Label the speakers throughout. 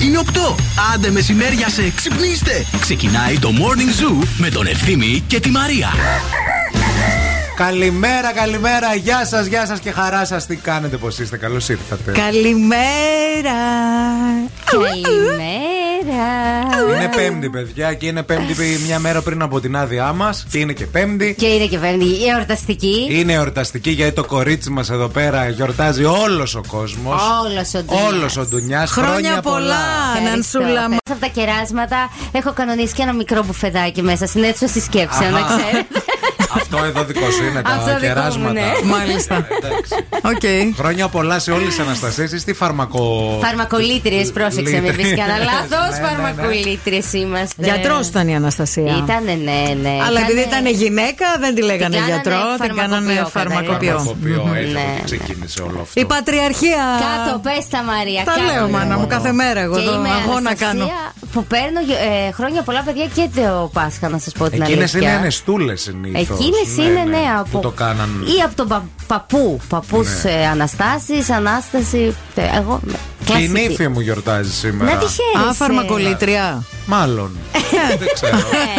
Speaker 1: Η ώρα είναι 8. Άντε μεσημέρια σε ξυπνήστε. Ξεκινάει το Morning Zoo με τον Ευθύμη και τη Μαρία.
Speaker 2: Καλημέρα, καλημέρα. Γεια σας, γεια σας και χαρά σας. Τι κάνετε, πώς είστε, καλώς ήρθατε.
Speaker 3: Καλημέρα.
Speaker 4: Καλημέρα.
Speaker 2: Είναι Πέμπτη, παιδιά, και είναι Πέμπτη μια μέρα πριν από την άδειά μας. Και είναι και Πέμπτη.
Speaker 4: Και είναι και Πέμπτη. Η εορταστική.
Speaker 2: Είναι εορταστική γιατί το κορίτσι μας εδώ πέρα γιορτάζει όλος ο κόσμος.
Speaker 4: Όλος ο Ντουνιάς.
Speaker 2: Όλος ο Ντουνιάς.
Speaker 3: Χρόνια πολλά, Νανσούλα.
Speaker 4: Μέσα από τα κεράσματα έχω κανονίσει και ένα μικρό μπουφεδάκι μέσα στην αίθουσα συσκέψεων, να ξέρετε.
Speaker 2: Αυτό εδώ δικό σου είναι
Speaker 4: Αυτό
Speaker 2: τα
Speaker 4: δικό μου,
Speaker 2: κεράσματα.
Speaker 4: ναι.
Speaker 3: Μάλιστα.
Speaker 2: Εντάξει.
Speaker 3: Οκ.
Speaker 2: Χρόνια πολλά σε όλες τις Αναστασίε. Τι φαρμακο.
Speaker 4: Φαρμακολήτριε, πρόσεξε με πει
Speaker 2: Λίτρες.
Speaker 4: κανένα λάθος.
Speaker 2: Ναι, ναι, ναι.
Speaker 4: Φαρμακολήτριε είμαστε.
Speaker 3: Γιατρός ήταν η Αναστασία.
Speaker 4: Ήτανε, ναι, ναι.
Speaker 3: Αλλά επειδή
Speaker 4: Ήτανε-
Speaker 3: ήταν γυναίκα, δεν τη λέγανε
Speaker 4: κάνανε
Speaker 3: γιατρό, την κάνανε
Speaker 4: φαρμακοποιό,
Speaker 3: φαρμακοποιό.
Speaker 2: Φαρμακοποιό, έτσι
Speaker 4: Ναι,
Speaker 2: από εκεί
Speaker 4: ναι.
Speaker 2: ξεκίνησε όλο αυτό.
Speaker 3: Η πατριαρχία.
Speaker 4: Κάτω, πες τα Μαρία.
Speaker 3: Τα
Speaker 4: κάτω.
Speaker 3: λέω, μάνα μου, κάθε μέρα εγώ
Speaker 4: Και
Speaker 3: εδώ
Speaker 4: είμαι
Speaker 3: αγώνα
Speaker 4: Αναστασία
Speaker 3: κάνω.
Speaker 4: Που παίρνω ε, χρόνια πολλά παιδιά και το Πάσχα, να σας πω την
Speaker 2: Εκείνες
Speaker 4: αλήθεια.
Speaker 2: είναι ανεστούλες συνήθως.
Speaker 4: Εκείνες είναι ναι, από.
Speaker 2: Που το κάναν.
Speaker 4: ή από τον πα, παππού. Παππούς
Speaker 2: Ναι.
Speaker 4: ε, Αναστάσης, Ανάσταση. ε, Εγώ. ναι,
Speaker 2: Και η
Speaker 4: κλασική.
Speaker 2: νύφη μου γιορτάζει σήμερα.
Speaker 4: Να τη χαίρεσαι.
Speaker 3: Α, φαρμακολήτρια.
Speaker 2: Μάλλον. δεν ξέρω.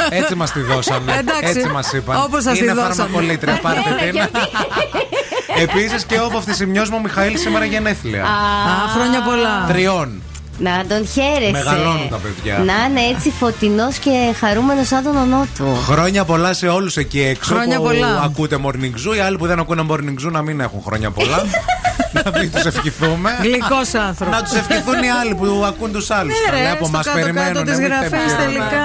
Speaker 2: Έτσι μας τη δώσανε.
Speaker 3: Εντάξει.
Speaker 2: Έτσι μας είπαν.
Speaker 3: Όπως σας τη
Speaker 2: Είναι
Speaker 3: δώσανε.
Speaker 2: φαρμακολήτρια. Πάρτε
Speaker 4: Ναι,
Speaker 2: την.
Speaker 4: γιατί-
Speaker 2: Επίσης και ο βαφτισιμιό μου Μιχαήλ σήμερα γενέθλια.
Speaker 3: Α, χρόνια πολλά.
Speaker 2: Τριών.
Speaker 4: Να τον χαίρεσαι.
Speaker 2: Μεγαλώνουν τα παιδιά.
Speaker 4: Να είναι έτσι φωτεινός και χαρούμενος σαν τον ονό του.
Speaker 2: Χρόνια πολλά σε όλους εκεί έξω
Speaker 3: Χρόνια
Speaker 2: που
Speaker 3: πολλά.
Speaker 2: ακούτε morning zoo. Οι άλλοι που δεν ακούνε morning zoo να μην έχουν χρόνια πολλά. να μην τους ευχηθούμε.
Speaker 3: Γλυκός άνθρωπος.
Speaker 2: Να τους ευχηθούν οι άλλοι που ακούν τους άλλους.
Speaker 3: Ναι, ρε,
Speaker 2: από
Speaker 3: στο
Speaker 2: εμά
Speaker 3: κάτω-κάτω
Speaker 2: περιμένουν.
Speaker 3: της
Speaker 2: μην
Speaker 3: γραφής
Speaker 2: θέμψετε.
Speaker 3: τελικά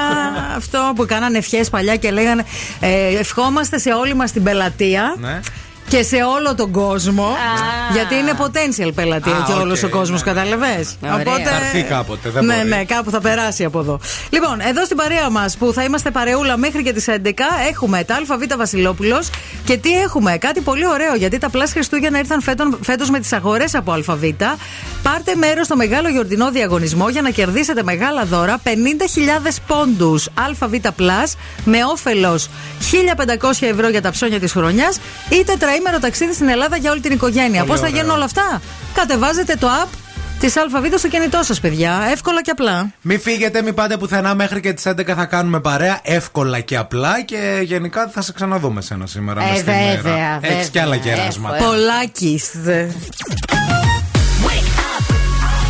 Speaker 3: αυτό που κάνανε ευχές παλιά και λέγανε ε, ευχόμαστε σε όλη μας την πελατεία
Speaker 2: Ναι.
Speaker 3: Και σε όλο τον κόσμο. Γιατί είναι potential πελατεία
Speaker 2: Α,
Speaker 3: και
Speaker 2: οκ,
Speaker 3: όλο ο κόσμος,
Speaker 2: ναι, ναι.
Speaker 3: κατάλαβες.
Speaker 4: Ωραία.
Speaker 2: Θα έρθει κάποτε, δεν
Speaker 3: ναι,
Speaker 2: μπορεί.
Speaker 3: ναι, κάπου θα περάσει από εδώ. Λοιπόν, εδώ στην παρέα μας που θα είμαστε παρεούλα μέχρι και τις 11 έχουμε τα ΑΒ Βασιλόπουλος και τι έχουμε, κάτι πολύ ωραίο γιατί τα Plus Χριστούγεννα ήρθαν φέτος με τις αγορές από ΑΒ. Πάρτε μέρος στο μεγάλο γιορτινό διαγωνισμό για να κερδίσετε μεγάλα δώρα 50.000 πόντους ΑΒ με όφελος 1.500 ευρώ για τα ψώνια της χρονιάς ή τετραήμερο ταξίδι στην Ελλάδα για όλη την οικογένεια. Πώς θα
Speaker 2: ωραίο.
Speaker 3: γίνουν όλα αυτά, Κατεβάζετε το app της ΑΒ στο κινητό σας, παιδιά. Εύκολα και απλά.
Speaker 2: Μην φύγετε, μην πάτε πουθενά μέχρι και τις 11 θα κάνουμε παρέα. Εύκολα και απλά και γενικά θα σε ξαναδούμε σένα σήμερα.
Speaker 4: Ε,
Speaker 2: μες στη
Speaker 4: βέβαια,
Speaker 2: μέρα.
Speaker 4: βέβαια.
Speaker 2: Έχεις και άλλα κεράσματα.
Speaker 4: Εύκολα.
Speaker 3: Πολλάκι.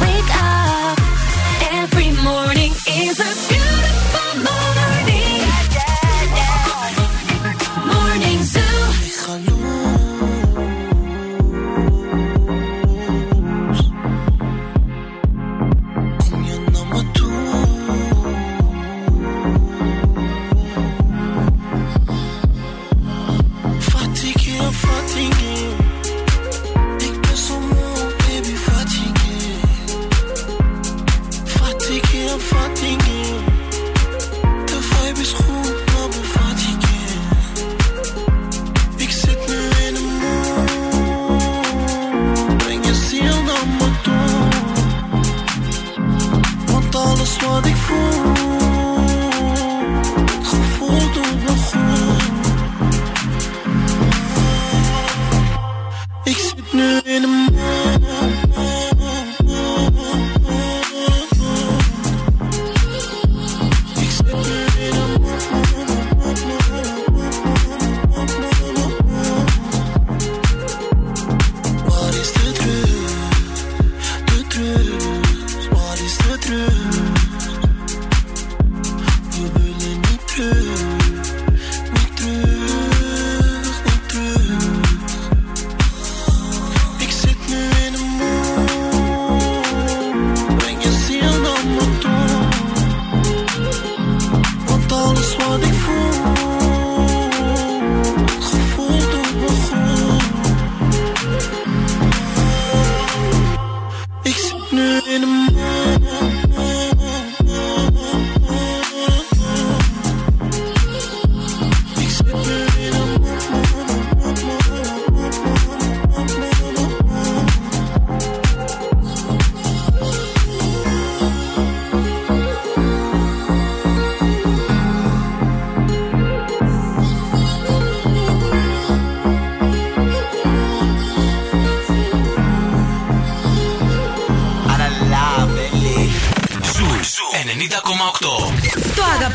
Speaker 5: Wake up. Every morning is a
Speaker 6: fool. Ik zit nu in een Ik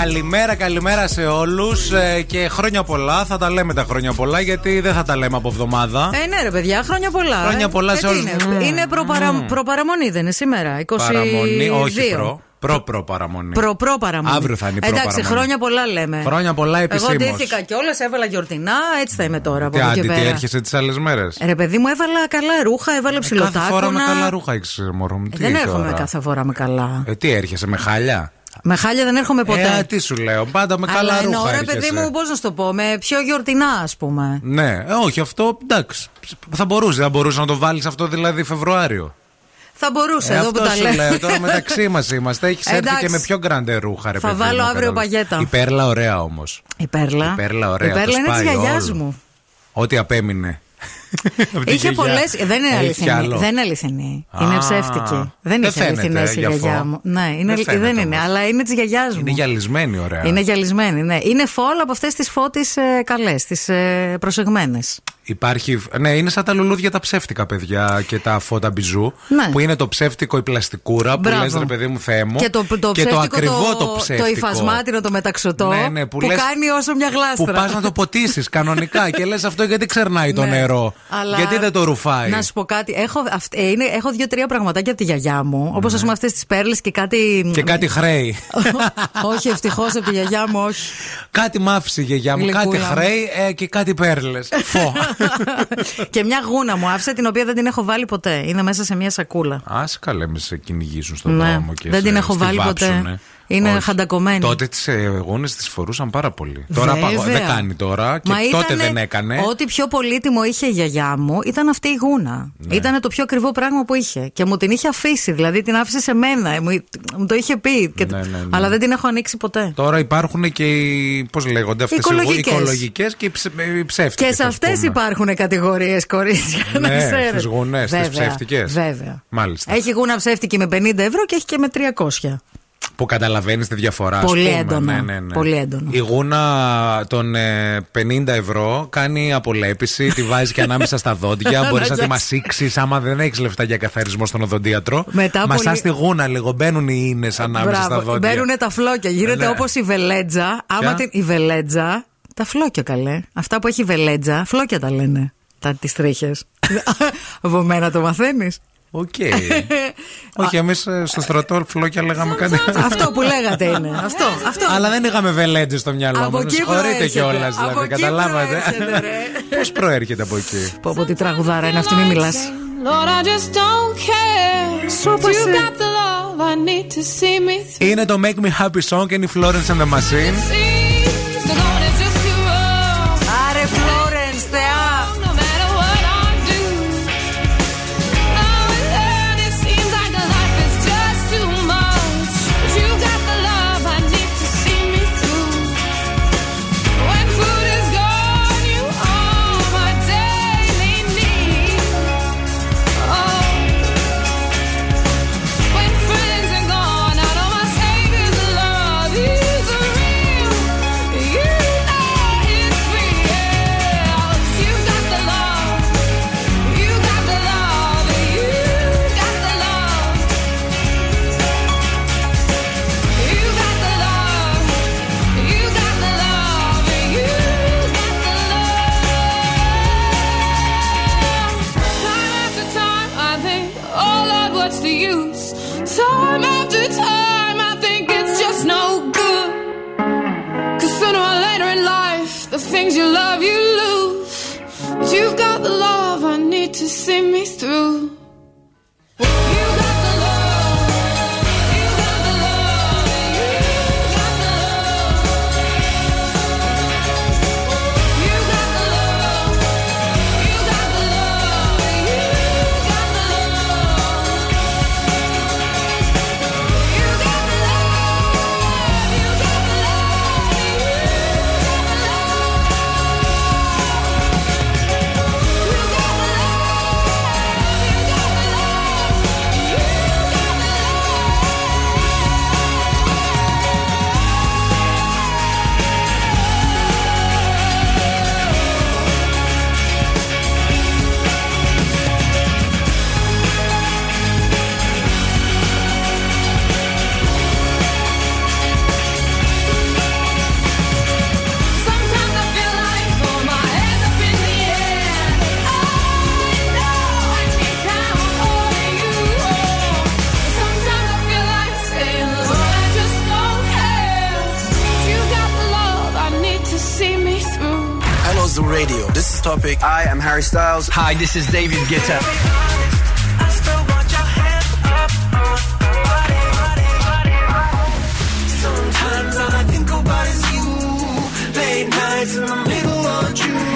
Speaker 2: Καλημέρα, καλημέρα σε όλους και χρόνια πολλά. Θα τα λέμε τα χρόνια πολλά γιατί δεν θα τα λέμε από εβδομάδα.
Speaker 3: Ε, ναι, ρε παιδιά, χρόνια πολλά.
Speaker 2: Χρόνια
Speaker 3: ε.
Speaker 2: πολλά
Speaker 3: Ε,
Speaker 2: σε
Speaker 3: τι
Speaker 2: όλους.
Speaker 3: Είναι,
Speaker 2: Μμμ.
Speaker 3: είναι προπαρα... προπαραμονή, δεν είναι σήμερα. 22.
Speaker 2: Παραμονή, όχι προ. Προ-προ παραμονή.
Speaker 3: Προ-προ παραμονή.
Speaker 2: Αύριο θα είναι η
Speaker 3: Εντάξει,
Speaker 2: προ-παραμονή.
Speaker 3: χρόνια πολλά λέμε.
Speaker 2: Χρόνια πολλά επισήμως.
Speaker 3: Εγώ ντύθηκα κιόλας, έβαλα γιορτινά, έτσι θα είμαι τώρα από
Speaker 2: Τι
Speaker 3: εδώ και
Speaker 2: άντι, τι
Speaker 3: πέρα.
Speaker 2: έρχεσαι τις άλλες μέρες;
Speaker 3: Ε, Ρε παιδί μου, έβαλα καλά ρούχα, έβαλα
Speaker 2: Κάθε φορά με
Speaker 3: ψιλοτάκωνα.
Speaker 2: καλά ρούχα έχεις μωρό μου.
Speaker 3: Ε,
Speaker 2: Τι
Speaker 3: δεν
Speaker 2: τώρα;
Speaker 3: έρχομαι κάθε φορά με καλά.
Speaker 2: Ε, τι έρχεσαι με χάλια;
Speaker 3: Με χάλια δεν έρχομαι ποτέ.
Speaker 2: Ε, τι σου λέω, πάντα με καλά
Speaker 3: Αλλά
Speaker 2: ρούχα.
Speaker 3: εννοώ, ρε
Speaker 2: έρχεσαι.
Speaker 3: παιδί μου, πώς να σου το πω, με πιο γιορτινά, ας πούμε.
Speaker 2: Ναι, ε, όχι, αυτό εντάξει. Θα μπορούσε, θα μπορούσε να το βάλεις αυτό δηλαδή Φεβρουάριο.
Speaker 3: Θα μπορούσε,
Speaker 2: Ε,
Speaker 3: εδώ που
Speaker 2: αυτό
Speaker 3: τα
Speaker 2: σου
Speaker 3: λέω.
Speaker 2: λέω, τώρα μεταξύ μας είμαστε. Έχεις έρθει
Speaker 3: Εντάξει.
Speaker 2: και με πιο γκραντε ρούχα, ρε
Speaker 3: Θα
Speaker 2: παιδί
Speaker 3: βάλω
Speaker 2: μου,
Speaker 3: αύριο
Speaker 2: κατάλαβες.
Speaker 3: παγέτα.
Speaker 2: Η πέρλα ωραία όμως.
Speaker 3: Η Πέρλα.
Speaker 2: Η Πέρλα ωραία,
Speaker 3: Η Πέρλα
Speaker 2: το
Speaker 3: είναι της
Speaker 2: σπάει
Speaker 3: γιαγιάς
Speaker 2: όλο.
Speaker 3: μου.
Speaker 2: Ό,τι απέμεινε. Απ' τη
Speaker 3: Είχε
Speaker 2: γιαγιά.
Speaker 3: πολλέ. Δεν είναι
Speaker 2: Έχει
Speaker 3: αληθινή.
Speaker 2: άλλο.
Speaker 3: Δεν είναι αληθινή.
Speaker 2: Α,
Speaker 3: είναι ψεύτικη. Δεν
Speaker 2: δεν
Speaker 3: είχε
Speaker 2: φαίνεται,
Speaker 3: αληθινέ η
Speaker 2: γι'
Speaker 3: γιαγιά
Speaker 2: αυτό.
Speaker 3: μου. Ναι, είναι,
Speaker 2: Δεν φαίνεται
Speaker 3: δεν είναι,
Speaker 2: όμως.
Speaker 3: αλλά είναι της γιαγιάς μου.
Speaker 2: Είναι γυαλισμένη ωραία.
Speaker 3: Είναι γυαλισμένη, ναι. Είναι φόλ από αυτές τις φώτε ε, καλές, τις ε, προσεγμένες.
Speaker 2: Υπάρχει. Ναι, είναι σαν τα λουλούδια τα ψεύτικα, παιδιά, και τα φώτα μπιζού.
Speaker 3: Ναι.
Speaker 2: Που είναι το ψεύτικο η πλαστικούρα που
Speaker 3: Μπράβο.
Speaker 2: λες ρε παιδί μου Θεέ μου.
Speaker 3: Και το, το,
Speaker 2: και
Speaker 3: ψεύτικο,
Speaker 2: ακριβό το,
Speaker 3: το,
Speaker 2: ψεύτικο.
Speaker 3: υφασμάτινο, το μεταξωτό.
Speaker 2: Ναι, ναι, που
Speaker 3: που
Speaker 2: λες-
Speaker 3: κάνει όσο μια γλάστρα.
Speaker 2: Που πας να το ποτίσεις κανονικά και λες αυτό γιατί ξερνάει το
Speaker 3: Ναι.
Speaker 2: νερό.
Speaker 3: Αλλά
Speaker 2: Γιατί δεν το ρουφάει;
Speaker 3: Να σου πω κάτι. Έχω, αυ- ε, είναι, έχω δύο-τρία πραγματάκια από τη γιαγιά μου. Όπως ας πούμε αυτές τις πέρλες και κάτι.
Speaker 2: Ναι. Και κάτι χρέη.
Speaker 3: όχι, ευτυχώς από τη γιαγιά μου, όχι.
Speaker 2: κάτι μ' άφησε η γιαγιά μου.
Speaker 3: Γλυκούλα
Speaker 2: Κάτι
Speaker 3: μου.
Speaker 2: χρέη ε, και κάτι πέρλες. Φω.
Speaker 3: και μια γούνα μου άφησε την οποία δεν την έχω βάλει ποτέ. Είναι μέσα σε μια σακούλα.
Speaker 2: Α καλέ με σε κυνηγήσουν στον
Speaker 3: Ναι,
Speaker 2: δρόμο και
Speaker 3: δεν
Speaker 2: σε
Speaker 3: την έχω βάλει
Speaker 2: στιβάψουνε.
Speaker 3: ποτέ. Είναι
Speaker 2: Όχι.
Speaker 3: χαντακωμένη.
Speaker 2: Τότε τις γόνες τις φορούσαν πάρα πολύ. Τώρα
Speaker 3: Βέβαια.
Speaker 2: παγω- δεν κάνει τώρα και
Speaker 3: Μα
Speaker 2: τότε
Speaker 3: ήτανε-
Speaker 2: δεν έκανε.
Speaker 3: Ό,τι πιο πολύτιμο είχε η γιαγιά μου ήταν αυτή η γούνα.
Speaker 2: Ναι.
Speaker 3: Ήταν το πιο ακριβό πράγμα που είχε. Και μου την είχε αφήσει, δηλαδή την άφησε σε μένα. Ε, Μου, μου το είχε πει. Και-
Speaker 2: Ναι, ναι, ναι.
Speaker 3: Αλλά δεν την έχω ανοίξει ποτέ.
Speaker 2: Τώρα υπάρχουν και οι. Πώς λέγονται αυτές οι
Speaker 3: Οικολογικές.
Speaker 2: οικολογικές και οι, ψε, οι ψεύτικες,
Speaker 3: Και σε
Speaker 2: ας
Speaker 3: αυτές
Speaker 2: πούμε.
Speaker 3: υπάρχουν κατηγορίες, κορίτσια. να
Speaker 2: Ναι,
Speaker 3: ξέρετε.
Speaker 2: στις γουνές, στις
Speaker 3: Βέβαια,
Speaker 2: ψεύτικες.
Speaker 3: Βέβαια.
Speaker 2: Μάλιστα.
Speaker 3: Έχει γούνα ψεύτικη με 50 ευρώ και έχει και με 300.
Speaker 2: Που καταλαβαίνεις τη διαφορά. ας
Speaker 3: Πολύ
Speaker 2: πούμε.
Speaker 3: έντονα.
Speaker 2: Ναι, ναι, ναι.
Speaker 3: Πολύ έντονα.
Speaker 2: Η γούνα των ε, 50 ευρώ κάνει απολέπιση, τη βάζεις και ανάμεσα στα δόντια. Μπορείς να τη
Speaker 3: Αναγκάζει.
Speaker 2: μασίξει άμα δεν έχεις λεφτά για καθαρισμό στον οδοντίατρο.
Speaker 3: Μετά
Speaker 2: Μασάς
Speaker 3: πολύ-
Speaker 2: τη γούνα λίγο. Μπαίνουν οι ίνες ανάμεσα στα δόντια.
Speaker 3: Μπαίνουν τα φλόκια. Γίνεται
Speaker 2: Ναι.
Speaker 3: όπως η βελέτζα. Άμα
Speaker 2: Ποια;
Speaker 3: την. Η βελέτζα. Τα φλόκια καλέ. Αυτά που έχει η βελέτζα, φλόκια τα λένε. Τα τις τρίχες. Από μένα το μαθαίνεις.
Speaker 2: Οκ. Όχι, εμείς ε, στο στρατό φλόκια λέγαμε κάτι.
Speaker 3: Αυτό που λέγατε είναι. Αυτό, αυτό.
Speaker 2: Αλλά δεν είχαμε βελέτζες στο μυαλό
Speaker 3: μας.
Speaker 2: Συγχωρείτε
Speaker 3: κιόλας,
Speaker 2: δηλαδή. Καταλάβατε. Πώς προέρχεται από εκεί;
Speaker 3: Πω από τη τραγουδάρα είναι αυτή,
Speaker 7: μην μιλάς.
Speaker 8: Είναι το Make Me Happy Song και είναι η Florence and the Machine.
Speaker 7: love I need to see me through. You
Speaker 9: topic. I am Harry Styles.
Speaker 10: Hi, this is David Guetta.
Speaker 9: Sometimes all I think about is you. Late nights in the middle of June.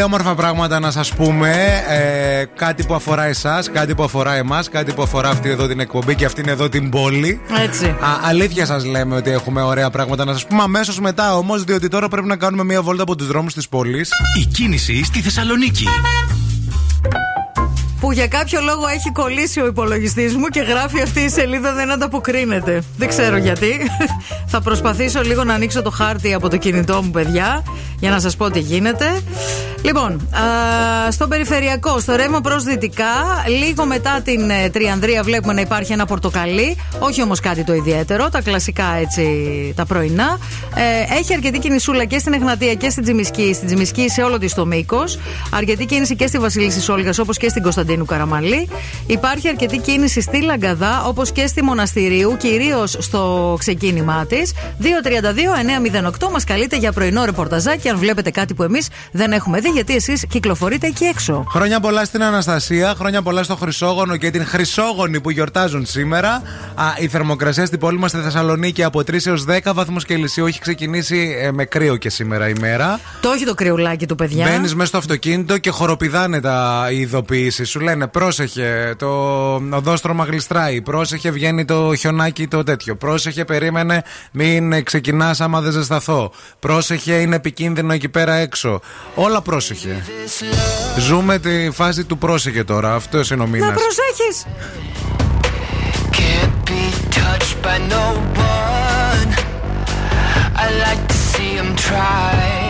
Speaker 2: Πολύ όμορφα πράγματα να σας πούμε. Ε, κάτι που αφορά εσάς, κάτι που αφορά εμάς, κάτι που αφορά αυτή εδώ την εκπομπή και αυτήν εδώ την πόλη.
Speaker 3: Έτσι.
Speaker 2: Α, αλήθεια σας λέμε ότι έχουμε ωραία πράγματα να σας πούμε αμέσως μετά όμως, διότι τώρα πρέπει να κάνουμε μία βόλτα από τους δρόμους της πόλης.
Speaker 1: Η κίνηση στη Θεσσαλονίκη.
Speaker 3: Που για κάποιο λόγο έχει κολλήσει ο υπολογιστής μου και γράφει αυτή η σελίδα δεν ανταποκρίνεται. Δεν ξέρω γιατί. Θα προσπαθήσω λίγο να ανοίξω το χάρτη από το κινητό μου, παιδιά, για να σας πω τι γίνεται. Λοιπόν, α, στο περιφερειακό, στο ρεύμα προς δυτικά, λίγο μετά την ε, Τριανδρία βλέπουμε να υπάρχει ένα πορτοκαλί. Όχι όμως κάτι το ιδιαίτερο, τα κλασικά έτσι τα πρωινά. Ε, έχει αρκετή κινησούλα και στην Εγνατία και στην Τζιμισκή. Στην Τζιμισκή σε όλο της το μήκος. Αρκετή κίνηση και στη Βασίλισσα Όλγα όπως και στην Κωνσταντίνου Καραμαλή. Υπάρχει αρκετή κίνηση στη Λαγκαδά όπως και στη Μοναστηρίου, κυρίως στο ξεκίνημά της. 232-908 μας καλείτε για πρωινό ρεπορταζάκι αν βλέπετε κάτι που εμείς δεν έχουμε δει, γιατί εσείς κυκλοφορείτε εκεί έξω.
Speaker 2: Χρόνια πολλά στην Αναστασία, χρόνια πολλά στο Χρυσόγονο και την Χρυσόγονη που γιορτάζουν σήμερα. Α, η θερμοκρασία στην πόλη μας στη Θεσσαλονίκη από 3 έως 10 βαθμούς Κελσίου έχει ξεκινήσει ε, με κρύο και σήμερα η μέρα.
Speaker 3: Το όχι το κρυουλάκι του, παιδιά.
Speaker 2: Μπαίνεις μέσα στο αυτοκίνητο και χοροπηδάνε τα οι ειδοποιήσει. Σου λένε πρόσεχε, το οδόστρωμα γλιστράει. Πρόσεχε, βγαίνει το χιονάκι το τέτοιο. Πρόσεχε, περίμενε, μην ξεκινάς άμα δεν ζεσταθώ. Πρόσεχε, είναι επικίνδυνο εκεί πέρα έξω. Όλα πρόσεχε. Ζούμε τη φάση του πρόσεχε τώρα. Αυτός είναι ο μήνας.
Speaker 3: Να προσέχεις!
Speaker 11: Can't be touched by no one. I like to see him try.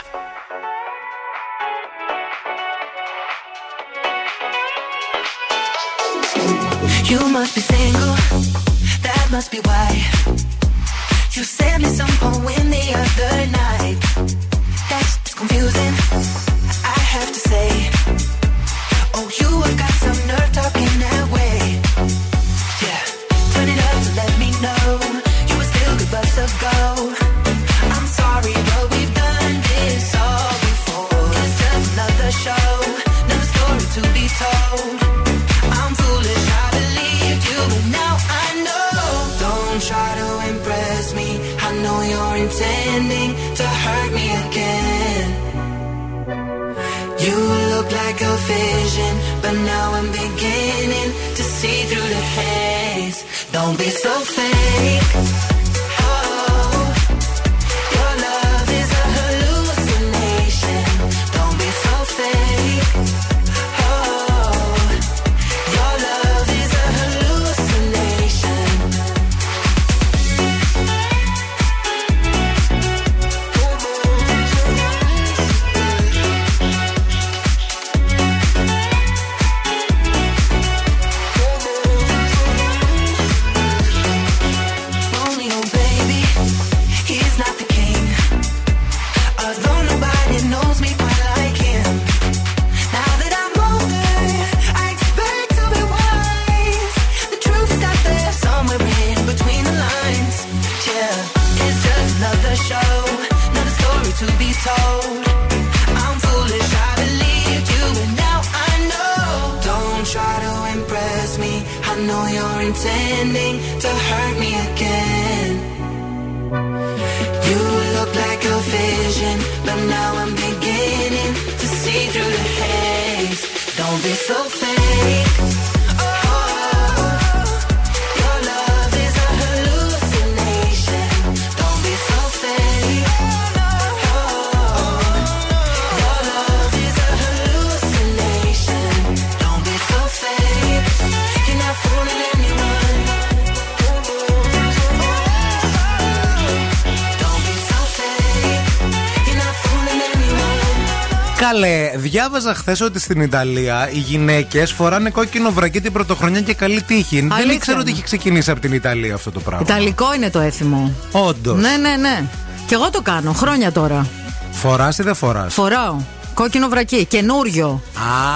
Speaker 2: Καλέ, διάβαζα χθες ότι στην Ιταλία οι γυναίκες φοράνε κόκκινο βρακί την πρωτοχρονιά και καλή τύχη. Δεν
Speaker 3: Αλήθεια.
Speaker 2: ήξερα ότι έχει ξεκινήσει από την Ιταλία αυτό το πράγμα.
Speaker 3: Ιταλικό είναι το έθιμο.
Speaker 2: Όντως.
Speaker 3: Ναι, ναι, ναι. Και εγώ το κάνω χρόνια τώρα.
Speaker 2: Φοράς ή δεν φοράς;
Speaker 3: Φοράω. Κόκκινο βρακί, καινούριο.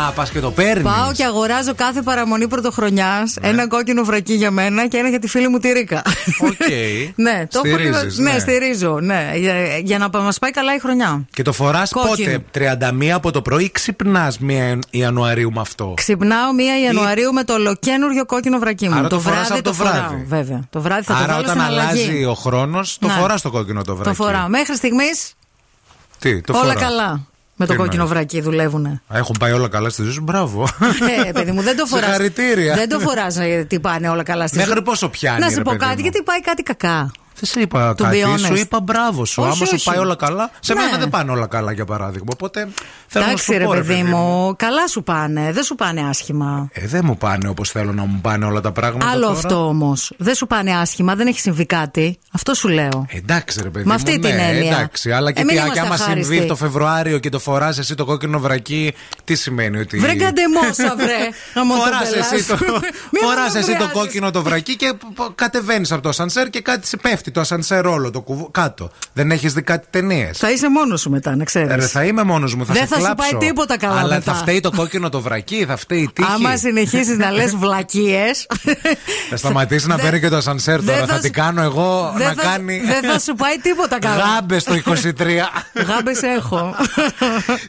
Speaker 2: Α, πας και το παίρνεις.
Speaker 3: Πάω και αγοράζω κάθε παραμονή πρωτοχρονιάς ένα κόκκινο βρακί για μένα και ένα για τη φίλη μου τη Ρίκα.
Speaker 2: Οκ.
Speaker 3: ναι, το έχω λίγο-
Speaker 2: Στηρίζεις,
Speaker 3: ναι,
Speaker 2: ναι.
Speaker 3: στηρίζω. Ναι, για, για να μας πάει καλά η χρονιά.
Speaker 2: Και το φοράς
Speaker 3: Κόκκινο.
Speaker 2: πότε, 31 από το πρωί, ξυπνάς 1 Ιανουαρίου με αυτό;
Speaker 3: Ξυπνάω 1 Ιανουαρίου με το ολοκένουργιο κόκκινο βρακί μου.
Speaker 2: Άρα το φοράς
Speaker 3: βράδυ
Speaker 2: από το
Speaker 3: το φοράω,
Speaker 2: βράδυ.
Speaker 3: Βέβαια. Το βράδυ θα το
Speaker 2: Άρα
Speaker 3: βάλω
Speaker 2: όταν
Speaker 3: στην αλλαγή.
Speaker 2: αλλάζει ο χρόνος, το
Speaker 3: Ναι.
Speaker 2: φοράς το κόκκινο το βρακί.
Speaker 3: Το φοράω. Μέχρι στιγμής
Speaker 2: Τι, το
Speaker 3: όλα
Speaker 2: φοράς.
Speaker 3: καλά. Με το
Speaker 2: Τι
Speaker 3: κόκκινο
Speaker 2: εννοείς;
Speaker 3: βρακί δουλεύουνε.
Speaker 2: Έχουν πάει όλα καλά στη ζωή σου, μπράβο.
Speaker 3: Ε, παιδί μου, δεν το φοράς.
Speaker 2: Συγχαρητήρια.
Speaker 3: Δεν το φοράς τι πάνε όλα καλά στη
Speaker 2: Μέχρι
Speaker 3: ζωή.
Speaker 2: πόσο πιάνει,
Speaker 3: Να
Speaker 2: ρε
Speaker 3: σου πω
Speaker 2: παιδί
Speaker 3: κάτι,
Speaker 2: μου;
Speaker 3: γιατί πάει κάτι κακά.
Speaker 2: Δεν σε είπα
Speaker 3: To be
Speaker 2: κάτι,
Speaker 3: honest.
Speaker 2: σου είπα μπράβο σου.
Speaker 3: Όχι,
Speaker 2: Άμα σου
Speaker 3: όχι.
Speaker 2: πάει όλα καλά. Σε
Speaker 3: Ναι.
Speaker 2: μένα δεν πάνε όλα καλά για παράδειγμα. Οπότε θέλω να σου
Speaker 3: Εντάξει, ρε
Speaker 2: πω, ρε
Speaker 3: παιδί μου, καλά σου πάνε. Δεν σου πάνε άσχημα.
Speaker 2: Ε, δεν μου πάνε όπως θέλω να μου πάνε όλα τα πράγματα.
Speaker 3: Άλλο
Speaker 2: τώρα.
Speaker 3: αυτό όμως. Δεν σου πάνε άσχημα, δεν έχει συμβεί κάτι. Αυτό σου λέω.
Speaker 2: Εντάξει, ρε παιδί
Speaker 3: Με
Speaker 2: μου.
Speaker 3: αυτή
Speaker 2: ναι,
Speaker 3: την έννοια.
Speaker 2: Εντάξει, αλλά και
Speaker 3: Ε, μην
Speaker 2: τι,
Speaker 3: είμαστε
Speaker 2: και άμα
Speaker 3: αχάριστοι.
Speaker 2: συμβεί το Φεβρουάριο και το φοράς εσύ το κόκκινο βρακί Τι σημαίνει ότι.
Speaker 3: Βρε καντεμόσα, βρε. Γαμώ το
Speaker 2: Φοράς
Speaker 3: πελάς.
Speaker 2: εσύ το,
Speaker 3: Μη
Speaker 2: φοράς
Speaker 3: με
Speaker 2: εσύ το
Speaker 3: βράζεις.
Speaker 2: κόκκινο το βρακί και κατεβαίνεις από το ασανσέρ και κάτι σε πέφτει το ασανσέρ όλο το κουβ... κάτω. Δεν έχεις δει κάτι ταινίες.
Speaker 3: Θα είσαι μόνος σου μετά, να ξέρεις.
Speaker 2: Ρε, θα είμαι μόνος μου, θα
Speaker 3: Δεν
Speaker 2: σε
Speaker 3: θα σου
Speaker 2: κλάψω.
Speaker 3: πάει τίποτα καλά
Speaker 2: Αλλά
Speaker 3: μετά.
Speaker 2: θα φταίει το κόκκινο το βρακί, θα φταίει η τύχη.
Speaker 3: Άμα συνεχίσεις να λες βλακίες.
Speaker 2: Θα σταματήσει να παίρνει και το ασανσέρ
Speaker 3: δεν
Speaker 2: τώρα.
Speaker 3: θα
Speaker 2: Θα την
Speaker 3: σου-
Speaker 2: κάνω εγώ
Speaker 3: δεν
Speaker 2: να
Speaker 3: θα-
Speaker 2: κάνει.
Speaker 3: δεν θα σου πάει τίποτα καλά.
Speaker 2: Γάμπες το 23.
Speaker 3: Γάμπες έχω.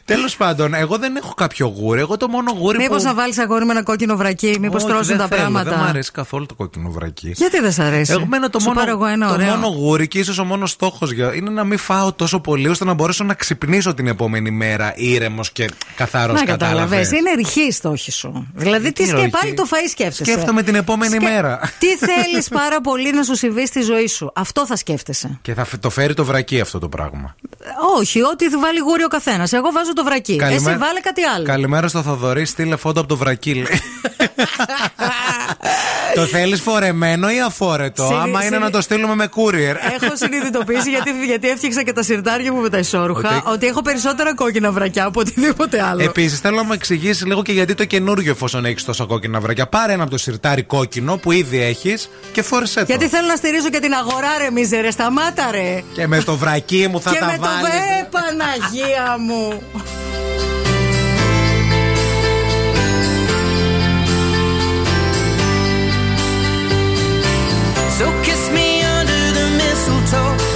Speaker 2: Τέλος πάντων, εγώ δεν έχω κάποιο γούρι. Εγώ το μόνο γούρι
Speaker 3: Μήπως
Speaker 2: που.
Speaker 3: να βάλεις αγόρι με ένα κόκκινο βρακί, μήπως
Speaker 2: Όχι,
Speaker 3: τρώσουν
Speaker 2: δεν
Speaker 3: τα
Speaker 2: θέλω,
Speaker 3: πράγματα.
Speaker 2: Δεν μου αρέσει καθόλου το κόκκινο βρακί.
Speaker 3: Γιατί δεν σ' αρέσει;
Speaker 2: Εγώ μένω το
Speaker 3: Σου
Speaker 2: μόνο,
Speaker 3: πάρω εγώ ένα
Speaker 2: το
Speaker 3: ωραίο.
Speaker 2: Μόνο γούρι και ίσως ο μόνος στόχος είναι να μην φάω τόσο πολύ ώστε να μπορέσω να ξυπνήσω την επόμενη μέρα ήρεμος και καθαρός.
Speaker 3: Να καταλαβέ. Είναι ρηχή η στόχη σου. Δηλαδή, τι
Speaker 2: τι
Speaker 3: και
Speaker 2: ροχή.
Speaker 3: πάλι το φαΐ σκέφτεσαι.
Speaker 2: Σκέφτομαι την επόμενη
Speaker 3: Σκε-
Speaker 2: μέρα.
Speaker 3: Τι θέλεις πάρα πολύ να σου συμβεί στη ζωή σου. Αυτό θα σκέφτεσαι.
Speaker 2: Και θα φ- το φέρει το βρακί αυτό το πράγμα.
Speaker 3: Όχι, ό,τι βάλει γούρι ο καθένας. Εγώ βάζω το βρακί.
Speaker 2: Καλημέ-
Speaker 3: Εσύ βάλε κάτι άλλο.
Speaker 2: Καλημέρα στο Θοδωρή, στείλε φόντο από το βρακί. λέει. το θέλεις φορεμένο ή αφόρετο.
Speaker 3: Συνη-
Speaker 2: Άμα είναι
Speaker 3: συνη-
Speaker 2: να το στείλουμε με courier;
Speaker 3: Έχω συνειδητοποιήσει γιατί, γιατί έφτιαξα και τα σιρτάρια μου με τα ισόρουχα
Speaker 2: Ότι-
Speaker 3: ότι έχω περισσότερα κόκκινα βρακιά από οτιδήποτε άλλο.
Speaker 2: Επίσης, θέλω να μου εξηγήσεις λίγο και γιατί το καινούριο, εφόσον έχεις τόσα κόκκινα βρακιά. Πάρε ένα από το σιρτάρι κόκκινο που ήδη έχεις και φόρεσε το.
Speaker 3: Γιατί θέλω να στηρίζω και την αγορά, ρε μίζερε. Σταμάτα, ρε.
Speaker 2: Και με το βρακί μου θα
Speaker 3: και
Speaker 2: τα
Speaker 3: με το
Speaker 2: βάλεις.
Speaker 3: βε, Παναγία μου.
Speaker 12: so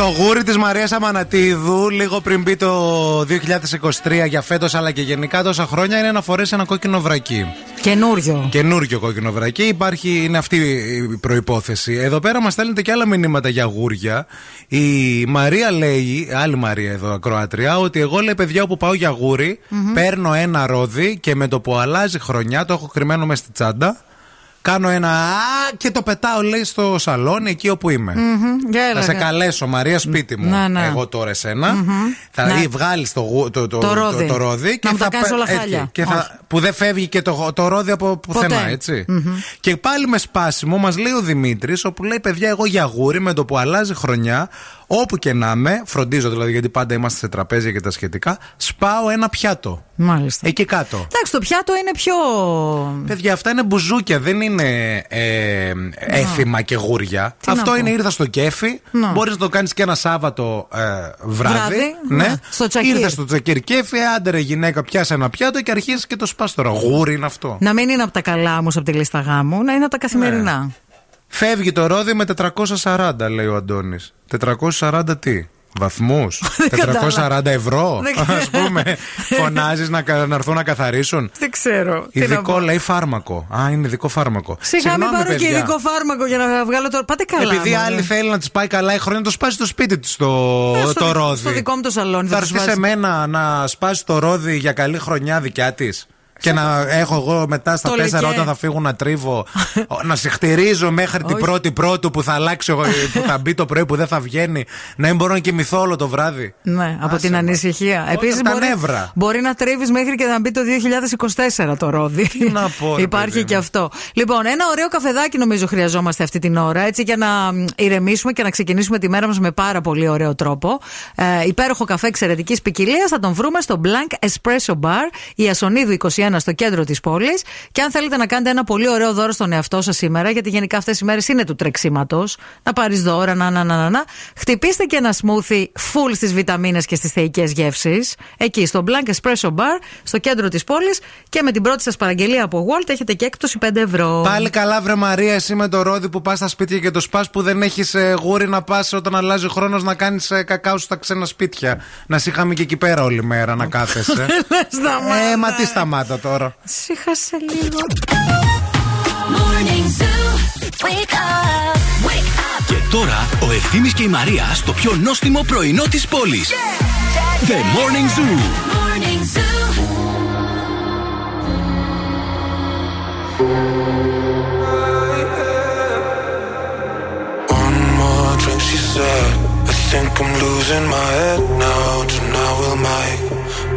Speaker 2: Το γούρι της Μαρίας Αμανατίδου, λίγο πριν μπει το 2023 για φέτος αλλά και γενικά τόσα χρόνια, είναι να φορέσει ένα κόκκινο βρακί.
Speaker 3: Καινούριο.
Speaker 2: Καινούριο κόκκινο βρακί. Υπάρχει, είναι αυτή η προπόθεση. Εδώ πέρα μας στέλνετε και άλλα μηνύματα για γούρια. Η Μαρία λέει, άλλη Μαρία εδώ, ακροάτρια, ότι εγώ λέει παιδιά όπου πάω για γουρι παίρνω ένα ρόδι και με το που αλλάζει χρονιά, το έχω κρυμμένο με στη τσάντα. Κάνω ένα α και το πετάω, λέει, στο σαλόνι εκεί όπου είμαι.
Speaker 3: Μμμ, για
Speaker 2: Θα
Speaker 3: έλεγα.
Speaker 2: σε καλέσω, Μαρία, σπίτι μου.
Speaker 3: Ναι, ναι.
Speaker 2: Εγώ τώρα εσένα.
Speaker 3: Μμμ.
Speaker 2: Θα
Speaker 3: Ναι.
Speaker 2: βγάλεις το, γου- το, το,
Speaker 3: Το ρόδι.
Speaker 2: το, το ρόδι
Speaker 3: Να μου τα κάνεις
Speaker 2: πε-
Speaker 3: όλα
Speaker 2: έτσι,
Speaker 3: χάλια.
Speaker 2: Και θα,
Speaker 3: Όχι.
Speaker 2: που δεν φεύγει και το, το ρόδι από πουθενά,
Speaker 3: Ποτέ.
Speaker 2: έτσι.
Speaker 3: Μμμ.
Speaker 2: Και πάλι με σπάσιμο μας λέει ο Δημήτρης, όπου λέει: Παιδιά, εγώ για γούρι με το που αλλάζει χρονιά, όπου και να είμαι, φροντίζω δηλαδή γιατί πάντα είμαστε σε τραπέζια και τα σχετικά, σπάω ένα πιάτο.
Speaker 3: Μάλιστα.
Speaker 2: Εκεί κάτω.
Speaker 3: Εντάξει, το πιάτο είναι πιο.
Speaker 2: Παιδιά, αυτά είναι μπουζούκια, δεν είναι ε, έθιμα και γούρια.
Speaker 3: Τι να
Speaker 2: Αυτό
Speaker 3: πω.
Speaker 2: είναι ήρθα στο κέφι.
Speaker 3: Να.
Speaker 2: Μπορείς να το κάνεις και ένα Σάββατο ε, βράδυ.
Speaker 3: Βράδυ,
Speaker 2: ναι.
Speaker 3: ναι. Στο τσακίρ.
Speaker 2: Ήρθες στο τσακίρ κέφι, άντε ρε γυναίκα, πιάσε ένα πιάτο και αρχίζεις και το σπάς τώρα. Γούρι είναι αυτό.
Speaker 3: Να μην είναι από τα καλά μου, από τη λίστα γάμου, να είναι από τα καθημερινά.
Speaker 2: Φεύγει το ρόδι με 440, λέει ο Αντώνης. 440 τι. Βαθμούς; 440 ευρώ,
Speaker 3: Δεν ξέρω.
Speaker 2: α πούμε. Φωνάζεις να, κα- να έρθουν να καθαρίσουν;
Speaker 3: Δεν ξέρω. τι να
Speaker 2: Ειδικό
Speaker 3: πω.
Speaker 2: λέει φάρμακο. Α, είναι ειδικό φάρμακο.
Speaker 3: Σιγά μην
Speaker 2: Συγγνώμη,
Speaker 3: πάρω και
Speaker 2: παιδιά.
Speaker 3: ειδικό φάρμακο για να βγάλω το. Πάτε καλά.
Speaker 2: Επειδή
Speaker 3: μωρέ.
Speaker 2: άλλη θέλει να της πάει καλά η χρόνια, το σπάσει στο σπίτι της το,
Speaker 3: Ε, στο
Speaker 2: το
Speaker 3: δι-
Speaker 2: ρόδι.
Speaker 3: στο δικό μου το σαλόνι θα
Speaker 2: Θα
Speaker 3: το
Speaker 2: έρθεις σε
Speaker 3: σπάσει.
Speaker 2: μένα να σπάσεις το ρόδι για καλή χρονιά δικιά της. Και να έχω εγώ μετά στα
Speaker 3: Το
Speaker 2: τέσσερα
Speaker 3: λεκέ.
Speaker 2: όταν θα φύγουν να τρίβω, να συχτηρίζω μέχρι την
Speaker 3: Όχι.
Speaker 2: πρώτη πρώτου που θα αλλάξει, εγώ, που θα μπει το πρωί που δεν θα βγαίνει. Να μην μπορώ να κοιμηθώ όλο το βράδυ.
Speaker 3: Ναι, από
Speaker 2: Άσε
Speaker 3: την
Speaker 2: με.
Speaker 3: ανησυχία.
Speaker 2: Όχι,
Speaker 3: Επίσης
Speaker 2: από τα
Speaker 3: μπορεί,
Speaker 2: νεύρα.
Speaker 3: μπορεί να τρίβεις μέχρι και να μπει το 2024 το ρόδι.
Speaker 2: Τι να πω, ρε
Speaker 3: Υπάρχει
Speaker 2: παιδί
Speaker 3: και
Speaker 2: μου.
Speaker 3: αυτό. Λοιπόν, ένα ωραίο καφεδάκι νομίζω χρειαζόμαστε αυτή την ώρα, έτσι για να μ, ηρεμήσουμε και να ξεκινήσουμε τη μέρα μας με πάρα πολύ ωραίο τρόπο. Ε, υπέροχο καφέ εξαιρετικής ποικιλίας θα τον βρούμε στο Blank Espresso Bar, η Ασονίδου 21 στο κέντρο της πόλης. Και αν θέλετε να κάνετε ένα πολύ ωραίο δώρο στον εαυτό σας σήμερα, γιατί γενικά αυτές οι μέρες είναι του τρεξίματος, να πάρεις δώρα, να, να, να, να, να, χτυπήστε και ένα smoothie full στις βιταμίνες και στις θεϊκές γεύσεις. Εκεί στο Blank Espresso Bar, στο κέντρο της πόλης. Και με την πρώτη σας παραγγελία από Walt έχετε και έκπτωση 5 ευρώ.
Speaker 2: Πάλι καλά, βρε Μαρία, εσύ με το ρόδι που πας στα σπίτια και το σπάς που δεν έχεις γούρι να πας όταν αλλάζει ο χρόνος να κάνεις κακάο στα ξένα σπίτια. Να σε είχαμε και εκεί πέρα όλη μέρα να κάθεσαι.
Speaker 3: Σταμάτα.
Speaker 2: ε, μα τι σταμάτα τώρα.
Speaker 3: Σύχασε λίγο.
Speaker 13: Morning Zoo. Wake up. Wake up.
Speaker 1: Και τώρα ο Ευθύμης και η Μαρία στο πιο νόστιμο πρωινό της πόλης. The Morning Zoo.
Speaker 13: Morning Zoo.
Speaker 14: One more drink, she said. I think I'm losing my head now. Tonight we'll make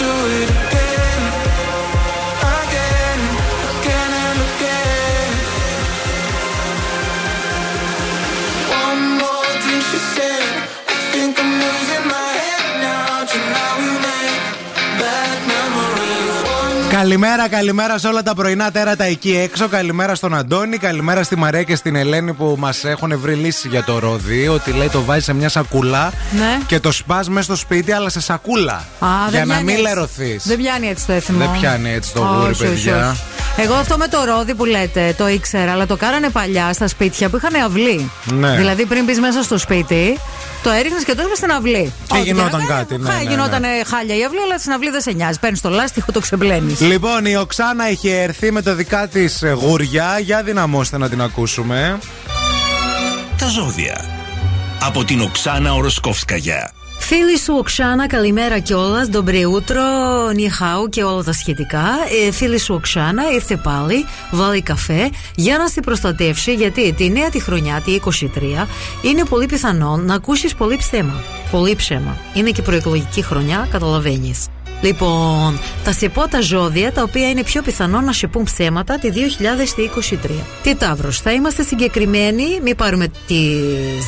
Speaker 15: do it
Speaker 2: Καλημέρα, καλημέρα σε όλα τα πρωινά τέρατα εκεί έξω. Καλημέρα στον Αντώνη, καλημέρα στη Μαρία και στην Ελένη που μας έχουν βρει λύση για το ρόδι. Ότι λέει το βάζει σε μια σακούλα
Speaker 3: Ναι.
Speaker 2: και το σπάς μέσα στο σπίτι, αλλά σε σακούλα.
Speaker 3: Α, δεν
Speaker 2: για να
Speaker 3: πιάνει
Speaker 2: μην
Speaker 3: έτσι.
Speaker 2: λερωθείς.
Speaker 3: Δεν πιάνει έτσι το έθιμο.
Speaker 2: Δεν πιάνει έτσι το
Speaker 3: Όχι,
Speaker 2: γούρι,
Speaker 3: όχι,
Speaker 2: παιδιά.
Speaker 3: όχι. Εγώ αυτό με το ρόδι που λέτε το ήξερα, αλλά το κάνανε παλιά στα σπίτια που είχαν αυλή.
Speaker 2: Ναι.
Speaker 3: Δηλαδή πριν μπεις μέσα στο σπίτι, το έριχνες και το έβγαλε στην αυλή.
Speaker 2: Και
Speaker 3: Ό,τι
Speaker 2: γινόταν
Speaker 3: έκανε,
Speaker 2: κάτι, ναι,
Speaker 3: χα-
Speaker 2: ναι,
Speaker 3: Γινόταν
Speaker 2: ναι.
Speaker 3: χάλια η αυλή, αλλά στην αυλή δεν σε νοιάζει. Παίρνεις το λάστιχο, το ξεμπλένεις.
Speaker 2: Λοιπόν, η Οξάνα έχει έρθει με τα δικά της γούρια. Για δυναμώστε να την ακούσουμε.
Speaker 16: Τα ζώδια. Από την Οξάνα Οροσκόφσκαγια.
Speaker 3: Φίλοι σου Οξάνα, καλημέρα κιόλας. Ντομπριούτρο, νιχάου και όλα τα σχετικά. Ε, φίλη σου Οξάνα ήρθε πάλι, βάλει καφέ για να σε προστατεύσει γιατί τη νέα τη χρονιά, τη 23, είναι πολύ πιθανόν να ακούσεις πολύ ψέμα. Πολύ ψέμα. Είναι και προεκλογική χρονιά, καταλαβαίνεις. Λοιπόν, θα σε πω τα ζώδια τα οποία είναι πιο πιθανό να σε πούν ψέματα τη 2023. Τι Ταύρος, θα είμαστε συγκεκριμένοι, μην πάρουμε τη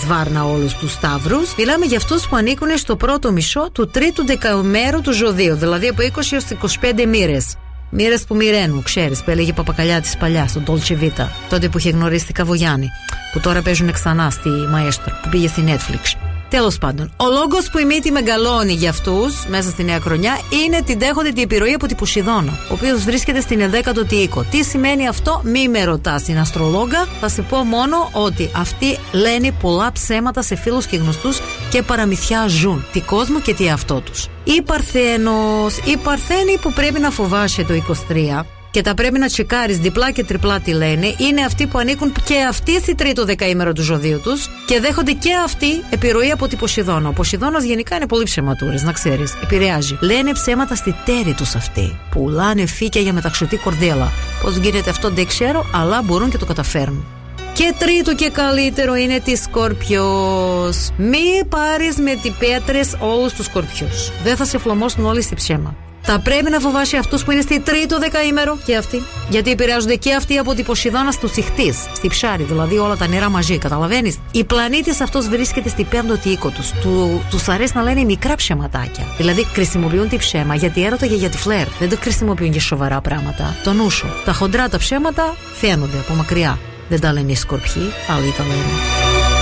Speaker 3: σβάρνα όλους τους Ταύρους. Μιλάμε για αυτούς που ανήκουν στο πρώτο μισό του τρίτου δεκαημέρου του ζωδίου, δηλαδή από 20 έως 25 μοίρες. Μοίρες που μοιραίνουν, ξέρεις, που έλεγε η παπακαλιά της παλιάς, στον Dolce Vita. Τότε που είχε γνωρίσει την Καβογιάννη. Που τώρα παίζουν ξανά στη Μαέστρο, που πήγε στη Netflix. Τέλος πάντων, ο λόγος που η μύτη μεγαλώνει για αυτούς μέσα στη νέα χρονιά είναι την δέχονται την επιρροή από την Ποσειδώνα, ο οποίος βρίσκεται στην 11η οίκο. Τι σημαίνει αυτό, μη με ρωτάς την αστρολόγκα. Θα σε πω μόνο ότι αυτοί λένε πολλά ψέματα σε φίλους και γνωστούς και παραμυθιά ζουν. Τι κόσμο και τι αυτό τους. Η Παρθένος, η Παρθένη που πρέπει να φοβάσαι το 23 και τα πρέπει να τσεκάρεις διπλά και τριπλά τι λένε, είναι αυτοί που ανήκουν και αυτοί στη τρίτο δεκαήμερο του ζωδίου τους και δέχονται και αυτοί επιρροή από την Ποσειδώνα. Ο Ποσειδώνας γενικά είναι πολύ ψεματούρε, να ξέρεις. Επηρεάζει. Λένε ψέματα στη τέρη τους αυτοί. Πουλάνε φύκια για μεταξωτή κορδέλα. Πώς γίνεται αυτό δεν ξέρω, αλλά μπορούν και το καταφέρνουν. Και τρίτο και καλύτερο είναι της Σκορπιός. Μη πάρεις με τις πέτρες όλους τους Σκορπιούς. Δεν θα σε φλωμώσουν όλοι στη ψέμα. Θα πρέπει να φοβάσει αυτούς που είναι στη τρίτο δεκαήμερο και αυτοί. Γιατί επηρεάζονται και αυτοί από την Ποσειδώνα του Σιχτή, στη ψάρι, δηλαδή όλα τα νερά μαζί, καταλαβαίνεις; Η πλανήτης αυτός βρίσκεται στη πέμπτοτη οίκο τους. Του τους αρέσει να λένε μικρά ψεματάκια. Δηλαδή χρησιμοποιούν τη ψέμα γιατί έρωτα και για τη φλερ. Δεν το χρησιμοποιούν για σοβαρά πράγματα. Το νους σου. Τα χοντρά τα ψέματα φαίνονται από μακριά. Δεν τα λένε οι σκορπιοί, άλλοι τα λένε.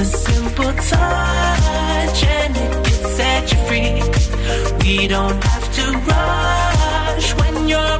Speaker 9: A simple touch and it can set you free. We don't have to rush when you're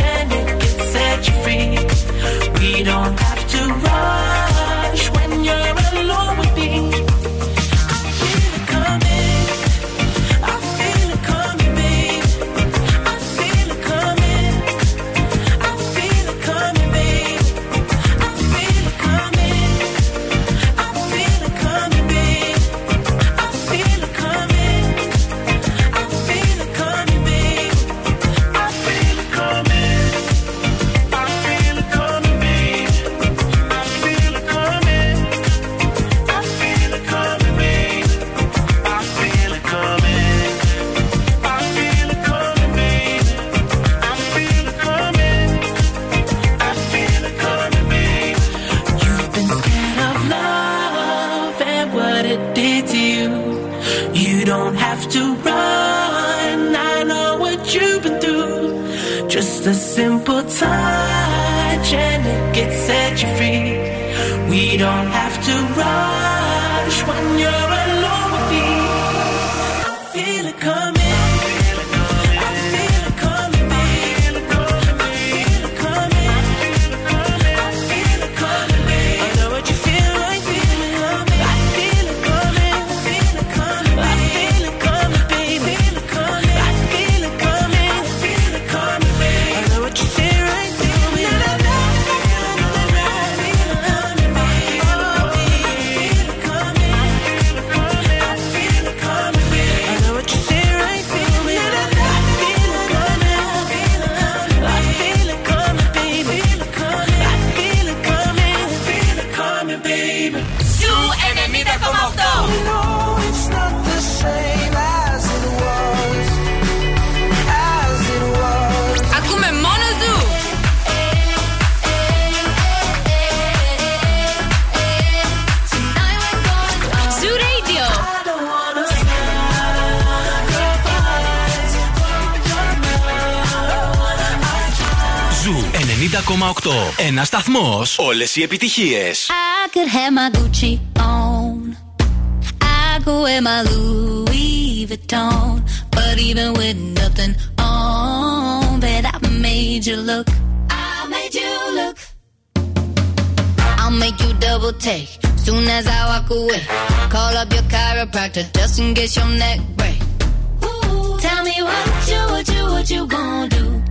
Speaker 9: and it can set you free. We don't have to rush
Speaker 1: σταθμό. Όλε οι επιτυχίε.
Speaker 17: I could have my Gucci on. I could wear my Louis Vuitton. But even with nothing on, bet I made you look. I made you look. I'll make you double take. Soon as I walk away, call up your chiropractor just in case your neck break. Ooh, tell me what you, what you, what you gonna do?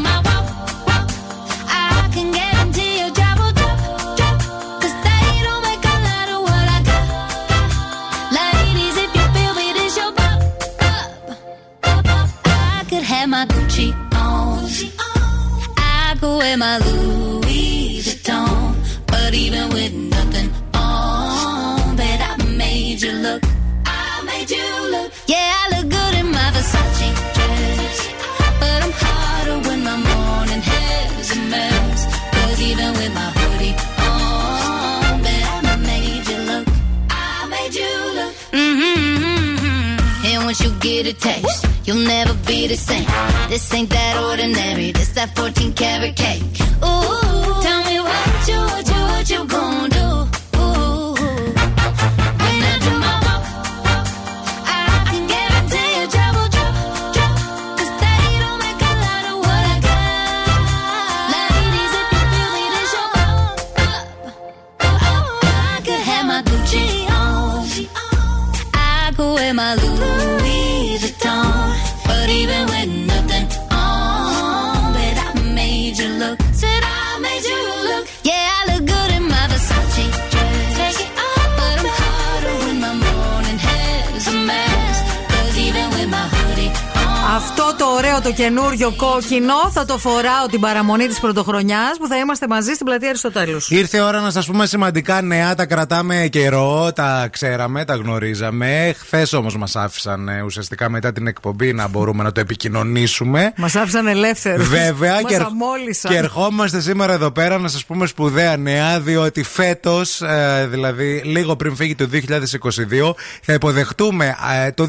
Speaker 3: 5 καινούριο κόκκινο θα το φοράω την παραμονή της πρωτοχρονιάς που θα είμαστε μαζί στην πλατεία Αριστοτέλους.
Speaker 2: Ήρθε η ώρα να σας πούμε σημαντικά νέα. Τα κρατάμε καιρό, τα ξέραμε, τα γνωρίζαμε. Χθες όμως μας άφησαν ε, ουσιαστικά μετά την εκπομπή να μπορούμε να το επικοινωνήσουμε.
Speaker 3: Μας άφησαν ελεύθερους.
Speaker 2: Βέβαια,
Speaker 3: Μας
Speaker 2: και, ερχ-
Speaker 3: αμόλυσαν.
Speaker 2: και ερχόμαστε σήμερα εδώ πέρα να σας πούμε σπουδαία νέα, διότι φέτος, δηλαδή λίγο πριν φύγει το 2022, θα υποδεχτούμε ε, το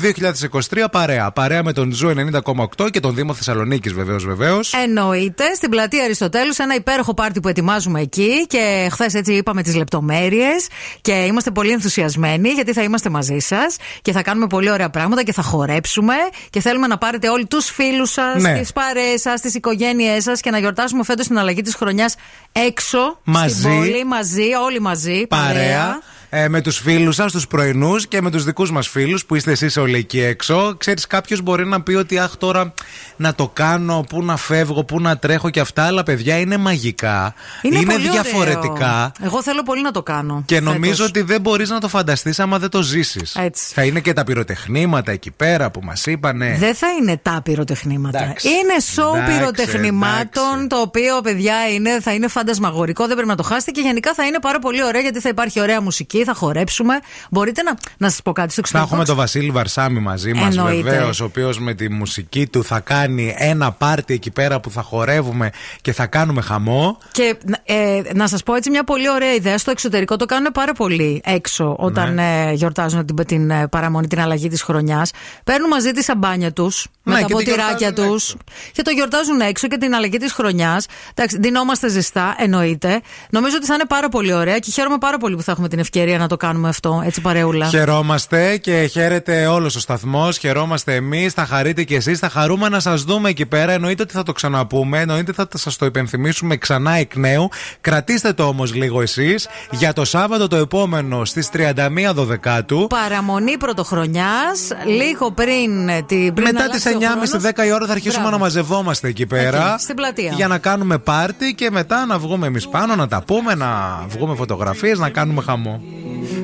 Speaker 2: 2023 παρέα. Παρέα με τον Zoo 90,8 και τον Δήμο Θεσσαλονίκης, βεβαίως, βεβαίως.
Speaker 3: Εννοείται, στην πλατεία Αριστοτέλους, ένα υπέροχο πάρτι που ετοιμάζουμε εκεί. Και χθες έτσι είπαμε τις λεπτομέρειες. Και είμαστε πολύ ενθουσιασμένοι γιατί θα είμαστε μαζί σας και θα κάνουμε πολύ ωραία πράγματα και θα χορέψουμε. Και θέλουμε να πάρετε όλοι τους φίλους σας,
Speaker 2: Ναι.
Speaker 3: τις παρέες σας, τις οικογένειές σας και να γιορτάσουμε φέτος την αλλαγή της χρονιάς έξω.
Speaker 2: Μαζί.
Speaker 3: Στην πόλη, μαζί, όλοι μαζί.
Speaker 2: Παρέα. Ε, με τους φίλους σας, τους πρωινούς και με τους δικούς μας φίλους που είστε εσείς όλοι εκεί έξω. Ξέρεις, κάποιος μπορεί να πει ότι αχ, τώρα να το κάνω, πού να φεύγω, πού να τρέχω και αυτά. Αλλά παιδιά είναι μαγικά.
Speaker 3: Είναι, πολύ
Speaker 2: διαφορετικά.
Speaker 3: ωραίο. Εγώ θέλω πολύ να το κάνω.
Speaker 2: Και
Speaker 3: φέτος.
Speaker 2: νομίζω ότι δεν μπορείς να το φανταστείς άμα δεν το ζήσεις.
Speaker 3: Έτσι.
Speaker 2: Θα είναι και τα πυροτεχνήματα εκεί πέρα που μας είπανε.
Speaker 3: Δεν θα είναι τα πυροτεχνήματα.
Speaker 2: Εντάξει.
Speaker 3: Είναι σοου
Speaker 2: Εντάξει,
Speaker 3: πυροτεχνημάτων, το οποίο παιδιά είναι, θα είναι φαντασμαγορικό, δεν πρέπει να το χάσετε και γενικά θα είναι πάρα πολύ ωραία γιατί θα υπάρχει ωραία μουσική, εκεί, θα χορέψουμε. Μπορείτε να, να σας πω κάτι στο
Speaker 2: Θα
Speaker 3: εξωτερικό.
Speaker 2: έχουμε τον Βασίλη Βαρσάμι μαζί μας,
Speaker 3: Εννοείται.
Speaker 2: βεβαίως, ο οποίος με τη μουσική του θα κάνει ένα πάρτι εκεί πέρα που θα χορεύουμε και θα κάνουμε χαμό.
Speaker 3: Και ε, να σας πω έτσι μια πολύ ωραία ιδέα. Στο εξωτερικό το κάνουν πάρα πολύ έξω όταν
Speaker 2: Ναι.
Speaker 3: ε, γιορτάζουν την, την ε, παραμονή, την αλλαγή της χρονιάς. Παίρνουν μαζί τη σαμπάνια τους με
Speaker 2: Ναι,
Speaker 3: τα
Speaker 2: και τη
Speaker 3: ποτηράκια
Speaker 2: γιορτάζουν
Speaker 3: τους και το γιορτάζουν έξω και την αλλαγή της χρονιάς. Εντάξει, δινόμαστε ζεστά, εννοείται. Νομίζω ότι θα είναι πάρα πολύ ωραία και χαίρομαι πάρα πολύ που θα έχουμε την ευκαιρία να το κάνουμε αυτό έτσι παρεούλα.
Speaker 2: Χαιρόμαστε και χαίρεται όλος ο σταθμός. Χαιρόμαστε εμείς, θα χαρείτε κι εσείς. Θα χαρούμε να σας δούμε εκεί πέρα. Εννοείται ότι θα το ξαναπούμε. Εννοείται θα σας το υπενθυμίσουμε ξανά εκ νέου. Κρατήστε το όμως λίγο εσείς για το Σάββατο το επόμενο στις 31 Δωδεκάτου.
Speaker 3: Παραμονή πρωτοχρονιάς, λίγο πριν ε, την. πριν
Speaker 2: Μετά
Speaker 3: αλλάξει
Speaker 2: τις
Speaker 3: ο
Speaker 2: 9.30
Speaker 3: χρόνος.
Speaker 2: 10 η ώρα θα αρχίσουμε
Speaker 3: Μπράβο.
Speaker 2: να μαζευόμαστε εκεί πέρα.
Speaker 3: Εκεί, στην πλατεία.
Speaker 2: Για να κάνουμε πάρτι και μετά να βγούμε εμείς πάνω, να τα πούμε, να βγούμε φωτογραφίες, να κάνουμε χαμό.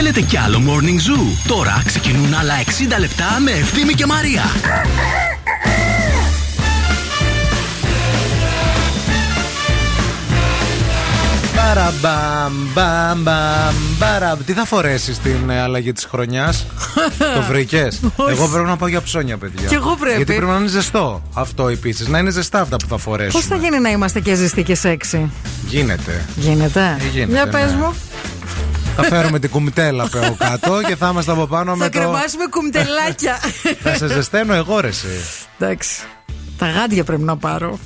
Speaker 1: Θέλετε κι άλλο Morning Zoo; Τώρα ξεκινούν άλλα 60 λεπτά με Ευθύμη και Μαρία.
Speaker 2: Παραμπαμ, μπαμ, μπαμ, μπαραμ. Τι θα φορέσεις στην ε, αλλαγή της χρονιάς, Το βρήκες;
Speaker 3: Όχι.
Speaker 2: Εγώ πρέπει να πάω για ψώνια, παιδιά.
Speaker 3: Κι εγώ πρέπει.
Speaker 2: Γιατί πρέπει να είναι ζεστό αυτό επίσης. Να είναι ζεστά αυτά που θα
Speaker 3: Πώς
Speaker 2: φορέσουμε.
Speaker 3: θα γίνει να είμαστε και ζεστοί και σεξy.
Speaker 2: Γίνεται.
Speaker 3: Γίνεται.
Speaker 2: Ε, γίνεται,
Speaker 3: Για
Speaker 2: ναι.
Speaker 3: πες μου.
Speaker 2: Θα φέρουμε την κουμιτέλα από κάτω και θα είμαστε από πάνω
Speaker 3: Θα
Speaker 2: με το.
Speaker 3: κρεμάσουμε κουμτελάκια.
Speaker 2: θα σε ζεσταίνω εγώ, ρε. εσύ.
Speaker 3: Εντάξει. Τα γάντια πρέπει να πάρω.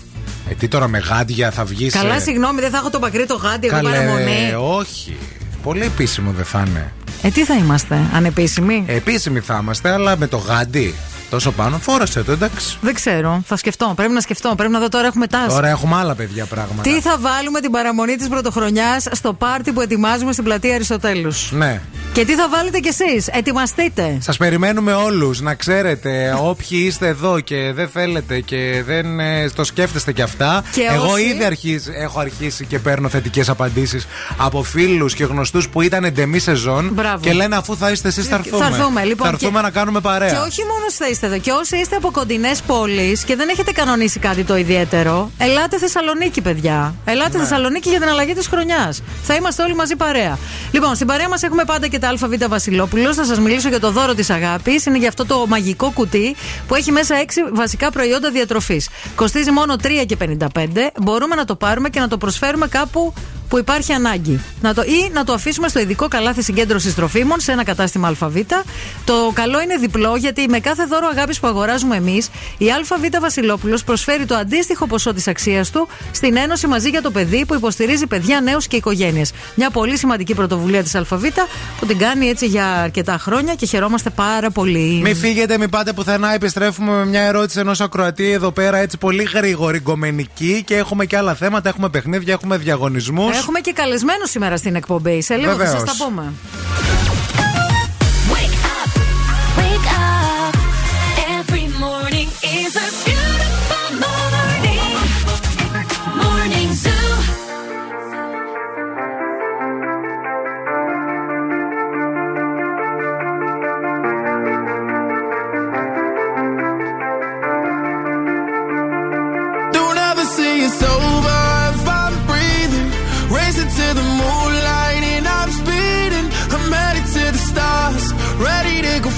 Speaker 2: Ε, τι τώρα με γάντια θα βγεις.
Speaker 3: Καλά, συγγνώμη, δεν θα έχω το μακρύ το γάντι εγώ παραμονή.
Speaker 2: όχι. Πολύ επίσημο δεν θα είναι.
Speaker 3: Ε, τι θα είμαστε, ανεπίσημοι;
Speaker 2: Επίσημοι θα είμαστε, αλλά με το γάντι τόσο πάνω, φόρασε το, εντάξει.
Speaker 3: Δεν ξέρω. Θα σκεφτώ. Πρέπει να σκεφτώ. Πρέπει να δω τώρα έχουμε τάση.
Speaker 2: Τώρα έχουμε άλλα παιδιά πράγματα.
Speaker 3: Τι θα βάλουμε την παραμονή της πρωτοχρονιάς στο πάρτι που ετοιμάζουμε στην πλατεία Αριστοτέλους;
Speaker 2: Ναι.
Speaker 3: Και τι θα βάλετε κι εσείς. Ετοιμαστείτε;
Speaker 2: Σας περιμένουμε όλους να ξέρετε, όποιοι είστε εδώ και δεν θέλετε και δεν ε, το σκέφτεστε κι αυτά.
Speaker 3: Και
Speaker 2: Εγώ
Speaker 3: όσοι-
Speaker 2: ήδη αρχίζ- έχω αρχίσει και παίρνω θετικές απαντήσεις από φίλους και γνωστούς που ήταν εντεμή σεζόν
Speaker 3: Μπράβο.
Speaker 2: και λένε αφού θα είστε εσείς θα έρθουμε.
Speaker 3: Θα έρθουμε, λοιπόν.
Speaker 2: Θα έρθουμε
Speaker 3: και-
Speaker 2: να κάνουμε παρέα.
Speaker 3: Και όχι μόνο θα είστε Ορίστε εδώ. Και όσοι είστε από κοντινές πόλεις και δεν έχετε κανονίσει κάτι το ιδιαίτερο, ελάτε Θεσσαλονίκη, παιδιά. Ελάτε
Speaker 18: Ναι.
Speaker 3: Θεσσαλονίκη για την αλλαγή της χρονιάς. Θα είμαστε όλοι μαζί παρέα. Λοιπόν, στην παρέα μας έχουμε πάντα και τα ΑΒ Βασιλόπουλο. Θα σας μιλήσω για το δώρο της αγάπης. Είναι για αυτό το μαγικό κουτί που έχει μέσα 6 βασικά προϊόντα διατροφής. Κοστίζει μόνο 3 και 55. Μπορούμε να το πάρουμε και να το προσφέρουμε κάπου που υπάρχει ανάγκη. Να το, ή να το αφήσουμε στο ειδικό καλάθι συγκέντρωση τροφίμων σε ένα κατάστημα ΑΒ. Το καλό είναι διπλό γιατί με κάθε δώρο αγάπης που αγοράζουμε εμείς, η ΑΒ Βασιλόπουλος προσφέρει το αντίστοιχο ποσό της αξίας του στην Ένωση Μαζί για το Παιδί που υποστηρίζει παιδιά, νέους και οικογένειες. Μια πολύ σημαντική πρωτοβουλία της ΑΒ που την κάνει έτσι για αρκετά χρόνια και χαιρόμαστε πάρα πολύ.
Speaker 2: Μην φύγετε, μην πάτε πουθενά. Επιστρέφουμε με μια ερώτηση ενός ακροατή εδώ πέρα, έτσι πολύ γρήγορη, γκομενική. Και έχουμε και άλλα θέματα. Έχουμε παιχνίδια, έχουμε διαγωνισμούς.
Speaker 3: Έχουμε και καλεσμένο σήμερα στην εκπομπή. Σε λίγο θα
Speaker 2: Βεβαίως.
Speaker 3: σας τα πούμε.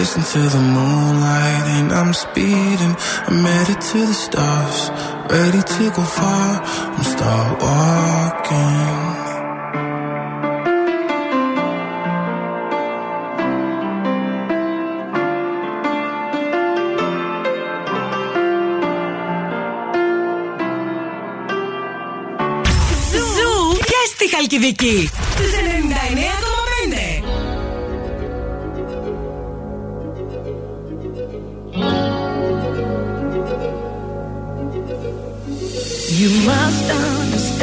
Speaker 19: Racing to the moonlight and I'm speeding. I'm headed to the stars, ready to go far. I'm start walking.
Speaker 20: Ζου και στη Χαλκιδική. Στους 99,5.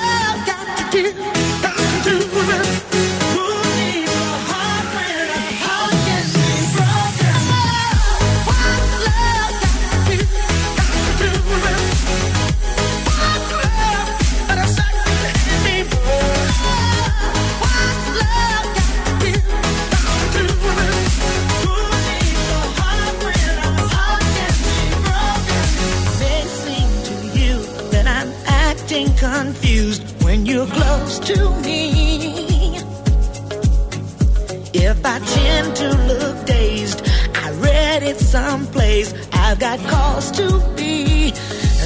Speaker 18: love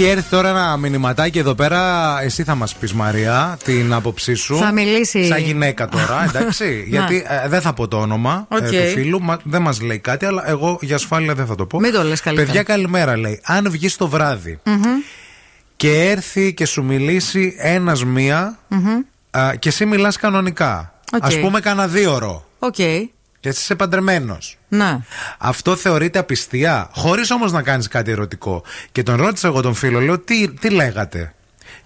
Speaker 2: Έχει έρθει τώρα ένα μηνυματάκι εδώ πέρα. Εσύ θα μας πεις, Μαρία, την άποψή σου.
Speaker 3: Θα μιλήσει.
Speaker 2: Σαν γυναίκα τώρα, εντάξει. γιατί ε, δεν θα πω το όνομα ε,
Speaker 3: Οκ.
Speaker 2: του φίλου. Μα, δεν μας λέει κάτι, αλλά εγώ για ασφάλεια δεν θα το πω.
Speaker 3: Μην το λες καλύτερα.
Speaker 2: Παιδιά, καλημέρα, λέει. Αν βγεις το βράδυ
Speaker 3: Μμμ,
Speaker 2: και έρθει και σου μιλήσει ένας μία
Speaker 3: μμμ.
Speaker 2: α, και εσύ μιλάς κανονικά.
Speaker 3: Οκ.
Speaker 2: Α πούμε, κανένα δίωρο.
Speaker 3: Οκ.
Speaker 2: Και εσύ είσαι παντρεμένος.
Speaker 3: Ναι.
Speaker 2: Αυτό θεωρείται απιστία, χωρίς όμως να κάνεις κάτι ερωτικό. Και τον ρώτησα εγώ τον φίλο, λέω τι, τι λέγατε;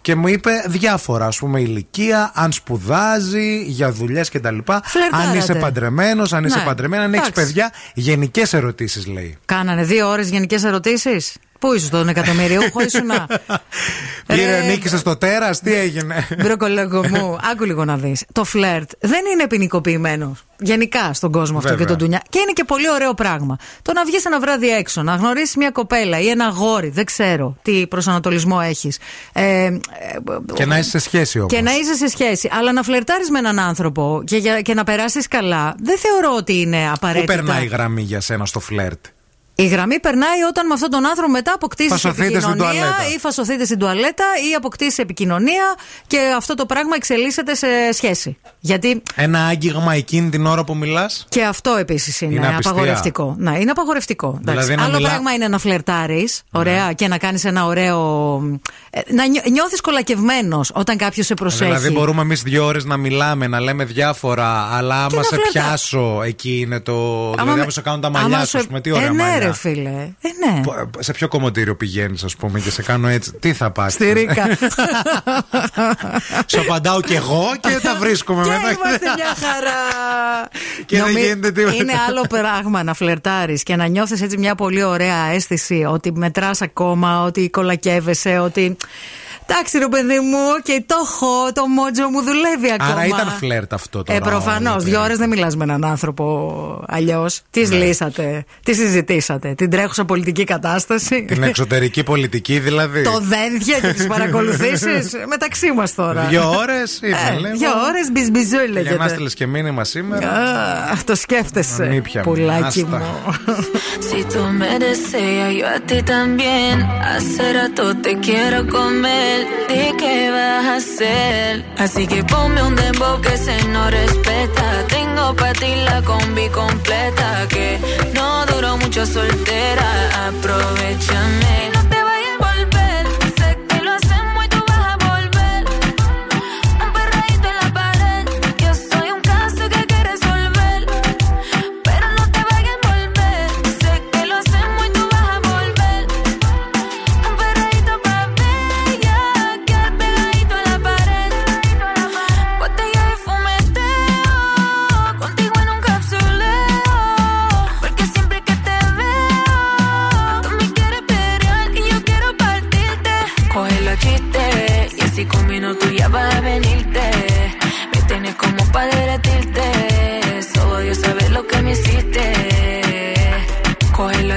Speaker 2: Και μου είπε διάφορα, ας πούμε, ηλικία, αν σπουδάζει, για δουλειές κτλ.
Speaker 3: Φλερτάρατε.
Speaker 2: Αν είσαι παντρεμένος, αν είσαι
Speaker 3: Ναι.
Speaker 2: παντρεμένη, αν έχεις
Speaker 3: Εντάξει.
Speaker 2: παιδιά. Γενικές ερωτήσεις λέει.
Speaker 3: Κάνανε δύο ώρες γενικές ερωτήσεις. Πού ήσουν στον εκατομμυριούχο, ήσουν.
Speaker 2: Πήρε, νίκησε στο τέρας, τι έγινε;
Speaker 3: Μπροκολόγο μου, άκου λίγο να δεις. Το φλερτ δεν είναι ποινικοποιημένο. Γενικά στον κόσμο αυτό
Speaker 2: Βέβαια.
Speaker 3: και τον τουνιά. Και είναι και πολύ ωραίο πράγμα. Το να βγεις ένα βράδυ έξω, να γνωρίσεις μια κοπέλα ή ένα αγόρι, δεν ξέρω τι προσανατολισμό έχεις. Ε, ε,
Speaker 2: και να είσαι σε σχέση όμως.
Speaker 3: και να είσαι σε σχέση. Αλλά να φλερτάρεις με έναν άνθρωπο και, για, και να περάσεις καλά, δεν θεωρώ ότι είναι
Speaker 2: Πού
Speaker 3: απαραίτητα.
Speaker 2: περνάει η γραμμή για σένα στο φλερτ;
Speaker 3: Η γραμμή περνάει όταν με αυτόν τον άνθρωπο μετά αποκτήσεις
Speaker 2: Φασωθείτε στην
Speaker 3: επικοινωνία
Speaker 2: τουαλέτα.
Speaker 3: ή φασωθείτε στην τουαλέτα ή αποκτήσεις επικοινωνία και αυτό το πράγμα εξελίσσεται σε σχέση. Γιατί
Speaker 2: Ένα άγγιγμα εκείνη την ώρα που μιλάς;
Speaker 3: και αυτό επίσης είναι,
Speaker 2: Είναι απιστία.
Speaker 3: απαγορευτικό. Να, είναι απαγορευτικό. Εντάξει.
Speaker 2: Δηλαδή να
Speaker 3: Άλλο
Speaker 2: μιλά-
Speaker 3: πράγμα είναι να φλερτάρεις, ωραία, και να κάνεις ένα ωραίο. ε, Να νιώθεις κολακευμένος όταν κάποιος σε προσέχει.
Speaker 2: Δηλαδή μπορούμε εμείς δύο ώρες να μιλάμε, να λέμε διάφορα, αλλά άμα
Speaker 3: να
Speaker 2: σε
Speaker 3: φλερτά-
Speaker 2: πιάσω εκεί είναι το.
Speaker 3: Άμα
Speaker 2: δηλαδή,
Speaker 3: με-
Speaker 2: άμα σου κάνουν τα
Speaker 3: άμα
Speaker 2: μαλλιά
Speaker 3: σου-
Speaker 2: σου, ας πούμε, τι ωραία
Speaker 3: ε, ναι,
Speaker 2: μαλλιά.
Speaker 3: Ρε φίλε. Ε, ναι.
Speaker 2: Πο- Σε ποιο κομμωτήριο πηγαίνεις, ας πούμε, και σε κάνω έτσι. Τι θα πας;
Speaker 3: Στη Ρίκα.
Speaker 2: Σου απαντάω κι εγώ και τα βρίσκουμε
Speaker 3: Και
Speaker 2: μετά.
Speaker 3: είμαστε μια χαρά.
Speaker 2: Και δεν
Speaker 3: Νομι-
Speaker 2: γίνεται τίποτα.
Speaker 3: Είναι άλλο πράγμα να φλερτάρεις και να νιώθεις έτσι μια πολύ ωραία αίσθηση ότι μετράς ακόμα, ότι κολακεύεσαι, ότι. Εντάξει, ρε παιδί μου, και το έχω, το μότζο μου δουλεύει ακόμα.
Speaker 2: Άρα ήταν φλερτ αυτό τώρα.
Speaker 3: Ε, προφανώς. Δύο ώρες δεν μιλάς με έναν άνθρωπο αλλιώς. Τι
Speaker 2: Ναι.
Speaker 3: λύσατε, τι συζητήσατε, την τρέχουσα πολιτική κατάσταση;
Speaker 2: Την εξωτερική πολιτική δηλαδή.
Speaker 3: Το δένδια και τις παρακολουθήσεις; Μεταξύ μας τώρα.
Speaker 2: Δύο ώρες ήταν,
Speaker 3: Ε,
Speaker 2: λέω.
Speaker 3: Δύο ώρες μπιζμπιζού
Speaker 2: Για να
Speaker 3: λέγεται.
Speaker 2: στείλες και μήνυμα σήμερα.
Speaker 3: Αχ, το σκέφτεσαι.
Speaker 2: Ανήπια μου.
Speaker 3: Πουλάκι
Speaker 2: Άστα.
Speaker 3: μου.
Speaker 21: Si tú me deseas, yo a ti también. Hace rato te quiero comer. ¿De qué vas a hacer? Así que ponme un dembow que se no respeta. Tengo para ti la combi completa. Que no duró mucho soltera. Aprovechame.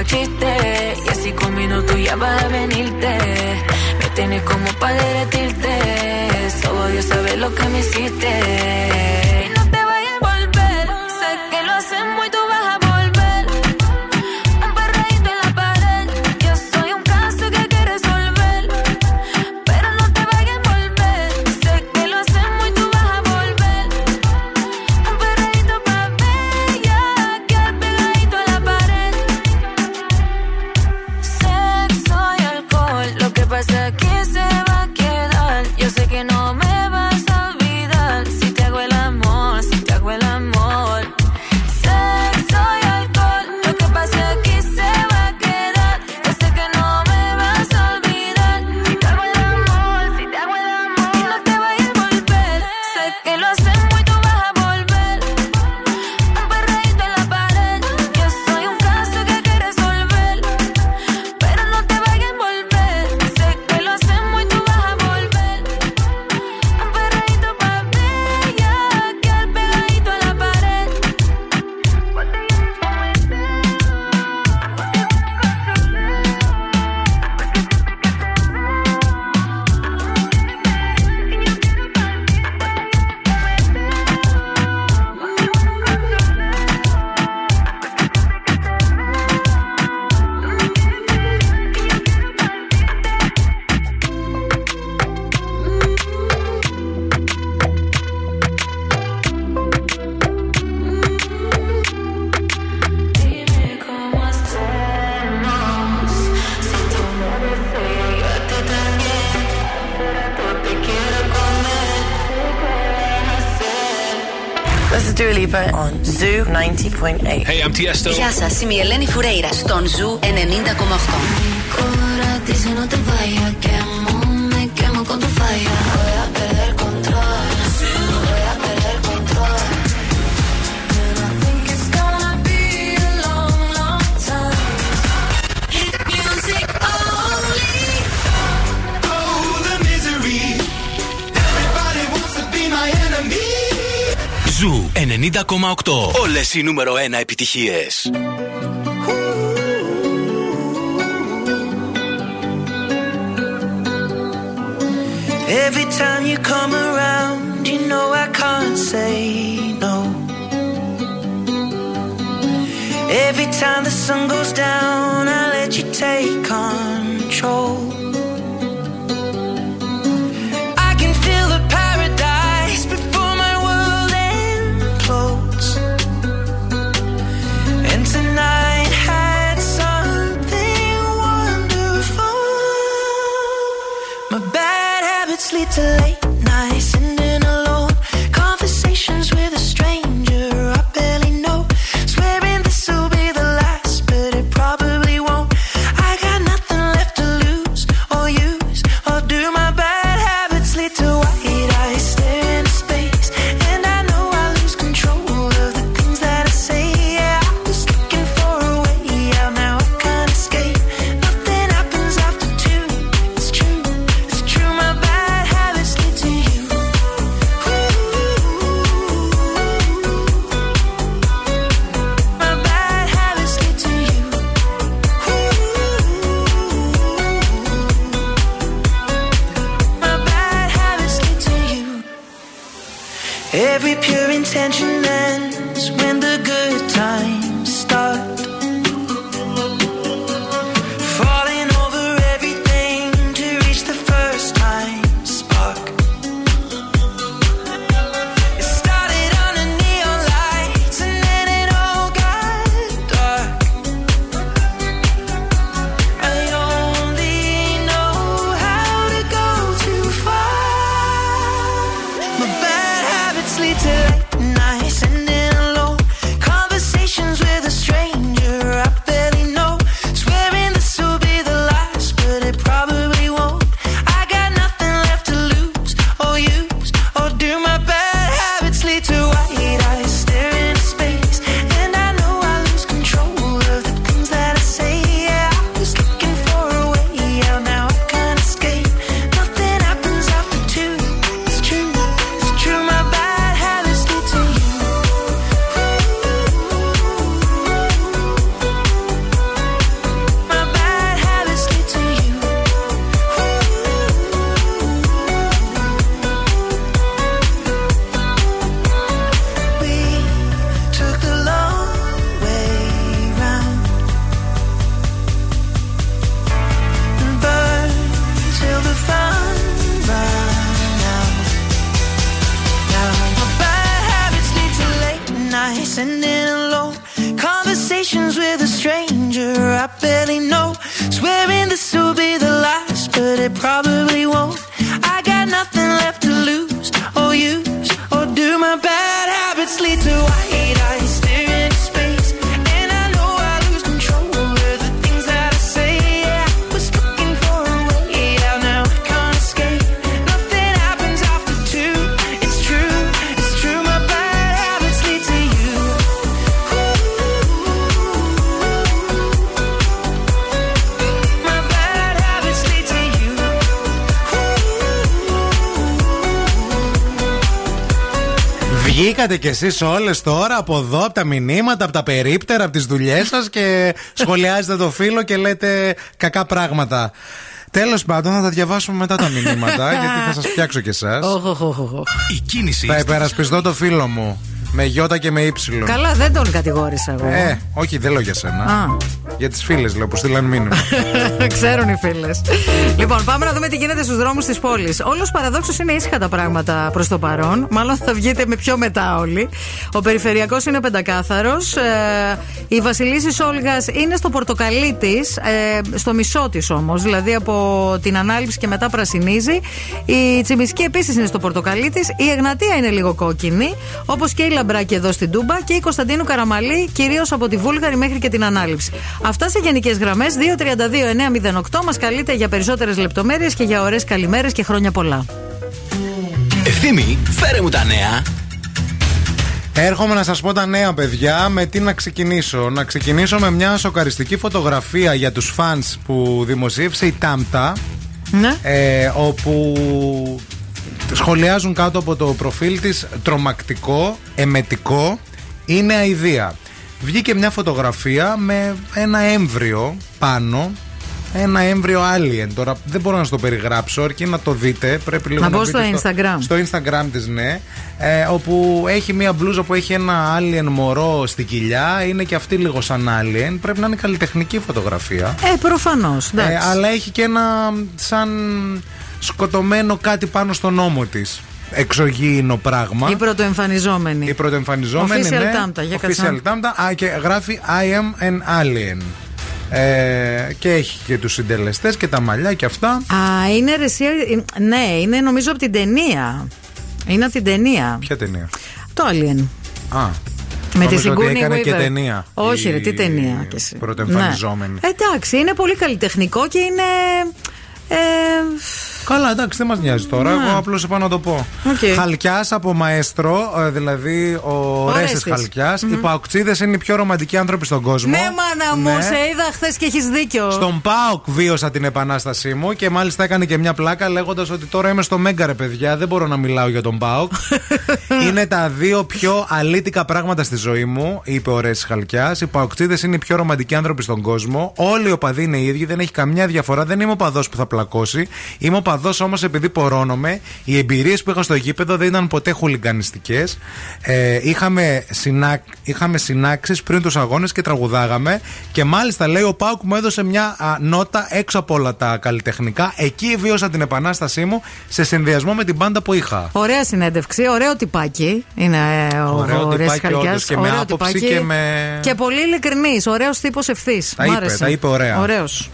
Speaker 21: Chistes y así con minutos ya vas a venirte. Me tienes como para derretirte. Solo Dios sabe lo que me hiciste.
Speaker 22: Hey, I'm Tiesto.
Speaker 23: Γεια σας, είμαι η Ελένη Φουρέιρα στον Ζου 90,8.
Speaker 21: Ahora dice no te vayas, quemo, me quemo con tu falla.
Speaker 1: 90,8. Όλε οι νούμερο 1 επιτυχίε.
Speaker 9: Every time you come around, you know I can't say no. Every time the sun goes down, I let you take control.
Speaker 2: Βγήκατε κι εσείς όλες τώρα από εδώ, από τα μηνύματα, από τα περίπτερα, από τις δουλειές σας και σχολιάζετε το φίλο και λέτε κακά πράγματα. Τέλος πάντων, θα τα διαβάσουμε μετά τα μηνύματα, γιατί θα σας φτιάξω κι εσάς.
Speaker 1: Η κίνηση.
Speaker 2: Θα υπερασπιστώ το φίλο μου. Με γιώτα και με ύψιλον.
Speaker 3: Καλά, δεν τον κατηγόρησα εγώ.
Speaker 2: Ε, όχι, δεν λέω για σένα.
Speaker 3: Α.
Speaker 2: Για τις φίλες λέω που στείλαν μήνυμα.
Speaker 3: Ξέρουν οι φίλες. λοιπόν, πάμε να δούμε τι γίνεται στους δρόμους της πόλης. Όλος παραδόξως είναι ήσυχα τα πράγματα προς το παρόν. Μάλλον θα βγείτε με πιο μετά όλοι. Ο περιφερειακός είναι πεντακάθαρος. Ε, η Βασιλίση Όλγας είναι στο πορτοκαλί της, ε, στο μισό της όμως. Δηλαδή από την ανάληψη και μετά πρασινίζει. Η Τσιμισκή επίσης είναι στο πορτοκαλί της. Η Εγνατία είναι λίγο κόκκινη. Όπως και η Λαμπράκη εδώ στην Τούμπα. Και η Κωνσταντίνου Καραμαλή, κυρίως από τη Βούλγαρη μέχρι και την ανάληψη. Αυτά σε γενικές γραμμές. 232-908 μας καλείτε για περισσότερες λεπτομέρειες και για ωραίες καλημέρες και χρόνια πολλά.
Speaker 1: Ευθύμη, φέρε μου τα νέα.
Speaker 2: Έρχομαι να σας πω τα νέα παιδιά με τι να ξεκινήσω; Να ξεκινήσω με μια σοκαριστική φωτογραφία για τους φανς που δημοσίευσε η Τάμτα.
Speaker 3: Ναι.
Speaker 2: Ε, όπου σχολιάζουν κάτω από το προφίλ της τρομακτικό, εμετικό, είναι αηδία. Βγήκε μια φωτογραφία με ένα έμβριο πάνω ένα έμβριο alien. Τώρα δεν μπορώ να σα το περιγράψω, αρκεί να το δείτε. Πρέπει λίγο
Speaker 3: Να
Speaker 2: να,
Speaker 3: μπω στο
Speaker 2: μπείτε
Speaker 3: Instagram.
Speaker 2: Στο Instagram της, ναι. Ε, όπου έχει μια μπλούζα που έχει ένα alien μωρό στην κοιλιά. Είναι και αυτή λίγο σαν alien. Πρέπει να είναι καλλιτεχνική φωτογραφία.
Speaker 3: Ε, προφανώς.
Speaker 2: Ε, αλλά έχει και ένα σαν σκοτωμένο κάτι πάνω στον ώμο της. Εξωγήινο πράγμα.
Speaker 3: Η πρωτοεμφανιζόμενη.
Speaker 2: Η πρωτοεμφανιζόμενη.
Speaker 3: Official
Speaker 2: ναι.
Speaker 3: Tamta, για
Speaker 2: Official
Speaker 3: κάτσε να-
Speaker 2: Tamta. Α, και γράφει I am an alien. Ε, και έχει και τους συντελεστές και τα μαλλιά και αυτά.
Speaker 3: Α, είναι ρεσία. Ναι, είναι νομίζω από την ταινία. Είναι από την ταινία.
Speaker 2: Ποια ταινία;
Speaker 3: Το Alien.
Speaker 2: Α.
Speaker 3: Με τη
Speaker 2: νόμιζα ότι
Speaker 3: Sigourney
Speaker 2: έκανε και
Speaker 3: Weaver.
Speaker 2: ταινία.
Speaker 3: Όχι,
Speaker 2: η
Speaker 3: ρε, τι ταινία κι εσύ.
Speaker 2: Πρωτοεμφανιζόμενη.
Speaker 3: Ναι. Εντάξει, είναι πολύ καλλιτεχνικό και είναι. Ε,
Speaker 2: Καλά, εντάξει, δεν μας νοιάζει τώρα.
Speaker 3: Ναι.
Speaker 2: Εγώ απλώς είπα να το πω.
Speaker 3: Οκ.
Speaker 2: Χαλκιάς από μαέστρο, ε, δηλαδή ο Ρέστης
Speaker 3: Ρέστης.
Speaker 2: Χαλκιάς.
Speaker 3: Μμμ.
Speaker 2: Οι παοκτσίδε είναι οι πιο ρομαντικοί άνθρωποι στον κόσμο.
Speaker 3: ναι, μάνα μου,
Speaker 2: Ναι.
Speaker 3: σε είδα χθες και έχεις δίκιο.
Speaker 2: Στον ΠΑΟΚ βίωσα την επανάστασή μου και μάλιστα έκανε και μια πλάκα λέγοντας ότι τώρα είμαι στο Μέγκα, ρε παιδιά. Δεν μπορώ να μιλάω για τον ΠΑΟΚ. είναι τα δύο πιο αλήτικα πράγματα στη ζωή μου, είπε ο Ρέση Χαλκιάς. Οι Παοκτσίδε είναι οι πιο ρομαντικοί άνθρωποι στον κόσμο. Όλοι οι οπαδοί είναι οι ίδιοι, δεν έχει καμιά διαφορά. Δεν είμαι οπαδός που θα πλακώσει. Είμαι οπαδό δώσω όμως επειδή πορώνομαι, οι εμπειρίες που είχα στο γήπεδο δεν ήταν ποτέ χουλιγκανιστικέ. Ε, είχαμε είχαμε συνάξεις πριν τους αγώνες και τραγουδάγαμε. Και μάλιστα λέει ο Πάουκ μου έδωσε μια α, νότα έξω από όλα τα καλλιτεχνικά. Εκεί βίωσα την επανάστασή μου σε συνδυασμό με την πάντα που είχα.
Speaker 21: Ωραία συνέντευξη, ωραίο τυπάκι. Είναι ε, ο
Speaker 2: ωραίο τυπάκι και με άποψη
Speaker 21: τυπάκι,
Speaker 2: και με.
Speaker 21: Και πολύ ειλικρινής, ωραίος τύπος ευθύς.
Speaker 2: Τα τα είπε ωραία.
Speaker 21: Ωραίος.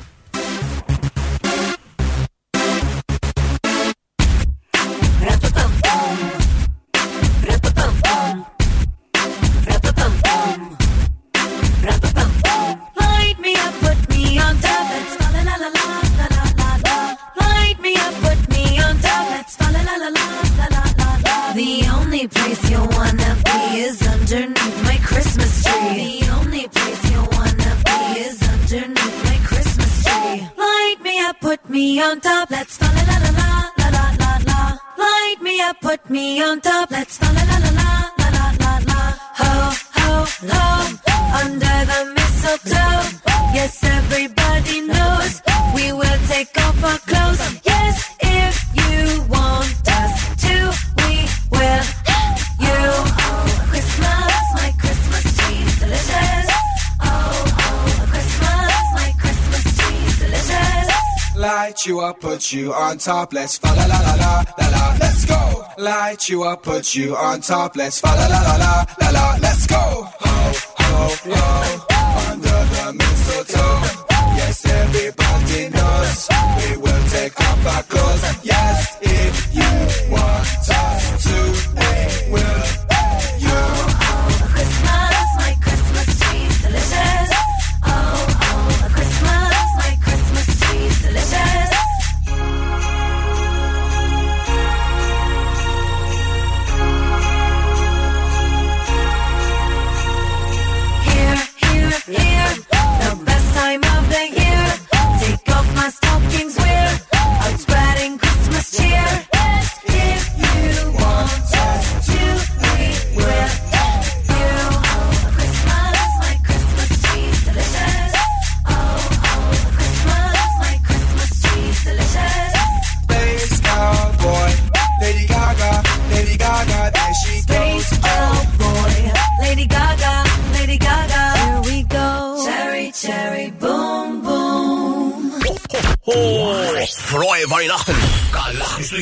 Speaker 24: put you on top. Let's fa la la la la la la. Let's
Speaker 25: go. Light you up, put you on top. Let's fa la la la la la la. Let's go. Ho ho ho. Under the mistletoe. Yes, everybody knows we will take off our clothes. Yes.
Speaker 12: Ho! Frohe Weihnachten!
Speaker 2: Galachtische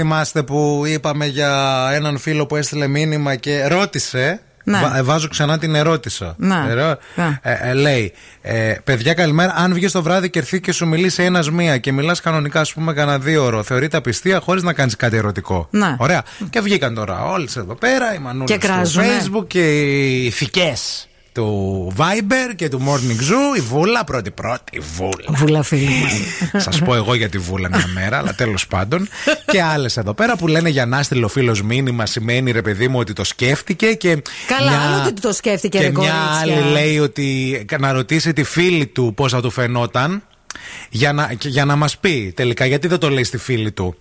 Speaker 2: Θυμάστε που είπαμε για έναν φίλο που έστειλε μήνυμα και ρώτησε.
Speaker 3: Ναι.
Speaker 2: Βα- ε, βάζω ξανά την ερώτησα.
Speaker 3: Ναι.
Speaker 2: Ερώ-
Speaker 3: Ναι.
Speaker 2: ε, ε, λέει, ε, παιδιά, καλημέρα. Αν βγεις το βράδυ και έρθει και σου μιλήσει ένας μία και μιλάς κανονικά, ας πούμε, κανένα δύο ώρο, θεωρείται απιστία χωρίς να κάνεις κάτι ερωτικό.
Speaker 3: Ναι.
Speaker 2: Ωραία. Και βγήκαν τώρα όλες εδώ πέρα, οι μανούλες
Speaker 3: Και
Speaker 2: στο
Speaker 3: κράζουνε.
Speaker 2: Facebook και οι ηθικές του Viber και του Morning Zoo. Η Βούλα, πρώτη-πρώτη, η Βούλα.
Speaker 3: Βούλα φίλη μας.
Speaker 2: Σας πω εγώ για τη Βούλα μια μέρα, αλλά τέλος πάντων. Και άλλες εδώ πέρα που λένε για να στείλει ο φίλος μήνυμα σημαίνει ρε παιδί μου ότι το σκέφτηκε και.
Speaker 3: Καλά,
Speaker 2: μια-
Speaker 3: άλλο ότι το σκέφτηκε,
Speaker 2: Και
Speaker 3: ρε
Speaker 2: μια
Speaker 3: κορίτσια.
Speaker 2: άλλη λέει ότι να ρωτήσει τη φίλη του πώ θα του φαινόταν. Για να, και για να μας πει τελικά γιατί δεν το λέει στη φίλη του.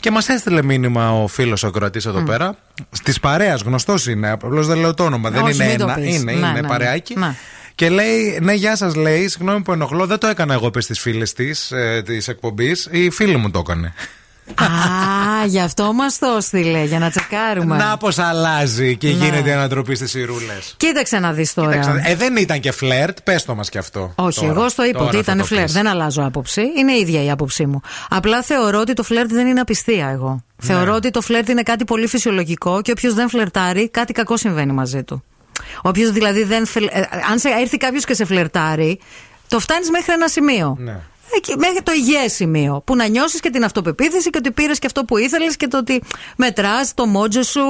Speaker 2: Και μας έστειλε μήνυμα ο φίλος ο Κροατή εδώ πέρα. Της παρέας, γνωστός είναι. Απλώς δεν λέω το όνομα. δεν
Speaker 3: Όχι,
Speaker 2: είναι
Speaker 3: μην το
Speaker 2: ένα.
Speaker 3: πεις.
Speaker 2: Είναι,
Speaker 3: Ναι,
Speaker 2: είναι
Speaker 3: ναι, ναι.
Speaker 2: παρεάκι.
Speaker 3: Ναι.
Speaker 2: Και λέει, ναι, γεια σας, λέει. Συγγνώμη που ενοχλώ, δεν το έκανα εγώ, είπε στι φίλε της ε, της εκπομπής. Η φίλη μου το έκανε.
Speaker 3: Α, γι' αυτό μας το έστειλε, για να τσεκάρουμε.
Speaker 2: Να πως αλλάζει και
Speaker 3: Ναι.
Speaker 2: γίνεται η ανατροπή στις ηρούλε.
Speaker 3: Κοίταξε να δεις τώρα.
Speaker 2: Ε, δεν ήταν και φλερτ, πες το μας κι αυτό.
Speaker 3: Όχι,
Speaker 2: Τώρα.
Speaker 3: εγώ στο είπα
Speaker 2: Τώρα
Speaker 3: ότι
Speaker 2: θα
Speaker 3: ήταν
Speaker 2: το
Speaker 3: φλερτ.
Speaker 2: πεις.
Speaker 3: Δεν αλλάζω άποψη. Είναι η ίδια η άποψή μου. Απλά θεωρώ ότι το φλερτ δεν είναι απιστία εγώ.
Speaker 2: Ναι.
Speaker 3: Θεωρώ ότι το φλερτ είναι κάτι πολύ φυσιολογικό και όποιος δεν φλερτάρει, κάτι κακό συμβαίνει μαζί του. Όποιος δηλαδή δεν. φλε- ε, αν σε έρθει κάποιος και σε φλερτάρει, το φτάνεις μέχρι ένα σημείο.
Speaker 2: Ναι.
Speaker 3: Εκεί, μέχρι το υγιές σημείο. Που να νιώσεις και την αυτοπεποίθηση και ότι πήρες και αυτό που ήθελες και το ότι μετράς το μότζο σου,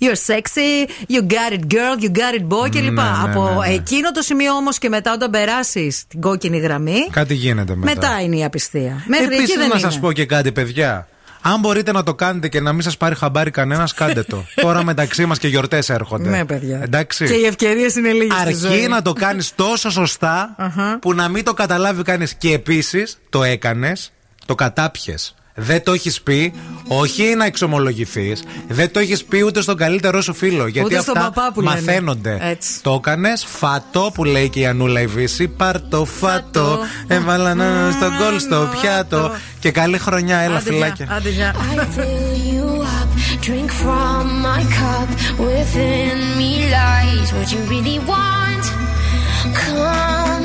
Speaker 3: you're sexy, you got it girl, you got it boy κλπ.
Speaker 2: Ναι, ναι,
Speaker 3: Από
Speaker 2: ναι, ναι.
Speaker 3: εκείνο το σημείο όμως και μετά όταν περάσεις την κόκκινη γραμμή,
Speaker 2: Κάτι γίνεται μετά.
Speaker 3: μετά είναι η απιστία. Μέχρι εκεί
Speaker 2: Επίσης
Speaker 3: δεν
Speaker 2: να
Speaker 3: είναι.
Speaker 2: σας πω και κάτι, παιδιά. Αν μπορείτε να το κάνετε και να μην σας πάρει χαμπάρι κανένας, κάντε το. Τώρα μεταξύ μας και γιορτές έρχονται.
Speaker 3: Ναι, παιδιά.
Speaker 2: Εντάξει.
Speaker 3: Και οι ευκαιρίες είναι λίγες.
Speaker 2: Αρκεί να το κάνεις τόσο σωστά που να μην το καταλάβει κανείς. Και επίσης το έκανες, το κατάπιες. Δεν το έχεις πει, όχι να εξομολογηθείς, δεν το έχεις πει ούτε στον καλύτερό σου φίλο. Γιατί
Speaker 3: Ούτε στον
Speaker 2: αυτά
Speaker 3: παπά που λένε.
Speaker 2: μαθαίνονται.
Speaker 3: Έτσι.
Speaker 2: Το έκανες φατό που λέει και η Ανούλα η Βύση. Πάρ το φατό. Έβαλα να στον κόλ στο πιάτο. Και καλή χρονιά, έλα
Speaker 3: Άντε, γεια.
Speaker 2: φυλάκια.
Speaker 3: Άντε, γεια.
Speaker 15: I fill you up, drink from my cup. Within me lies what you really want. Come,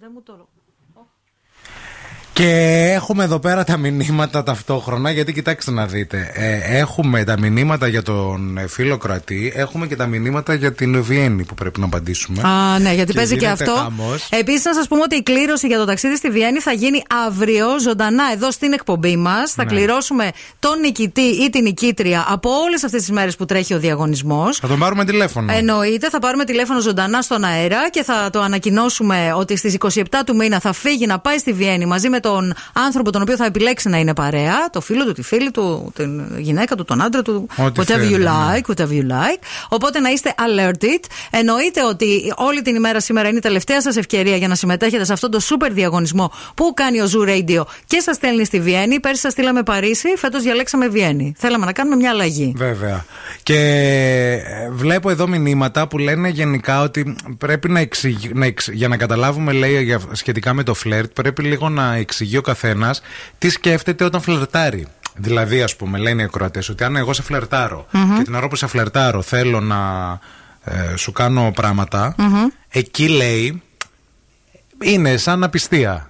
Speaker 3: που δεν μου το.
Speaker 2: Και έχουμε εδώ πέρα τα μηνύματα ταυτόχρονα, γιατί κοιτάξτε να δείτε. Ε, έχουμε τα μηνύματα για τον ε, φίλο κρατή, έχουμε και τα μηνύματα για την Βιέννη που πρέπει να απαντήσουμε.
Speaker 3: Α, ναι, γιατί παίζει και
Speaker 2: γίνεται
Speaker 3: αυτό.
Speaker 2: χαμός.
Speaker 3: Επίσης, να σας πούμε ότι η κλήρωση για το ταξίδι στη Βιέννη θα γίνει αύριο ζωντανά εδώ στην εκπομπή μας. Θα
Speaker 2: Ναι.
Speaker 3: κληρώσουμε τον νικητή ή την νικήτρια από όλες αυτές τις μέρες που τρέχει ο διαγωνισμός.
Speaker 2: Θα τον πάρουμε τηλέφωνο.
Speaker 3: Εννοείται, θα πάρουμε τηλέφωνο ζωντανά στον αέρα και θα το ανακοινώσουμε ότι στις 27 του μήνα θα φύγει να πάει στη Βιέννη μαζί με τον άνθρωπο τον οποίο θα επιλέξει να είναι παρέα, το φίλο του, τη φίλη του, την γυναίκα του, τον άντρα του,
Speaker 2: Ό,τι
Speaker 3: whatever
Speaker 2: θέλει,
Speaker 3: you
Speaker 2: ναι.
Speaker 3: like, whatever you like. Οπότε να είστε alerted. Εννοείται ότι όλη την ημέρα σήμερα είναι η τελευταία σας ευκαιρία για να συμμετέχετε σε αυτόν τον super διαγωνισμό που κάνει ο Zoo Radio και σας στέλνει στη Βιέννη. Πέρσι σας στείλαμε Παρίσι, φέτος διαλέξαμε Βιέννη. Θέλαμε να κάνουμε μια αλλαγή.
Speaker 2: Βέβαια. Και ε, βλέπω εδώ μηνύματα που λένε γενικά ότι πρέπει να εξηγεί, να εξ- για να καταλάβουμε, λέει, για- σχετικά με το φλερτ, πρέπει λίγο να εξηγεί ο καθένας τι σκέφτεται όταν φλερτάρει. Δηλαδή, ας πούμε, λένε οι ακροατές ότι αν εγώ σε φλερτάρω
Speaker 3: Μμμ.
Speaker 2: και την ώρα που σε φλερτάρω θέλω να ε, σου κάνω πράγματα,
Speaker 3: Μμμ.
Speaker 2: εκεί λέει είναι σαν απιστία.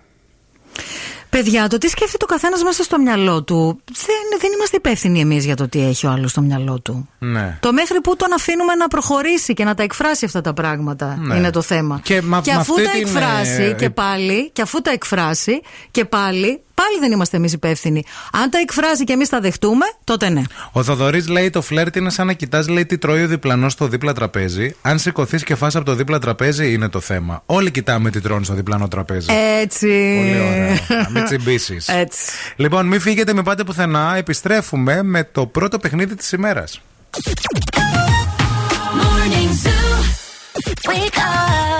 Speaker 3: Παιδιά, το τι σκέφτεται ο καθένας μέσα στο μυαλό του. Δεν, δεν είμαστε υπεύθυνοι εμείς για το τι έχει ο άλλος στο μυαλό του.
Speaker 2: Ναι.
Speaker 3: Το μέχρι που τον αφήνουμε να προχωρήσει και να τα εκφράσει αυτά τα πράγματα
Speaker 2: Ναι.
Speaker 3: είναι το θέμα.
Speaker 2: Και μα- με
Speaker 3: αφού
Speaker 2: αυτή
Speaker 3: τα
Speaker 2: την,
Speaker 3: εκφράσει
Speaker 2: ε,
Speaker 3: και πάλι, και αφού τα εκφράσει και πάλι, πάλι δεν είμαστε εμείς υπεύθυνοι. Αν τα εκφράσει και εμείς τα δεχτούμε, τότε ναι.
Speaker 2: Ο Θοδωρής λέει: Το φλερτ είναι σαν να κοιτάς, λέει, τι τρώει ο διπλανός στο δίπλα τραπέζι. Αν σηκωθείς και φας από το δίπλα τραπέζι, είναι το θέμα. Όλοι κοιτάμε τι τρώνε στο διπλανό τραπέζι.
Speaker 3: Έτσι.
Speaker 2: Πολύ ωραία. Να μην τσιμπήσεις.
Speaker 3: Έτσι.
Speaker 2: Λοιπόν, μην φύγετε, μην πάτε πουθενά. Επιστρέφουμε με το πρώτο παιχνίδι της ημέρας.
Speaker 13: Morning Zoo. Wake up.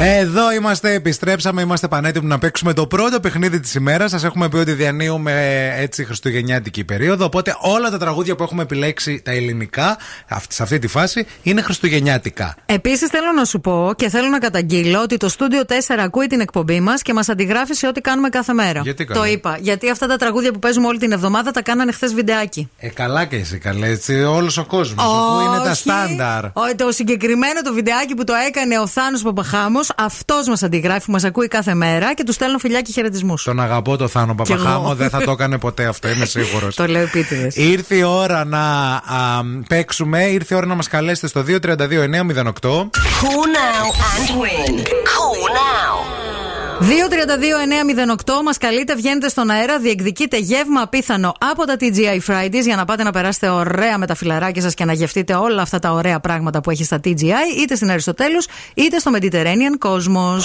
Speaker 2: Εδώ είμαστε, επιστρέψαμε, είμαστε πανέτοιμοι να παίξουμε το πρώτο παιχνίδι της ημέρας. Σας έχουμε πει ότι διανύουμε έτσι χριστουγεννιάτικη περίοδο. Οπότε όλα τα τραγούδια που έχουμε επιλέξει, τα ελληνικά, αυτή- σε αυτή τη φάση, είναι χριστουγεννιάτικα.
Speaker 3: Επίσης θέλω να σου πω και θέλω να καταγγείλω ότι το Studio 4 ακούει την εκπομπή μας και μας αντιγράφει σε ό,τι κάνουμε κάθε μέρα.
Speaker 2: Γιατί
Speaker 3: το
Speaker 2: καλά;
Speaker 3: είπα. Γιατί αυτά τα τραγούδια που παίζουμε όλη την εβδομάδα τα κάνανε χθες βιντεάκι.
Speaker 2: Ε, καλά και εσύ καλέ, έτσι, όλος ο κόσμος. Αφού είναι τα
Speaker 3: Όχι.
Speaker 2: στάνταρ.
Speaker 3: Ο, το συγκεκριμένο το βιντεάκι που το έκανε ο Θάνος Παπαχάμος, αυτός μας αντιγράφει, μας ακούει κάθε μέρα και του στέλνω φιλιά και χαιρετισμούς.
Speaker 2: Τον αγαπώ το Θάνο
Speaker 3: Κι εγώ.
Speaker 2: Παπαχάμο, δεν θα το έκανε ποτέ αυτό, είμαι σίγουρος.
Speaker 3: το λέω επίτηδες.
Speaker 2: Ήρθε η ώρα να α, παίξουμε, ήρθε η ώρα να μας καλέσετε στο 232-908.
Speaker 13: Call now and win; Call now.
Speaker 3: 232-908 μας καλείτε, βγαίνετε στον αέρα, διεκδικείτε γεύμα απίθανο από τα TGI Fridays για να πάτε να περάσετε ωραία με τα φιλαράκια σας και να γευτείτε όλα αυτά τα ωραία πράγματα που έχει στα TGI, είτε στην Αριστοτέλους είτε στο Mediterranean Cosmos.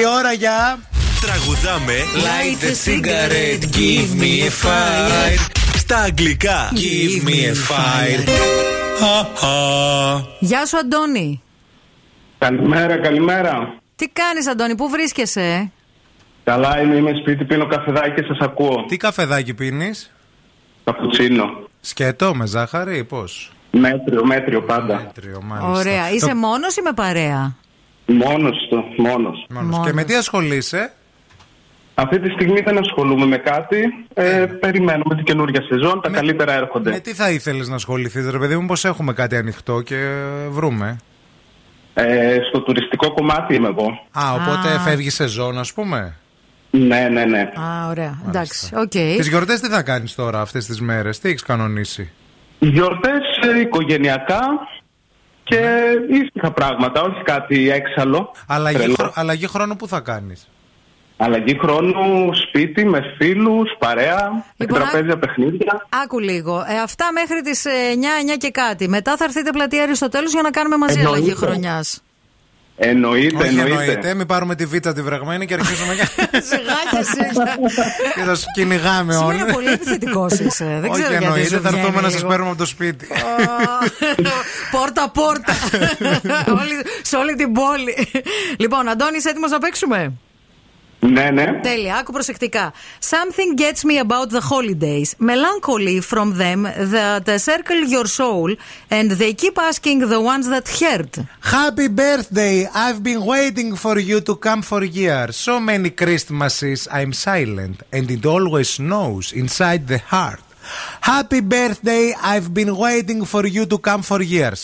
Speaker 2: η ώρα για.
Speaker 1: Τραγουδάμε
Speaker 2: Light a cigarette, give me a fire.
Speaker 1: στα αγγλικά.
Speaker 2: Give me a fire.
Speaker 3: Γεια σου, Αντώνη.
Speaker 22: Καλημέρα, καλημέρα.
Speaker 3: Τι κάνεις, Αντώνη, πού βρίσκεσαι, ε;
Speaker 22: Καλά είμαι, είμαι σπίτι, πίνω καφεδάκι και σας ακούω.
Speaker 2: Τι καφεδάκι πίνεις,
Speaker 22: Καπουτσίνο.
Speaker 2: Σκέτο με ζάχαρη ή πώς;
Speaker 22: Μέτριο, μέτριο πάντα.
Speaker 2: Μέτριο, μάλιστα.
Speaker 3: Ωραία. Είσαι
Speaker 2: Το-
Speaker 3: μόνος ή με παρέα;
Speaker 22: Μόνος του, μόνος.
Speaker 2: Μόνος. Και με τι ασχολείσαι,
Speaker 22: Αυτή τη στιγμή δεν ασχολούμαι με κάτι. Ε, περιμένουμε την καινούργια σεζόν, τα καλύτερα έρχονται.
Speaker 2: με τι θα ήθελες να ασχοληθείς, ρε παιδί μου, πώς έχουμε κάτι ανοιχτό και βρούμε;
Speaker 22: Ε, στο τουριστικό κομμάτι είμαι εγώ.
Speaker 2: Α, οπότε
Speaker 3: Α.
Speaker 2: φεύγει σεζόν, ας πούμε;
Speaker 22: Ναι, ναι, ναι.
Speaker 3: Α, ωραία. Εντάξει, οκ.
Speaker 2: Τις γιορτές τι θα κάνεις τώρα αυτές τις μέρες, τι έχεις κανονίσει;
Speaker 22: Γιορτές ε, οικογενειακά και ήσυχα πράγματα, όχι κάτι έξαλλο.
Speaker 2: Αλλαγή,
Speaker 22: τρελό.
Speaker 2: χρο- αλλαγή χρόνου που θα κάνεις;
Speaker 22: Αλλαγή χρόνου, σπίτι, με φίλους, παρέα,
Speaker 3: Λοιπόν,
Speaker 22: τραπέζια, παιχνίδια.
Speaker 3: Άκου λίγο. Ε, αυτά μέχρι τις 9, 9 και κάτι. Μετά θα έρθετε πλατεία Αριστοτέλους για να κάνουμε μαζί
Speaker 22: Εννοείται.
Speaker 3: αλλαγή χρονιάς.
Speaker 22: Εννοείται,
Speaker 2: Όχι
Speaker 22: εννοείται.
Speaker 2: εννοείται, μην πάρουμε τη β' τη βρεγμένη και αρχίσουμε και-
Speaker 3: Σιγά και εσύ.
Speaker 2: και θα σου κυνηγάμε όλοι.
Speaker 3: Σήμερα πολύ επιθετικός είσαι. Δεν
Speaker 2: Όχι
Speaker 3: ξέρω γιατί
Speaker 2: εννοείται,
Speaker 3: σου
Speaker 2: θα έρθουμε
Speaker 3: βγαίνει
Speaker 2: να σας
Speaker 3: λίγο.
Speaker 2: παίρνουμε από το σπίτι.
Speaker 3: Πόρτα, πόρτα. Όλη- σε όλη την πόλη. λοιπόν, Αντώνη, είσαι έτοιμος να παίξουμε;
Speaker 22: Ναι, ναι.
Speaker 3: Τέλεια, άκου προσεκτικά. Something gets me about the holidays. Melancholy from them that circle your soul and they keep asking the ones that hurt.
Speaker 2: Happy birthday! I've been waiting for you to come for years. So many Christmases I'm silent, and it always snows inside the heart. Happy birthday! I've been waiting for you to come for years.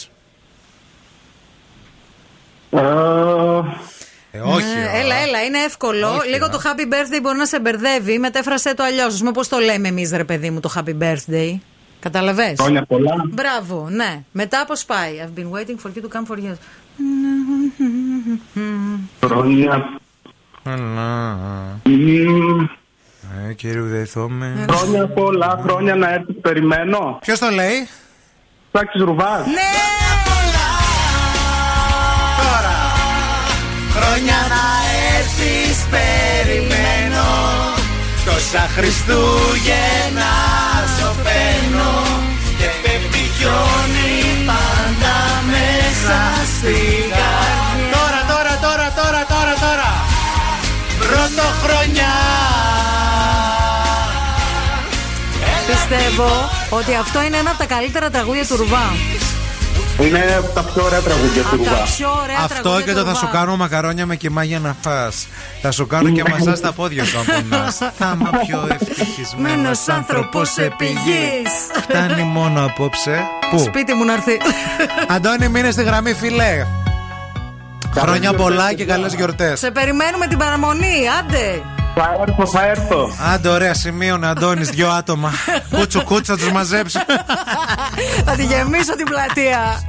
Speaker 2: Ε, όχι.
Speaker 3: Ναι, έλα, έλα, είναι εύκολο. Λίγο το happy birthday μπορεί να σε μπερδεύει. Μετέφρασέ το αλλιώς. Α πούμε, πώς το λέμε εμείς, ρε παιδί μου, το happy birthday. Καταλαβες.
Speaker 22: Χρόνια πολλά.
Speaker 3: Μπράβο, ναι. Μετά πώς πάει; I've been waiting for you to come for years.
Speaker 22: Χρόνια.
Speaker 2: Αλλά.
Speaker 22: Μμμ.
Speaker 2: Ε, κύριε Ουδεθόμε.
Speaker 22: Χρόνια πολλά, χρόνια να έρθεις, περιμένω.
Speaker 2: Ποιος το λέει;
Speaker 22: Τάξης Ρουβάς.
Speaker 3: Ναι!
Speaker 2: Χρόνια να έρθεις περιμένω. Τόσα Χριστούγεννα σωπαίνω Και πέφτει χιόνι πάντα μέσα στην καρδιά. Τώρα, τώρα, τώρα, τώρα, τώρα, τώρα. Πρωτοχρονιά
Speaker 3: Πιστεύω ότι αυτό είναι ένα από τα καλύτερα τραγούδια του Ρουβά.
Speaker 22: Είναι από τα πιο ωραία τραγούδια του
Speaker 3: Από τα
Speaker 22: Ρουβά.
Speaker 3: πιο ωραία
Speaker 2: Αυτό
Speaker 3: τραγούδια
Speaker 2: και
Speaker 3: του
Speaker 2: το θα
Speaker 3: Ρουβά.
Speaker 2: σου κάνω μακαρόνια με κιμά για να φας Θα σου κάνω και μασά στα πόδια σου αν πονάς Θα είμαι πιο ευτυχισμένος
Speaker 3: Μένος άνθρωπος επί γης.
Speaker 2: Φτάνει μόνο απόψε Πού;
Speaker 3: Σπίτι μου να έρθει.
Speaker 2: Αντώνη μείνε στη γραμμή φιλέ Χρόνια πολλά και καλές γιορτές
Speaker 3: Σε περιμένουμε την παραμονή, άντε.
Speaker 22: Θα έρθω, θα έρθω.
Speaker 2: Άντε ωραία σημείωνε Αντώνης δυο άτομα Κούτσου κούτσου θα τους μαζέψεις
Speaker 3: Θα τη γεμίσω την πλατεία.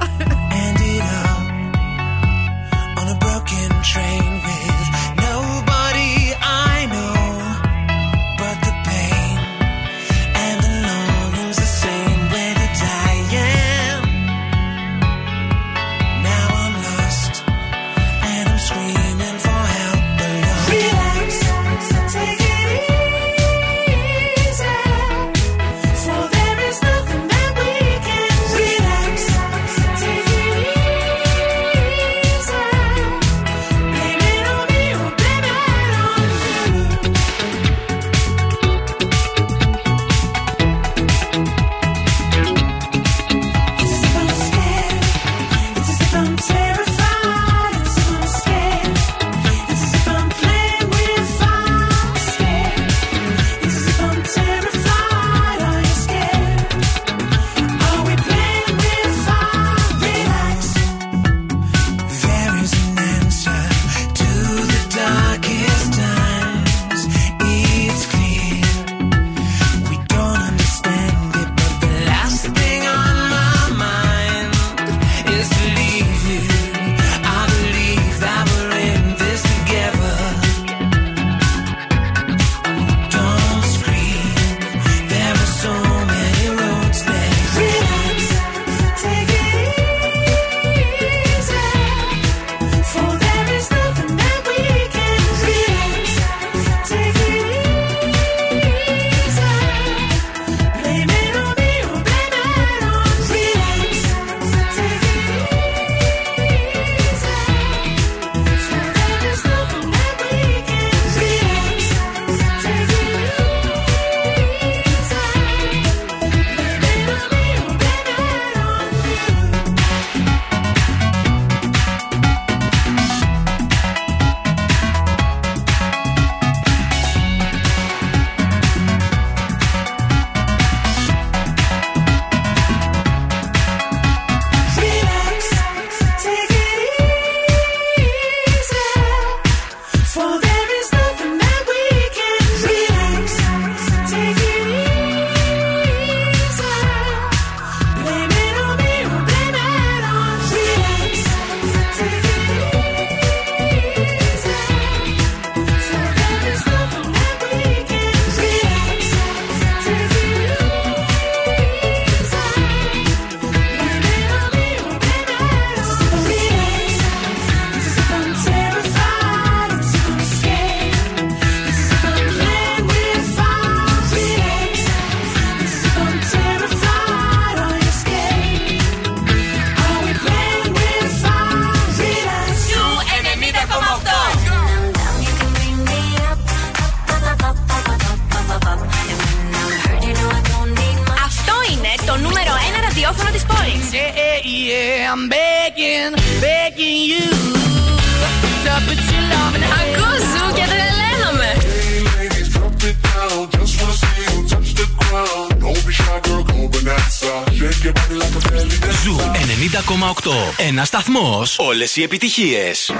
Speaker 1: Σταθμό. Όλες οι
Speaker 21: επιτυχίες.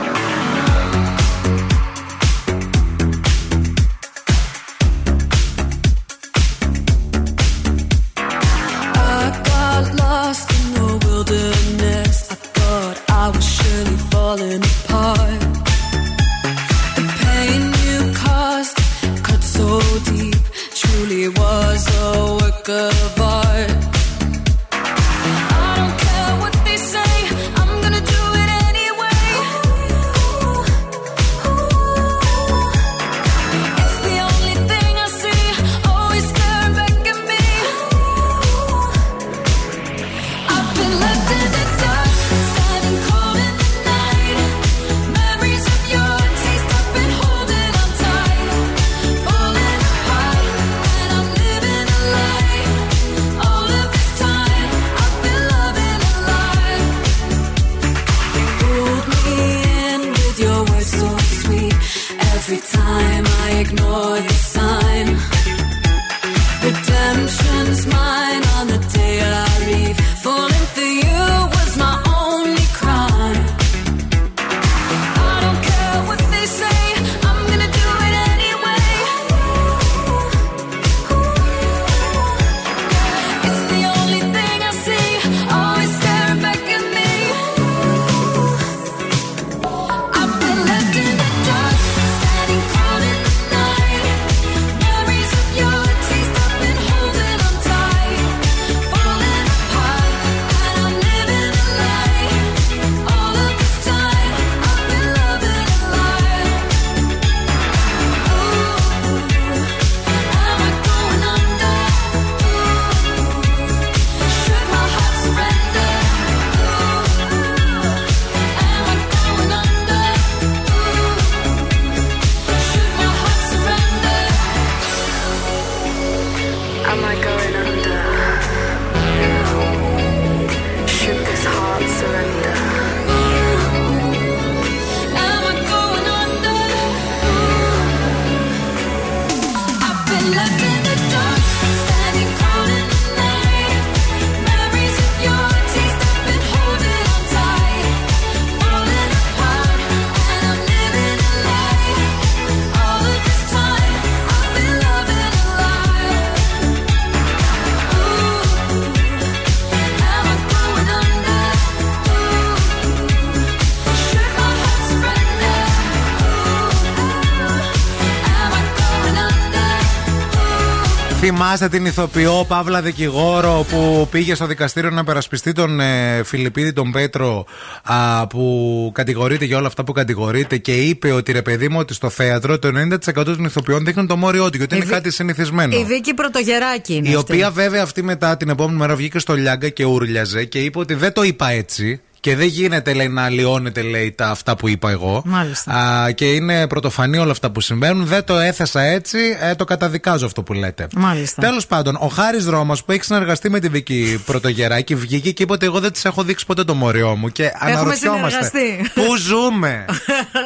Speaker 2: Θυμάστε την ηθοποιό Παύλα Δικηγόρο που πήγε στο δικαστήριο να περασπιστεί τον ε, Φιλιππίδη τον Πέτρο α, που κατηγορείται για όλα αυτά που κατηγορείται και είπε ότι ρε παιδί μου ότι στο θέατρο το 90% των ηθοποιών δείχνουν το μόριό του γιατί
Speaker 3: Η
Speaker 2: είναι
Speaker 3: Βι-
Speaker 2: κάτι συνηθισμένο.
Speaker 3: Η Βίκη Πρωτογεράκη είναι.
Speaker 2: Η
Speaker 3: αυτή.
Speaker 2: οποία βέβαια αυτή μετά την επόμενη μέρα βγήκε στο Λιάγκα και ούρλιαζε και είπε ότι δεν το είπα έτσι. Και δεν γίνεται λέει, να αλλοιώνεται λέει, τα αυτά που είπα εγώ.
Speaker 3: Μάλιστα.
Speaker 2: Α, και είναι πρωτοφανή όλα αυτά που συμβαίνουν. Δεν το έθεσα έτσι, ε, το καταδικάζω αυτό που λέτε.
Speaker 3: Μάλιστα.
Speaker 2: Τέλος πάντων, ο Χάρης Ρώμα που έχει συνεργαστεί με τη Βίκη Πρωτογεράκη βγήκε και είπε ότι εγώ δεν τη έχω δείξει ποτέ το μοριό μου. Και αναρωτιόμαστε.
Speaker 3: συνεργαστεί.
Speaker 2: Πού ζούμε;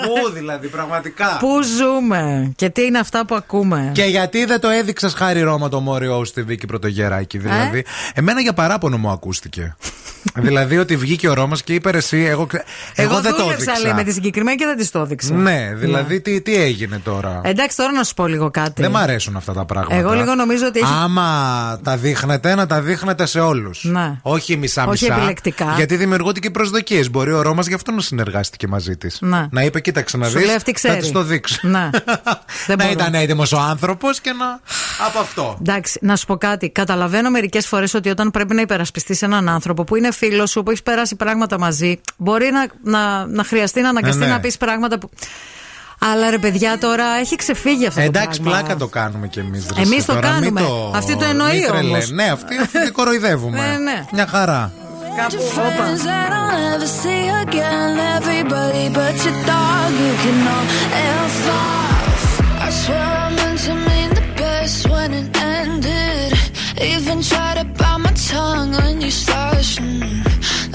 Speaker 2: Πού δηλαδή, πραγματικά;
Speaker 3: Πού ζούμε και τι είναι αυτά που ακούμε.
Speaker 2: Και γιατί δεν το έδειξες χάρη Ρώμα το μόριό σου στη Βίκη Πρωτογεράκη, δηλαδή; Εμένα για παράπονο μου ακούστηκε. δηλαδή ότι βγήκε ο Ρώμας και είπε ρε εσύ, εγώ, ξε- εγώ, δεν το
Speaker 3: δούλεψα,
Speaker 2: έδειξα.
Speaker 3: λέει, με τη συγκεκριμένη και δεν της το έδειξα.
Speaker 2: Ναι, δηλαδή Τι, τι έγινε τώρα;
Speaker 3: Εντάξει, τώρα να σου πω λίγο κάτι.
Speaker 2: Δεν μ' αρέσουν αυτά τα πράγματα.
Speaker 3: Εγώ λίγο νομίζω ότι έχει-
Speaker 2: Άμα τα δείχνετε, να τα δείχνετε σε όλους.
Speaker 3: Ναι.
Speaker 2: Όχι μισά-μισά.
Speaker 3: Όχι επιλεκτικά.
Speaker 2: Γιατί δημιουργούνται και προσδοκίες. Μπορεί ο Ρώμας γι' αυτό να συνεργάστηκε μαζί της.
Speaker 3: Ναι.
Speaker 2: Να είπε, κοίταξε να
Speaker 3: Σου
Speaker 2: δεις.
Speaker 3: λέει αυτή
Speaker 2: Θα
Speaker 3: ξέρει.
Speaker 2: της το δείξω.
Speaker 3: Ναι. Δεν
Speaker 2: να
Speaker 3: μπορώ.
Speaker 2: ήταν έτοιμος ο άνθρωπος και να. από αυτό.
Speaker 3: Εντάξει, να σου πω κάτι. Καταλαβαίνω μερικές φορές ότι όταν πρέπει να υπερασπιστείς έναν άνθρωπο που είναι φίλος σου, που έχεις περάσει πράγματα μαζί, μπορεί να, να, να χρειαστεί να αναγκαστεί
Speaker 2: Ναι, ναι.
Speaker 3: να πεις πράγματα που. Αλλά ρε παιδιά τώρα έχει ξεφύγει αυτό
Speaker 2: Εντάξει,
Speaker 3: το πράγμα.
Speaker 2: πλάκα το κάνουμε κι εμείς.
Speaker 3: Εμείς το κάνουμε. Αυτή το εννοεί
Speaker 2: μην τρελέ-
Speaker 3: όμως.
Speaker 2: Ναι, αυτή, αυτή την κοροϊδεύουμε.
Speaker 3: Ναι, ναι.
Speaker 2: Μια χαρά.
Speaker 3: Κάπου,
Speaker 21: Friends that I'll never see again. Everybody but your dog, you can know F off. I swear I meant to mean the best when it ended.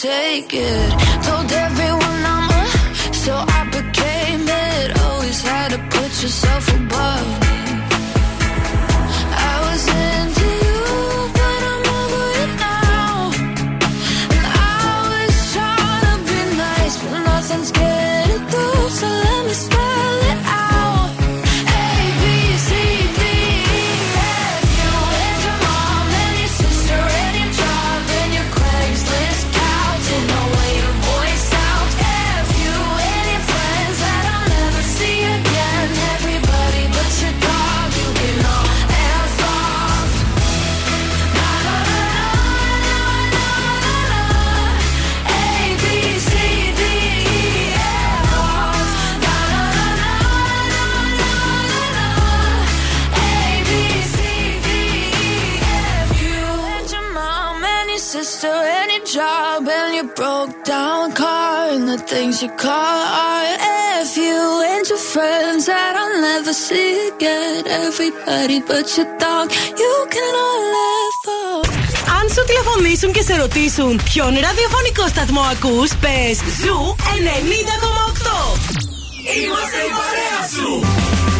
Speaker 21: Take it. You call art. F you and your friends that I'll never see again. Everybody but your dog, you can all f off.
Speaker 20: Αν σου τηλεφωνήσουν και σε ρωτήσουν ποιον ραδιοφωνικό σταθμό ακούς, πες Zoo 90,8.
Speaker 12: Είμαστε η παρέα σου.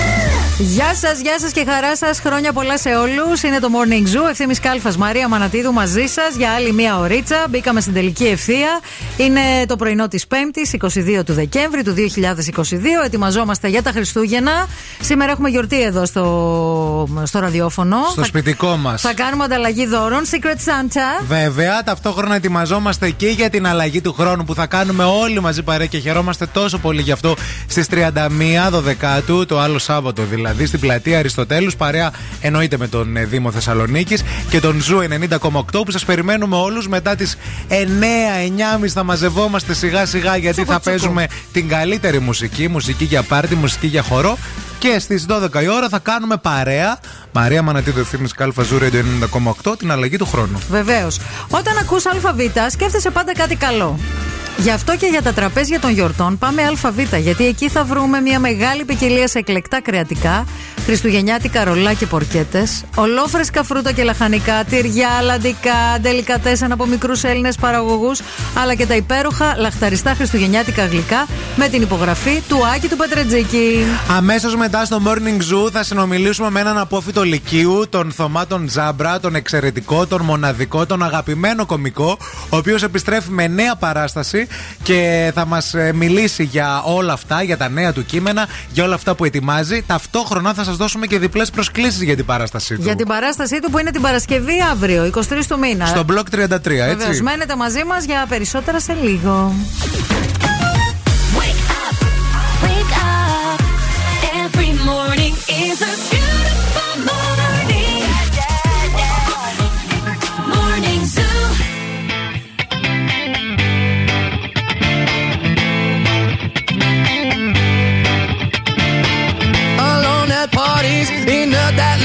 Speaker 3: Γεια σας, γεια σας και χαρά σας. Χρόνια πολλά σε όλους. Είναι το Morning Zoo. Ευθύνη Κάλφας Μαρία Μανατίδου μαζί σας για άλλη μία ωρίτσα. Μπήκαμε στην τελική ευθεία. Είναι το πρωινό της 5η, 22 του Δεκέμβρη του 2022. Ετοιμαζόμαστε για τα Χριστούγεννα. Σήμερα έχουμε γιορτή εδώ στο, στο ραδιόφωνο.
Speaker 2: Στο
Speaker 3: Θα-
Speaker 2: σπιτικό μας.
Speaker 3: Θα κάνουμε ανταλλαγή δώρων. Secret Santa.
Speaker 2: Βέβαια, ταυτόχρονα ετοιμαζόμαστε και για την αλλαγή του χρόνου που θα κάνουμε όλοι μαζί παρέα και χαιρόμαστε τόσο πολύ γι' αυτό στις 31 Δωδεκάτου, το άλλο Σάββατο δηλαδή, στην πλατεία Αριστοτέλους. Παρέα εννοείται με τον ε, Δήμο Θεσσαλονίκης και τον Zoo 90,8 που σας περιμένουμε όλους μετά τις 9-9.30 θα μαζευόμαστε σιγά σιγά γιατί
Speaker 3: Τσούκου,
Speaker 2: θα
Speaker 3: τσούκου.
Speaker 2: παίζουμε την καλύτερη μουσική, μουσική για πάρτι, μουσική για χορό. Και στις 12 η ώρα θα κάνουμε παρέα. Μαρία Μανατίδου Ευθύμης Κάλφας Zoo Radio 90,8 την αλλαγή του χρόνου.
Speaker 3: Βεβαίως. Όταν ακούς ΑΒ, σκέφτεσαι πάντα κάτι καλό. Γι' αυτό και για τα τραπέζια των γιορτών πάμε ΑΒ, γιατί εκεί θα βρούμε μια μεγάλη ποικιλία σε εκλεκτά κρεατικά, χριστουγεννιάτικα ρολά και πορκέτες, ολόφρεσκα φρούτα και λαχανικά, τυριά, αλλαντικά, ντελικατέσεν από μικρούς Έλληνες παραγωγούς, αλλά και τα υπέροχα λαχταριστά χριστουγεννιάτικα γλυκά με την υπογραφή του Άκη του Πετρετζίκη.
Speaker 2: Αμέσως μετά στο Morning Zoo θα συνομιλήσουμε με έναν απόφυτο Λυκείου, τον Θωμά τον Ζάμπρα, τον εξαιρετικό, τον μοναδικό, τον αγαπημένο κομικό, ο οποίος επιστρέφει με νέα παράσταση και θα μας μιλήσει για όλα αυτά, για τα νέα του κείμενα, για όλα αυτά που ετοιμάζει. Ταυτόχρονα θα σας δώσουμε και διπλές προσκλήσεις για την παράστασή του.
Speaker 3: Για την παράστασή του που είναι την Παρασκευή αύριο, 23 του μήνα.
Speaker 2: Στο Block 33,
Speaker 3: Βεβαίως,
Speaker 2: έτσι.
Speaker 3: μένετε μαζί μας για περισσότερα σε λίγο.
Speaker 21: Wake up. Every morning is a beautiful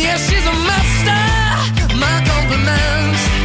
Speaker 19: Yeah, she's a master. My compliments.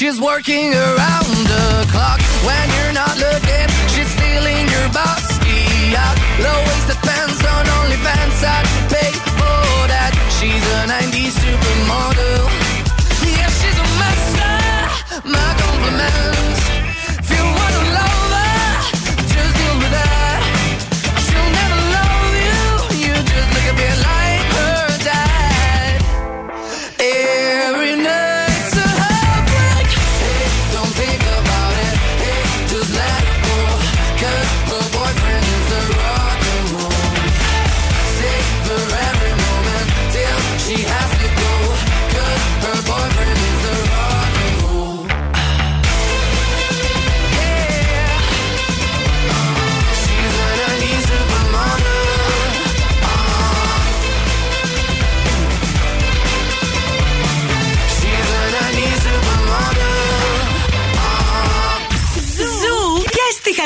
Speaker 19: She's working around the clock when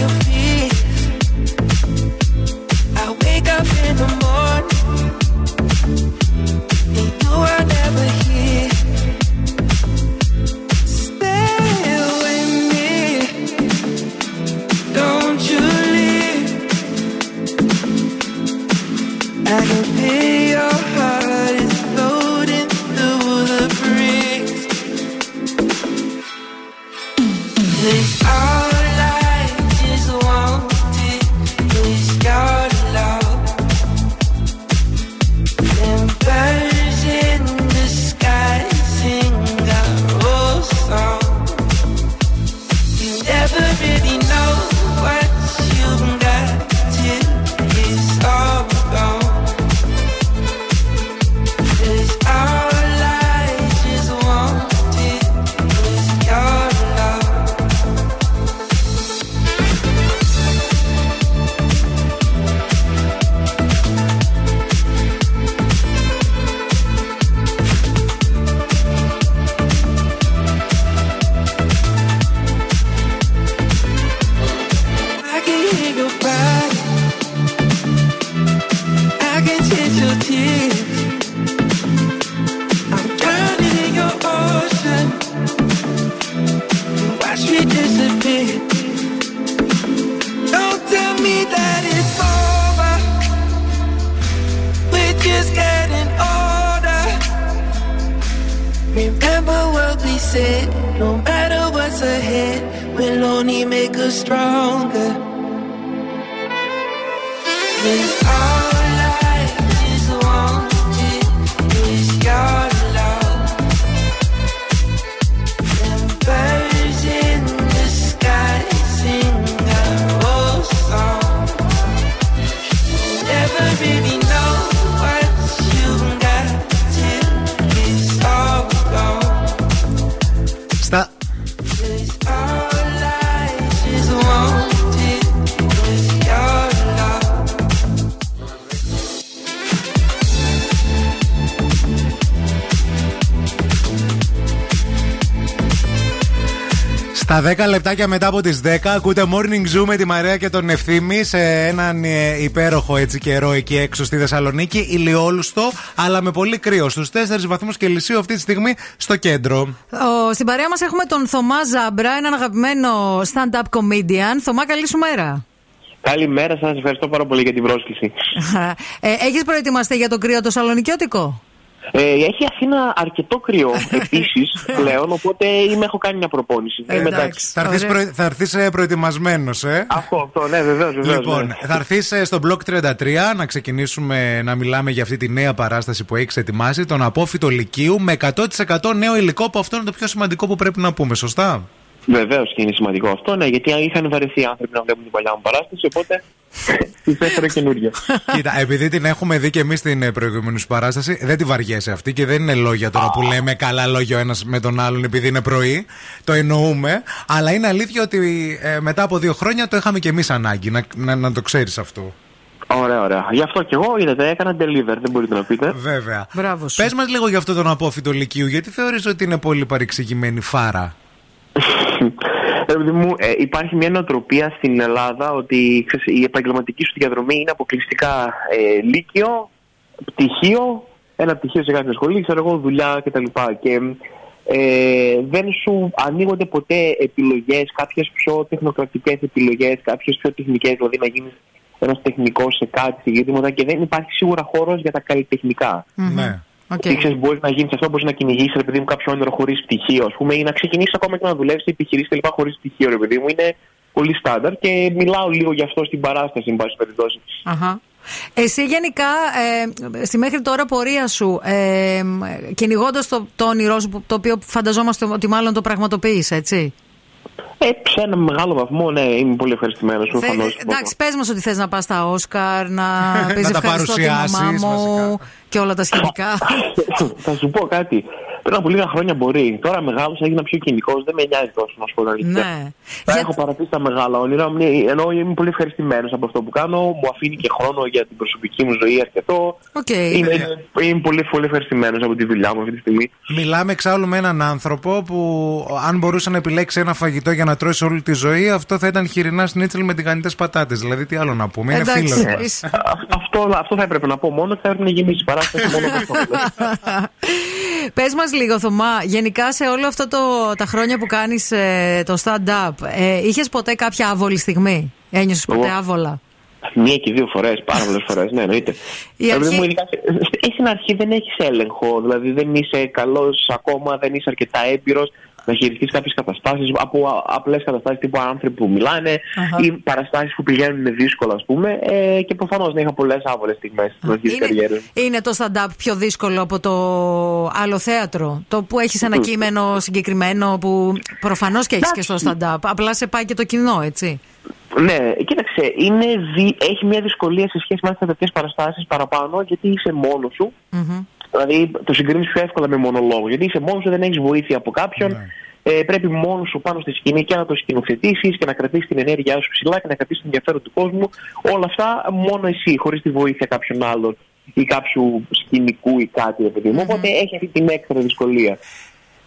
Speaker 19: you
Speaker 9: feel
Speaker 2: Στα 10 λεπτάκια μετά από τις 10 ακούτε Morning Zoo με τη Μαρία και τον Ευθύμη σε έναν ε, υπέροχο έτσι καιρό εκεί έξω στη Θεσσαλονίκη. Ηλιόλουστο, αλλά με πολύ κρύο. Στους 4 βαθμούς Κελσίου αυτή τη στιγμή στο κέντρο.
Speaker 3: Ο, στην παρέα μας έχουμε τον Θωμά Ζάμπρα, έναν αγαπημένο stand-up comedian. Θωμά, καλή σου μέρα.
Speaker 26: Καλημέρα σας, ευχαριστώ πάρα πολύ για την πρόσκληση.
Speaker 3: ε, Έχεις προετοιμαστεί για τον κρύο το Σαλονικιώτικο;
Speaker 26: Ε, έχει Αθήνα αρκετό κρύο επίσης πλέον, οπότε είμαι, έχω κάνει μια προπόνηση.
Speaker 2: Ε,
Speaker 26: Είμαι
Speaker 2: εντάξει. Θα έρθεις, προε... θα έρθεις ε, προετοιμασμένος, ε;
Speaker 26: Αυτό, αυτό, ναι, βεβαίως. Βεβαίως,
Speaker 2: Λοιπόν,
Speaker 26: ναι.
Speaker 2: θα έρθεις στο Block 33 να ξεκινήσουμε να μιλάμε για αυτή τη νέα παράσταση που έχεις ετοιμάσει, τον απόφυτο Λυκείου, με 100% νέο υλικό που αυτό είναι το πιο σημαντικό που πρέπει να πούμε, σωστά;
Speaker 26: Βεβαίως και είναι σημαντικό αυτό, ναι, γιατί είχαν βαρεθεί οι άνθρωποι να βλέπουν την παλιά μου παράσταση, οπότε τη έφερα καινούργια.
Speaker 2: Κοίτα, επειδή την έχουμε δει και εμείς την ε, προηγούμενη σου παράσταση, δεν τη βαριέσαι αυτή και δεν είναι λόγια τώρα που λέμε καλά λόγια ο ένας με τον άλλον επειδή είναι πρωί. Το εννοούμε. Αλλά είναι αλήθεια ότι ε, μετά από δύο χρόνια το είχαμε και εμείς ανάγκη. Να, να, να το ξέρεις αυτό.
Speaker 26: Ωραία, ωραία. Γι' αυτό και εγώ είδατε, έκανα deliver, δεν μπορείτε να πείτε.
Speaker 2: Βέβαια.
Speaker 3: Μπράβο.
Speaker 2: Πες μας λίγο για αυτό τον απόφυτο Λυκείου, γιατί θεωρείς ότι είναι πολύ παρεξηγημένη φάρα;
Speaker 26: Ρε παιδί μου, ε, υπάρχει μια νοοτροπία στην Ελλάδα ότι ξέρεις, η επαγγελματική σου διαδρομή είναι αποκλειστικά ε, λύκειο, πτυχίο, ένα πτυχίο σε κάποια σχολή, ξέρω εγώ, δουλειά κτλ. Και ε, δεν σου ανοίγονται ποτέ επιλογές, κάποιες πιο τεχνοκρατικές επιλογές, κάποιες πιο τεχνικές, δηλαδή να γίνεις ένας τεχνικός σε κάτι, σε ζητήματα και δεν υπάρχει σίγουρα χώρος για τα καλλιτεχνικά.
Speaker 2: Ναι.
Speaker 26: Okay. Ξέρεις, μπορείς να γίνεις αυτό, μπορείς να κυνηγήσεις ρε παιδί μου κάποιο όνειρο χωρίς πτυχίο, ας πούμε, ή να ξεκινήσεις ακόμα και να δουλεύεις σε επιχειρήσεις κλπ. χωρίς πτυχίο, ρε παιδί μου. Είναι πολύ στάνταρ και μιλάω λίγο γι' αυτό στην παράσταση, εν πάση περιπτώσει.
Speaker 3: Αχα. Εσύ γενικά ε, στη μέχρι τώρα πορεία σου ε, κυνηγώντας το, το όνειρό σου που- το οποίο φανταζόμαστε ότι μάλλον το πραγματοποιείς έτσι;
Speaker 26: Ε, σε ένα μεγάλο βαθμό, ναι, είμαι πολύ ευχαριστημένος.
Speaker 3: Θε- εντάξει πες μας ότι θες να πας στα Όσκαρ να πεις
Speaker 26: Να τα
Speaker 3: ευχαριστώ τη μαμά
Speaker 26: παρουσιάσεις,
Speaker 3: μου και όλα τα σχετικά
Speaker 26: Θα σου πω κάτι. Πριν από λίγα χρόνια μπορεί. Τώρα μεγάλος έγινα πιο κυνικός, δεν με νοιάζει τόσο να σου πω την αλήθεια.
Speaker 3: Ναι.
Speaker 26: Θα έχω παρατήσει τα μεγάλα όνειρα, μου, ενώ είμαι πολύ ευχαριστημένος από αυτό που κάνω. Μου αφήνει και χρόνο για την προσωπική μου ζωή αρκετό.
Speaker 3: Οκ.
Speaker 26: Είμαι, είμαι, είμαι πολύ, πολύ ευχαριστημένος από τη δουλειά μου αυτή τη στιγμή.
Speaker 2: Μιλάμε εξάλλου με έναν άνθρωπο που αν μπορούσε να επιλέξει ένα φαγητό για να τρώει σε όλη τη ζωή, αυτό θα ήταν χοιρινά σνίτσελ με τηγανιτέ πατάτε. Δηλαδή, τι άλλο να πούμε. Είναι
Speaker 26: Εντάξει,
Speaker 2: φίλος
Speaker 26: ναι.
Speaker 2: μας.
Speaker 26: Α- αυτό, αυτό θα έπρεπε να πω μόνο και θα έπρεπε να γεμίσει η παράσταση μόνο με αυτό.
Speaker 3: Πες μας λίγο Θωμά γενικά σε όλο αυτό το, τα χρόνια που κάνεις ε, το stand-up ε, είχες ποτέ κάποια άβολη στιγμή; Ένιωσες ποτέ
Speaker 26: Εγώ.
Speaker 3: άβολα;
Speaker 26: Μία και δύο φορές, πάρα πολλές φορές, ναι, εννοείται.
Speaker 3: Η
Speaker 26: Δηλαδή,
Speaker 3: αρχή-
Speaker 26: μου, ειδικά, σε- ε, στην αρχή δεν έχεις έλεγχο, δηλαδή δεν είσαι καλός ακόμα, δεν είσαι αρκετά έμπειρος να χειριστείς κάποιες καταστάσεις από απλές καταστάσεις τύπου άνθρωποι που μιλάνε
Speaker 3: Αχα.
Speaker 26: ή παραστάσεις που πηγαίνουν δύσκολα, ας πούμε. Ε, και προφανώς να είχα πολλές άβολες στιγμές στην αρχή της καριέρας. μου.
Speaker 3: Είναι το stand-up πιο δύσκολο από το άλλο θέατρο Το που έχεις ένα κείμενο συγκεκριμένο Που προφανώς και έχεις και στο stand-up Απλά σε πάει και το κοινό έτσι
Speaker 26: Ναι, κοίταξε, είναι δι... έχει μια δυσκολία σε σχέση με τέτοιες παραστάσεις παραπάνω γιατί είσαι μόνος σου.
Speaker 3: Μμμ.
Speaker 26: Δηλαδή το συγκρίνεις πιο εύκολα με μονολόγο. Γιατί είσαι μόνος σου, δεν έχεις βοήθεια από κάποιον. Ε, πρέπει μόνος σου πάνω στη σκηνή και να το σκηνοθετήσεις και να κρατήσεις την ενέργειά σου ψηλά και να κρατήσεις το ενδιαφέρον του κόσμου. Όλα αυτά μόνο εσύ, χωρίς τη βοήθεια κάποιον άλλον ή κάποιου σκηνικού ή κάτι, ρε παιδί μου. Οπότε έχει αυτή την έξτρα δυσκολία.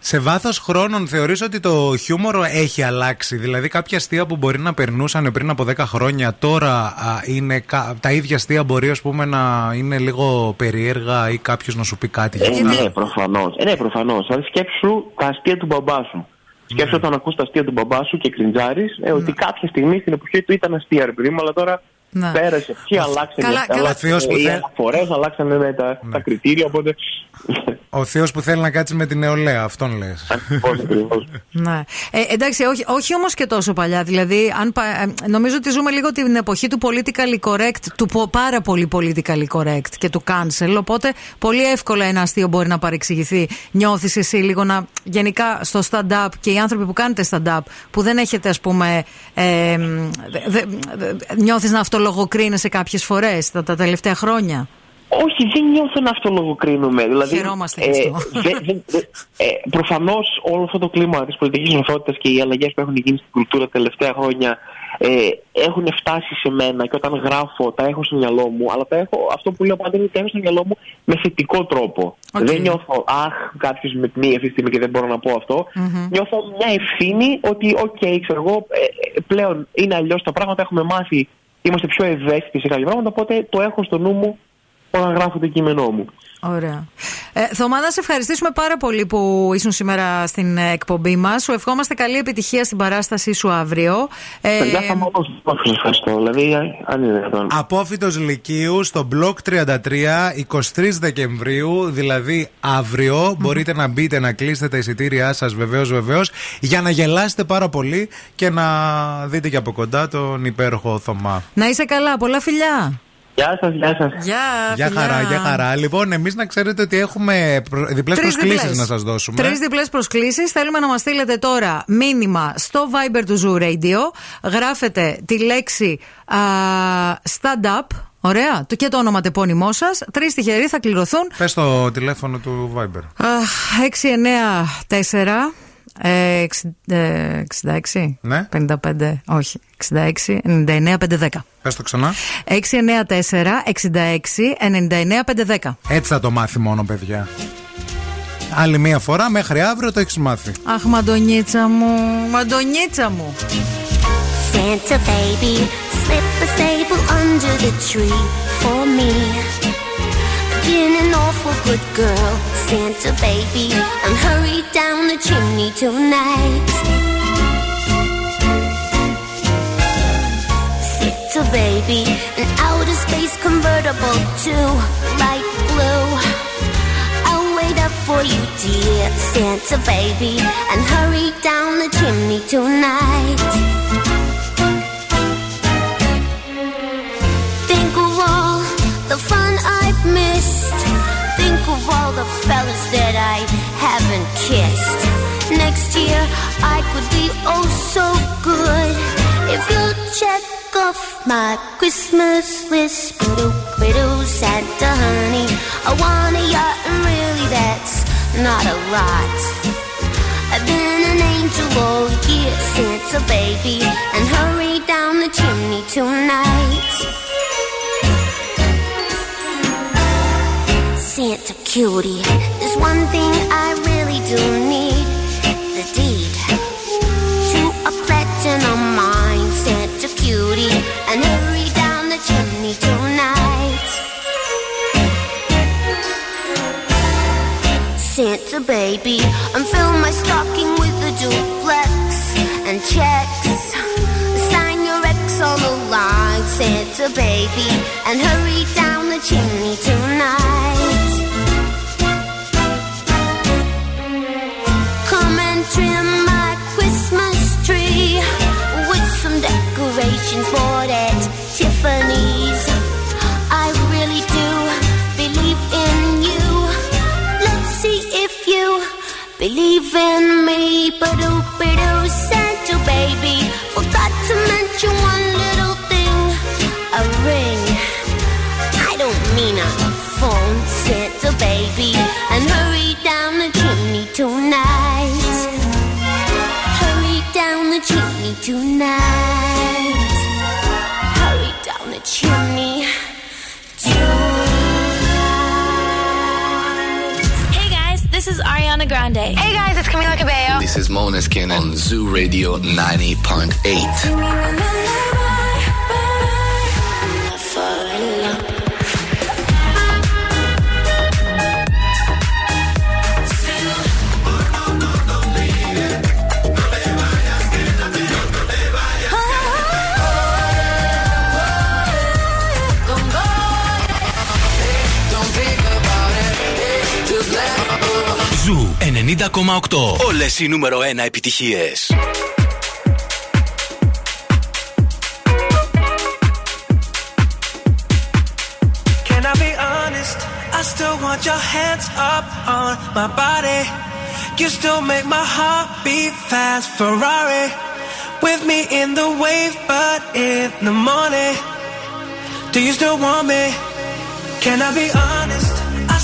Speaker 2: Σε βάθος χρόνων θεωρείς ότι το χιούμορο έχει αλλάξει; Δηλαδή, κάποια αστεία που μπορεί να περνούσαν πριν από 10 χρόνια, τώρα α, είναι κα- τα ίδια αστεία μπορεί ας πούμε, να είναι λίγο περίεργα ή κάποιος να σου πει κάτι γι'
Speaker 26: Ε,
Speaker 2: αυτά;
Speaker 26: ναι, προφανώς. Ε, ναι, προφανώς. Αλλά σκέψου τα αστεία του μπαμπά σου. Σκέψου όταν ακούς τα αστεία του μπαμπά σου και κριντζάρεις, ε, ότι κάποια στιγμή στην εποχή του ήταν αστεία, ρε παιδί μου, αλλά τώρα
Speaker 3: Ναι.
Speaker 26: πέρασε. Και αλλάξανε
Speaker 2: Καλά, καλά. Ο Θεός που
Speaker 26: οι
Speaker 2: θε-
Speaker 26: αναφορές, αλλάξανε ναι, τα, τα κριτήρια, οπότε.
Speaker 2: Ο Θεός που θέλει να κάτσει με την νεολαία, αυτόν λες.
Speaker 3: Ναι. Ε, εντάξει, όχι, όχι όμως και τόσο παλιά. Δηλαδή, αν, πα- ε, νομίζω ότι ζούμε λίγο την εποχή του politically correct, του πο- πάρα πολύ politically correct και του cancel. Οπότε, πολύ εύκολα ένα αστείο μπορεί να παρεξηγηθεί. Νιώθεις εσύ λίγο να. Γενικά στο stand-up και οι άνθρωποι που κάνετε stand-up, που δεν έχετε, ας πούμε. Ε, νιώθεις να αυτολογοκρίνεσαι κάποιες φορές τα, τα τελευταία χρόνια;
Speaker 26: Όχι, δεν νιώθω να αυτολογοκρίνουμε. Δηλαδή,
Speaker 3: Χαιρόμαστε γι' αυτό.
Speaker 26: δεν- δεν- δεν- ε, Προφανώς όλο αυτό το κλίμα της πολιτικής ορθότητα και οι αλλαγές που έχουν γίνει στην κουλτούρα τα τελευταία χρόνια ε, έχουν φτάσει σε μένα και όταν γράφω τα έχω στο μυαλό μου, αλλά τα έχω, αυτό που λέω πάντα είναι ότι τα έχω στο μυαλό μου με θετικό τρόπο. Δεν νιώθω, αχ, κάποιος με πνίγει αυτή τη στιγμή και δεν μπορώ να πω αυτό.
Speaker 3: Μμμ.
Speaker 26: Νιώθω μια ευθύνη ότι, οκ, ξέρω εγώ, ε, ε, πλέον είναι αλλιώς τα πράγματα, έχουμε μάθει, είμαστε πιο ευαίσθητοι σε κάποια πράγματα, οπότε το έχω στο νου μου όταν γράφω το κείμενό μου.
Speaker 3: Ωραία. Ε, Θωμά, να σε ευχαριστήσουμε πάρα πολύ που ήσουν σήμερα στην ε, εκπομπή μας. Σου ευχόμαστε καλή επιτυχία στην παράστασή σου αύριο. Ε,
Speaker 26: Παιδιά, θα μου δώσω σας ευχαριστώ. Δηλαδή, αν είναι δυνατόν.
Speaker 2: Απόφυτος Λυκείου στο μπλοκ 33, 23 Δεκεμβρίου, δηλαδή αύριο. Μπορείτε να μπείτε να κλείσετε τα εισιτήριά σας, βεβαίως, βεβαίως, για να γελάσετε πάρα πολύ και να δείτε και από κοντά τον υπέροχο Θωμά.
Speaker 3: να είσαι καλά, πολλά φιλιά.
Speaker 26: Γεια σας, γεια σας.
Speaker 3: Γεια,
Speaker 2: Γεια
Speaker 3: φιλιά.
Speaker 2: χαρά, γεια χαρά. Λοιπόν, εμείς να ξέρετε ότι έχουμε διπλές
Speaker 3: Τρεις
Speaker 2: προσκλήσεις
Speaker 3: διπλές.
Speaker 2: να σας δώσουμε.
Speaker 3: Τρεις διπλές προσκλήσεις. Θέλουμε να μας στείλετε τώρα μήνυμα στο Viber του Zoo Radio. Γράφετε τη λέξη α, stand up. Ωραία. Το- Και το όνομα τεπώνυμό σας. Τρεις τυχεροί θα κληρωθούν.
Speaker 2: Πες το τηλέφωνο του Viber.
Speaker 3: Αχ, 694 ε, εξ- ε, 66
Speaker 2: Ναι.
Speaker 3: 55 όχι 66 99 510
Speaker 2: Πες το ξανά.
Speaker 3: 694 66 99 510
Speaker 2: Έτσι θα το μάθει μόνο, παιδιά. Άλλη μία φορά, μέχρι αύριο το έχεις μάθει.
Speaker 3: Αχ μαντονίτσα μου Μαντονίτσα μου
Speaker 15: Santa baby, slip a sable under the tree for me. Been an awful good girl, Santa baby, and hurry down the chimney tonight. Santa baby, an outer space convertible to light blue. I'll wait up for you, dear Santa baby, and hurry down the chimney tonight. All the fellas that I haven't kissed. Next year I could be oh so good if you'll check off my Christmas list. Biddle, biddle, Santa honey, I want a yacht and really that's not a lot. I've been an angel all year, Santa baby, and hurry down the chimney tonight. Santa cutie, there's one thing I really do need the deed to a platinum mine. Santa cutie, and hurry down the chimney tonight. Santa baby, and fill my stocking with a duplex and checks. Sign your ex on the line, Santa baby, and hurry down the chimney tonight. Believe in me. Ba-doo, ba-doo, Santa baby. Forgot to mention one little thing a ring. I don't mean the phone, Santa baby. And hurry down the chimney tonight. Hurry down the chimney tonight.
Speaker 13: Ariana Grande. Hey guys, it's Camila Cabello.
Speaker 27: This is Moneskin on Zoo Radio 90.8.
Speaker 1: 90,8. Όλε οι νούμερο 1 επιτυχίε.
Speaker 9: Can I be honest? I still want your hands up on my body. You still make my heart beat fast. Ferrari with me in the wave, but in the morning. Do you still want me? Can I be honest?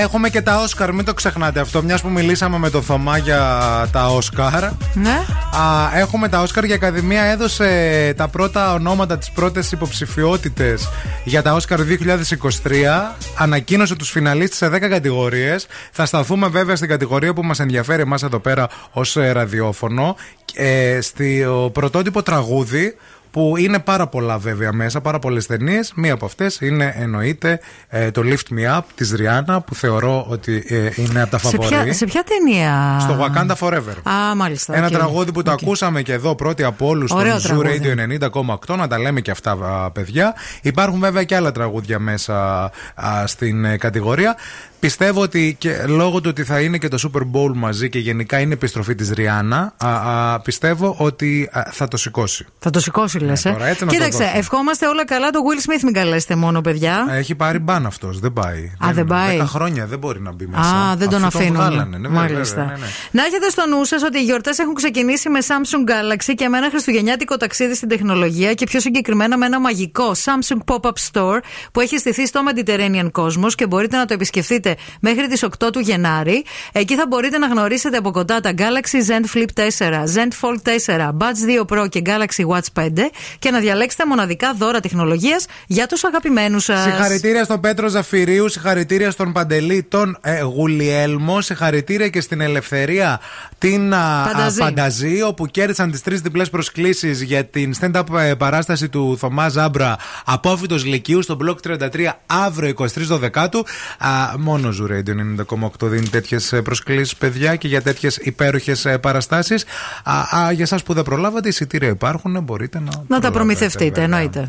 Speaker 2: Καλά, έχουμε και τα Όσκαρ, μην το ξεχνάτε αυτό. Μιας που μιλήσαμε με το Θωμά για τα Όσκαρ.
Speaker 3: Ναι.
Speaker 2: Α, έχουμε τα Όσκαρ και η Ακαδημία έδωσε τα πρώτα ονόματα, τις πρώτες υποψηφιότητες για τα Όσκαρ 2023. Ανακοίνωσε τους φιναλίστες σε 10 κατηγορίες. Θα σταθούμε βέβαια στην κατηγορία που μας ενδιαφέρει εμάς εδώ πέρα ως ραδιόφωνο. Ε, στο πρωτότυπο τραγούδι που είναι πάρα πολλά βέβαια μέσα, πάρα πολλές ταινίες. Μία από αυτές είναι εννοείται ε, το Lift Me Up της Rihanna, που θεωρώ ότι ε, είναι από τα
Speaker 3: Σε
Speaker 2: φαβορή.
Speaker 3: ποια, σε ποια ταινία;
Speaker 2: Στο Wakanda Forever.
Speaker 3: Α, μάλιστα.
Speaker 2: Ένα
Speaker 3: οκ.
Speaker 2: τραγούδι που το ακούσαμε και εδώ πρώτοι από όλους στο
Speaker 3: Ωραίο
Speaker 2: Zoo
Speaker 3: τραγούδι.
Speaker 2: Radio 90,8. Να τα λέμε και αυτά, α, παιδιά. Υπάρχουν βέβαια και άλλα τραγούδια μέσα α, στην ε, κατηγορία. Πιστεύω ότι και λόγω του ότι θα είναι και το Super Bowl μαζί και γενικά είναι επιστροφή της Rihanna, α, α, πιστεύω ότι α, θα το σηκώσει.
Speaker 3: Θα το σηκώσει, λες.
Speaker 2: Ναι, τώρα έτσι να το
Speaker 3: Κοίταξε,
Speaker 2: δώσουμε.
Speaker 3: ευχόμαστε όλα καλά. Το Will Smith μην καλέσετε μόνο, παιδιά.
Speaker 2: Έχει πάρει μπαν αυτός, δεν πάει.
Speaker 3: Α, δεν πάει.
Speaker 2: 10 χρόνια δεν μπορεί να μπει μέσα.
Speaker 3: Α, δεν τον
Speaker 2: Αφού
Speaker 3: αφήνουν.
Speaker 2: βγάλανε, ναι, βέβαια,
Speaker 3: Μάλιστα.
Speaker 2: βέβαια, ναι, ναι.
Speaker 3: Να έχετε στο νου σας ότι οι γιορτές έχουν ξεκινήσει με Samsung Galaxy και με ένα χριστουγεννιάτικο ταξίδι στην τεχνολογία και πιο συγκεκριμένα με ένα μαγικό Samsung Pop-Up Store που έχει στηθεί στο Mediterranean Cosmos και μπορείτε να το επισκεφτείτε μέχρι τις 8 του Γενάρη. Εκεί θα μπορείτε να γνωρίσετε από κοντά τα Galaxy Zen Flip 4, Zen Fold 4, Buds 2 Pro και Galaxy Watch 5 και να διαλέξετε μοναδικά δώρα τεχνολογίας για τους αγαπημένους σας.
Speaker 2: Συγχαρητήρια στον Πέτρο Ζαφυρίου, συγχαρητήρια στον Παντελή, τον ε, Γουλιέλμο, συγχαρητήρια και στην Ελευθερία την α,
Speaker 3: Πανταζή.
Speaker 2: α, Πανταζή, όπου κέρδισαν τις τρεις διπλές προσκλήσεις για την stand-up ε, παράσταση του Θωμά Ζάμπρα Απόφυτος Λυκείου στο μπλοκ 33 αύριο 23 Δεκάτου. Μόνο Zoo Radio 90,8 δίνει τέτοιες προσκλήσεις, παιδιά, και για τέτοιες υπέροχες παραστάσεις. Για εσάς που δεν προλάβατε, εισιτήρια υπάρχουν, μπορείτε να.
Speaker 3: Να τα
Speaker 2: προλάβετε,
Speaker 3: προμηθευτείτε,
Speaker 2: βέβαια.
Speaker 3: εννοείται.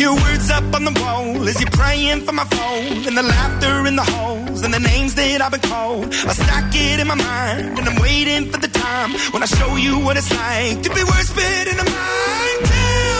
Speaker 12: Your words up on the wall as you're praying for my phone, and the laughter in the halls, and the names that I've been called. I stack it in my mind, and I'm waiting for the time when I show you what it's like to be worse fit in a mind.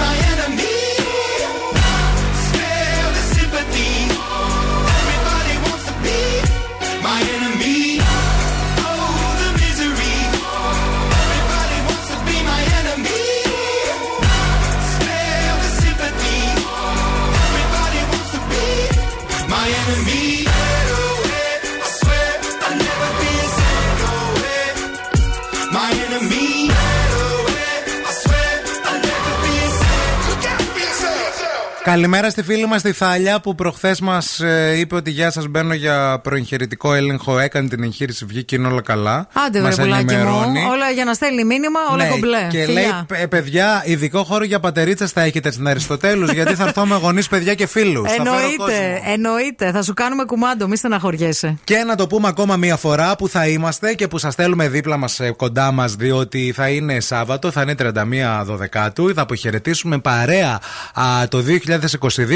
Speaker 12: I am
Speaker 2: Καλημέρα στη φίλη μας τη Θάλια που προχθές μας είπε ότι Γεια σας, μπαίνω για προεγχειρητικό έλεγχο. Έκανε την εγχείρηση, βγήκε είναι όλα καλά.
Speaker 3: Άντε,
Speaker 2: Μας
Speaker 3: βρε πουλάκι μου.
Speaker 2: ενημερώνει.
Speaker 3: Όλα για να στέλνει μήνυμα, όλα
Speaker 2: Ναι,
Speaker 3: κομπλέ.
Speaker 2: Και
Speaker 3: Φιλιά.
Speaker 2: λέει, «Ε, παιδιά, ειδικό χώρο για πατερίτσες θα έχετε στην Αριστοτέλους, γιατί θα έρθω με γονείς, παιδιά και φίλους.
Speaker 3: Εννοείται, εννοείται. Θα σου κάνουμε κουμάντο, μη στεναχωριέσαι.
Speaker 2: Και να το πούμε ακόμα μία φορά που θα είμαστε και που σας θέλουμε δίπλα μας, κοντά μας, διότι θα είναι Σάββατο, θα είναι 31 Δωδεκάτου. Θα αποχαιρετήσουμε παρέα α, το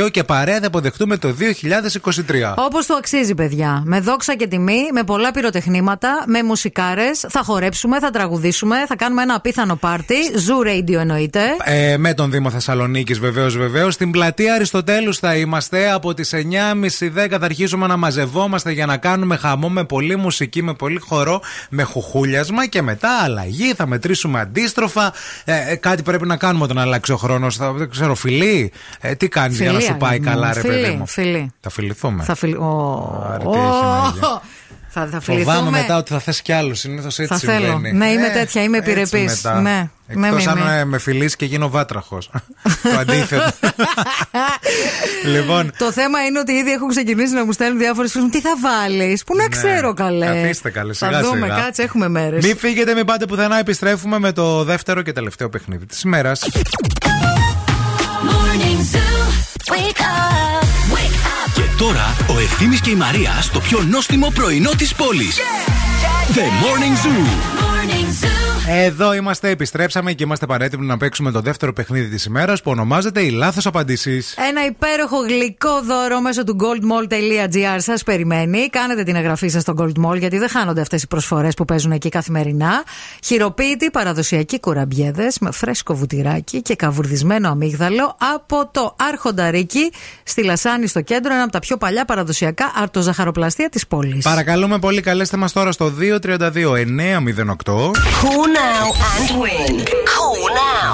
Speaker 2: 2022 και παρέα θα αποδεχτούμε το 2023.
Speaker 3: Όπως το αξίζει, παιδιά. Με δόξα και τιμή, με πολλά πυροτεχνήματα, με μουσικάρες. Θα χορέψουμε, θα τραγουδήσουμε, θα κάνουμε ένα απίθανο πάρτι. Zoo Radio εννοείται.
Speaker 2: Ε, με τον Δήμο Θεσσαλονίκης, βεβαίως, βεβαίως. Στην πλατεία Αριστοτέλους θα είμαστε. Από τις 9.30-10 θα αρχίσουμε να μαζευόμαστε για να κάνουμε χαμό με πολλή μουσική, με πολύ χορό, με χουχούλιασμα και μετά αλλαγή. Θα μετρήσουμε αντίστροφα. Ε, ε, κάτι πρέπει να κάνουμε όταν αλλάξει ο χρόνος. Δεν ξέρω, φιλί. Ε, τι κάνει για να
Speaker 3: Φιλία,
Speaker 2: σου πάει
Speaker 3: αγάπη μου.
Speaker 2: καλά, ρε
Speaker 3: Φιλί,
Speaker 2: παιδί μου.
Speaker 3: φιλί.
Speaker 2: Θα φιληθούμε.
Speaker 3: Θα φιλ... Ω,
Speaker 2: Άρε, τι έχει να γίνει.
Speaker 3: ω, Θα, θα
Speaker 2: Φοβάμαι
Speaker 3: φιληθούμε.
Speaker 2: μετά ότι θα θες κι άλλο. Συνήθως έτσι
Speaker 3: Θα θέλω.
Speaker 2: συμβαίνει.
Speaker 3: Ναι, είμαι
Speaker 2: Ε,
Speaker 3: τέτοια, είμαι
Speaker 2: έτσι
Speaker 3: επιρρεπής.
Speaker 2: μετά.
Speaker 3: Ναι. Ναι,
Speaker 2: Εκτός
Speaker 3: μη,
Speaker 2: αν
Speaker 3: μη.
Speaker 2: ε, με φιλήσει και γίνω βάτραχος. το αντίθετο. λοιπόν,
Speaker 3: Το θέμα είναι ότι ήδη έχουν ξεκινήσει να μου στέλνουν διάφορες φίλε μου. Τι θα βάλεις, Πού να
Speaker 2: Ναι.
Speaker 3: ξέρω καλέ.
Speaker 2: Καθίστε καλέ,
Speaker 3: Θα
Speaker 2: σιγά
Speaker 3: δούμε,
Speaker 2: σιγά.
Speaker 3: κάτσε, έχουμε μέρες.
Speaker 2: Μην φύγετε, μην πάτε πουθενά. Επιστρέφουμε με το δεύτερο και τελευταίο παιχνίδι της ημέρας.
Speaker 15: Morning Zoo. Wake up. Wake up.
Speaker 1: Και τώρα ο Ευθύμης και η Μαρία στο πιο νόστιμο πρωινό της πόλης. The Morning Zoo.
Speaker 15: Morning Zoo.
Speaker 2: Εδώ είμαστε, επιστρέψαμε και είμαστε παρέτοιμοι να παίξουμε το δεύτερο παιχνίδι της ημέρας που ονομάζεται Η Λάθος Απαντήσεις.
Speaker 3: Ένα υπέροχο γλυκό δώρο μέσω του goldmall.gr σας περιμένει. Κάνετε την εγγραφή σας στο Gold Mall γιατί δεν χάνονται αυτές οι προσφορές που παίζουν εκεί καθημερινά. Χειροποίητοι παραδοσιακοί κουραμπιέδες με φρέσκο βουτυράκι και καβουρδισμένο αμύγδαλο από το Άρχοντα στη Λασάνη στο κέντρο. Ένα από τα πιο παλιά παραδοσιακά αρτοζαχαροπλαστεία της πόλης.
Speaker 2: Παρακαλούμε πολύ, καλέστε μας τώρα στο 232 908.
Speaker 15: Cool now and win. Cool now.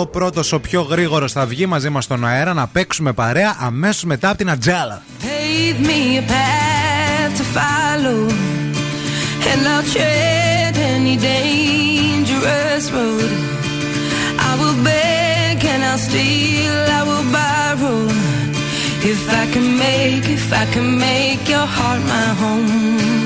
Speaker 2: 232-908 πρώτο ο πιο γρήγορο θα βγει μαζί μα στον αέρα να παίξουμε παρέα αμέσω μετά από την Ατζέλα.
Speaker 21: Pave me a path to follow, and I'll tread any dangerous road. I will beg and I'll steal, I will borrow. If I can make, if I can make your heart my home.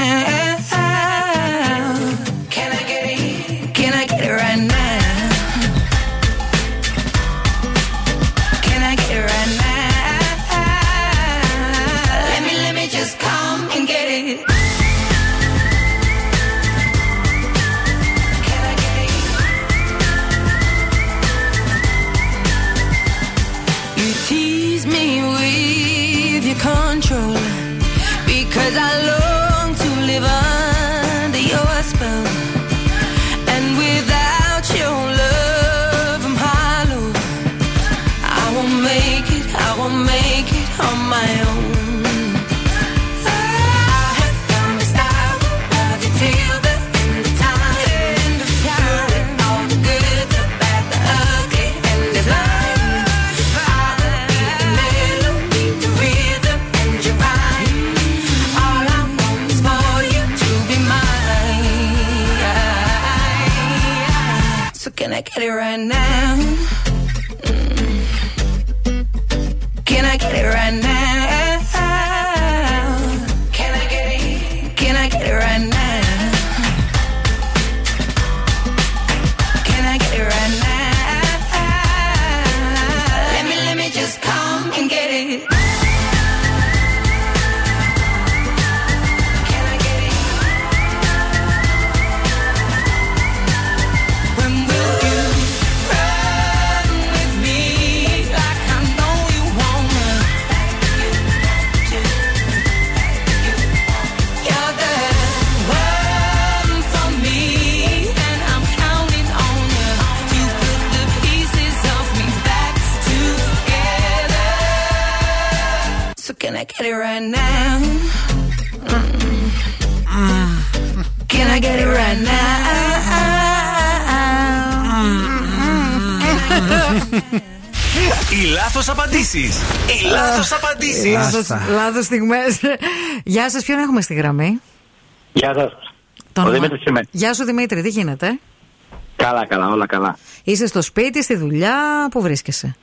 Speaker 21: Control Right and now
Speaker 1: λάθος απαντήσεις. Λάθος
Speaker 3: στιγμές. Γεια σας, ποιον έχουμε στη γραμμή;
Speaker 28: Γεια σας.
Speaker 3: Το
Speaker 28: Ο
Speaker 3: όνομα-
Speaker 28: Δημήτρης είμαι.
Speaker 3: Γεια σου Δημήτρη, τι γίνεται;
Speaker 28: Καλά, καλά, όλα καλά.
Speaker 3: Είσαι στο σπίτι, στη δουλειά, πού βρίσκεσαι;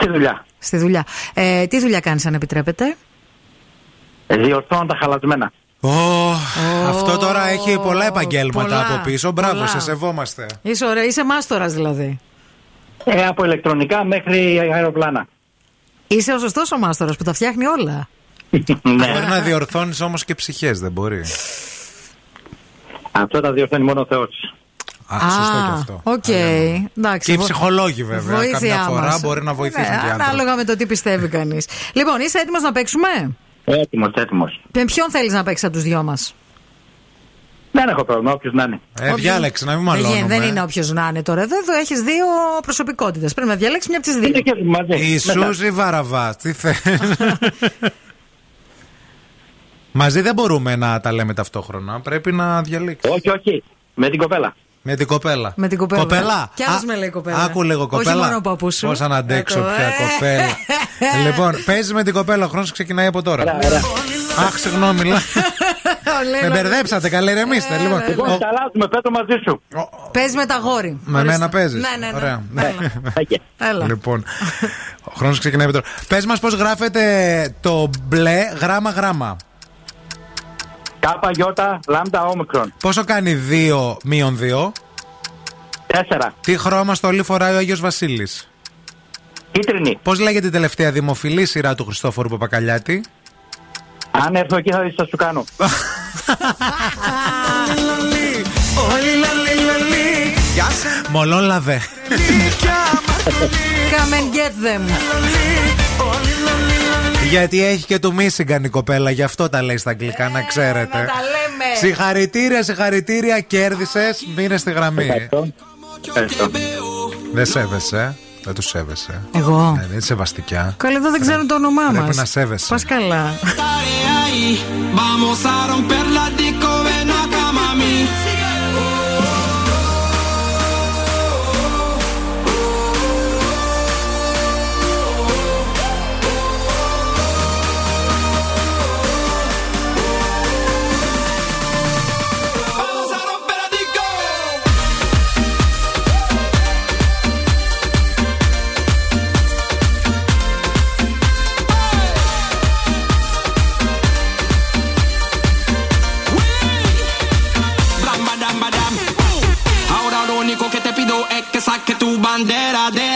Speaker 28: Στη δουλειά.
Speaker 3: Στη δουλειά. Ε, τι δουλειά κάνεις, αν επιτρέπετε;
Speaker 28: Ε, Διορθώνω τα χαλασμένα.
Speaker 2: Ω, αυτό τώρα έχει πολλά επαγγέλματα
Speaker 3: πολλά,
Speaker 2: από πίσω. Μπράβο,
Speaker 3: πολλά.
Speaker 2: σε σεβόμαστε.
Speaker 3: Είσαι, ωραία, είσαι μάστορας δηλαδή.
Speaker 28: Ε, από ηλεκτρονικά μέχρι αεροπλάνα.
Speaker 3: Είσαι ο σωστός ο μάστορα που τα φτιάχνει όλα.
Speaker 28: ναι.
Speaker 2: Μπορεί να διορθώνεις όμως και ψυχές, δεν μπορεί.
Speaker 28: Αυτό τα διορθώνει μόνο ο Θεός.
Speaker 2: Α, σωστό και αυτό.
Speaker 3: Οκ. Εντάξει.
Speaker 2: Και οι
Speaker 3: βο-
Speaker 2: ψυχολόγοι βέβαια.
Speaker 3: Βοήθειά
Speaker 2: Κάποια φορά
Speaker 3: μας.
Speaker 2: μπορεί να βοηθήσουν
Speaker 3: Ναι,
Speaker 2: και οι άνθρωποι.
Speaker 3: Ανάλογα με το τι πιστεύει κανείς. λοιπόν, είσαι έτοιμος να παίξουμε;
Speaker 28: Έτοιμος, έτοιμος.
Speaker 3: Με ποιον θέλεις να παίξεις από τους δυο μας;
Speaker 28: Δεν έχω πρόβλημα, όποιος να είναι.
Speaker 2: Ε, διάλεξε, να μην
Speaker 3: Δεν,
Speaker 2: μαλώνουμε.
Speaker 3: δεν είναι όποιος να είναι τώρα. Εδώ, εδώ έχεις δύο προσωπικότητες. Πρέπει να διαλέξεις μια από τις δύο.
Speaker 2: Η Σούζη Βαραβάς, τι θε. Μαζί δεν μπορούμε να τα λέμε ταυτόχρονα. Πρέπει να διαλέξεις.
Speaker 28: Όχι, όχι. Με την κοπέλα.
Speaker 2: Με την κοπέλα.
Speaker 3: Με την κοπέλα.
Speaker 2: Κοπέλα;
Speaker 3: Κι άλλος
Speaker 2: Α,
Speaker 3: με λέει κοπέλα.
Speaker 2: Άκου λίγο κοπέλα.
Speaker 3: Όχι μόνο ο παππούς σου.
Speaker 2: Πώς να αντέξω
Speaker 3: Άκου,
Speaker 2: πια
Speaker 3: ε.
Speaker 2: κοπέλα. λοιπόν, παίζεις με την κοπέλα. Ο χρόνος ξεκινάει από τώρα. Αχ, συγγνώμη. λα- Με μπερδέψατε, καλέ ηρεμήστε. Λοιπόν,
Speaker 28: Λοιπόν,
Speaker 2: ο-
Speaker 28: τα αλλάζουμε, πέτω μαζί σου.
Speaker 3: Παίζει με τα γόρι.
Speaker 2: με μένα παίζεις.
Speaker 3: Ναι, ναι, ναι.
Speaker 2: Ωραία.
Speaker 3: Έλα.
Speaker 2: Λοιπόν, ο χρόνος ξεκινάει από τώρα. Πες μας πώς γράφεται το μπλε γράμμα-γράμμα.
Speaker 28: Κάπα, γιώτα, λάμδα, όμικρον.
Speaker 2: Πόσο κάνει 2 μείον 2.
Speaker 28: Τέσσερα.
Speaker 2: Τι χρώμα στολή φοράει ο Άγιος Βασίλης;
Speaker 28: Κίτρινη.
Speaker 2: Πώς λέγεται η τελευταία δημοφιλή σειρά του Χριστόφορου Παπακαλιάτη;
Speaker 28: Αν έρθω εκεί θα δεις τι θα σου κάνω.
Speaker 2: Μολόν λαβέ.
Speaker 3: Come and get them.
Speaker 2: Γιατί έχει και του Μίσιγκαν η κοπέλα, γι' αυτό τα λέει στα αγγλικά, να ξέρετε.
Speaker 3: τα λέμε.
Speaker 2: Συγχαρητήρια, συγχαρητήρια, κέρδισες. Μείνε στη γραμμή. Δεν σέβεσαι. Δεν τους σέβεσαι.
Speaker 3: Εγώ;
Speaker 2: Ναι, δεν είναι σεβαστικιά.
Speaker 3: Καλά, εδώ δεν ξέρουν το όνομά μας.
Speaker 2: Πρέπει να σέβεσαι.
Speaker 3: Πας καλά.
Speaker 29: Bandera de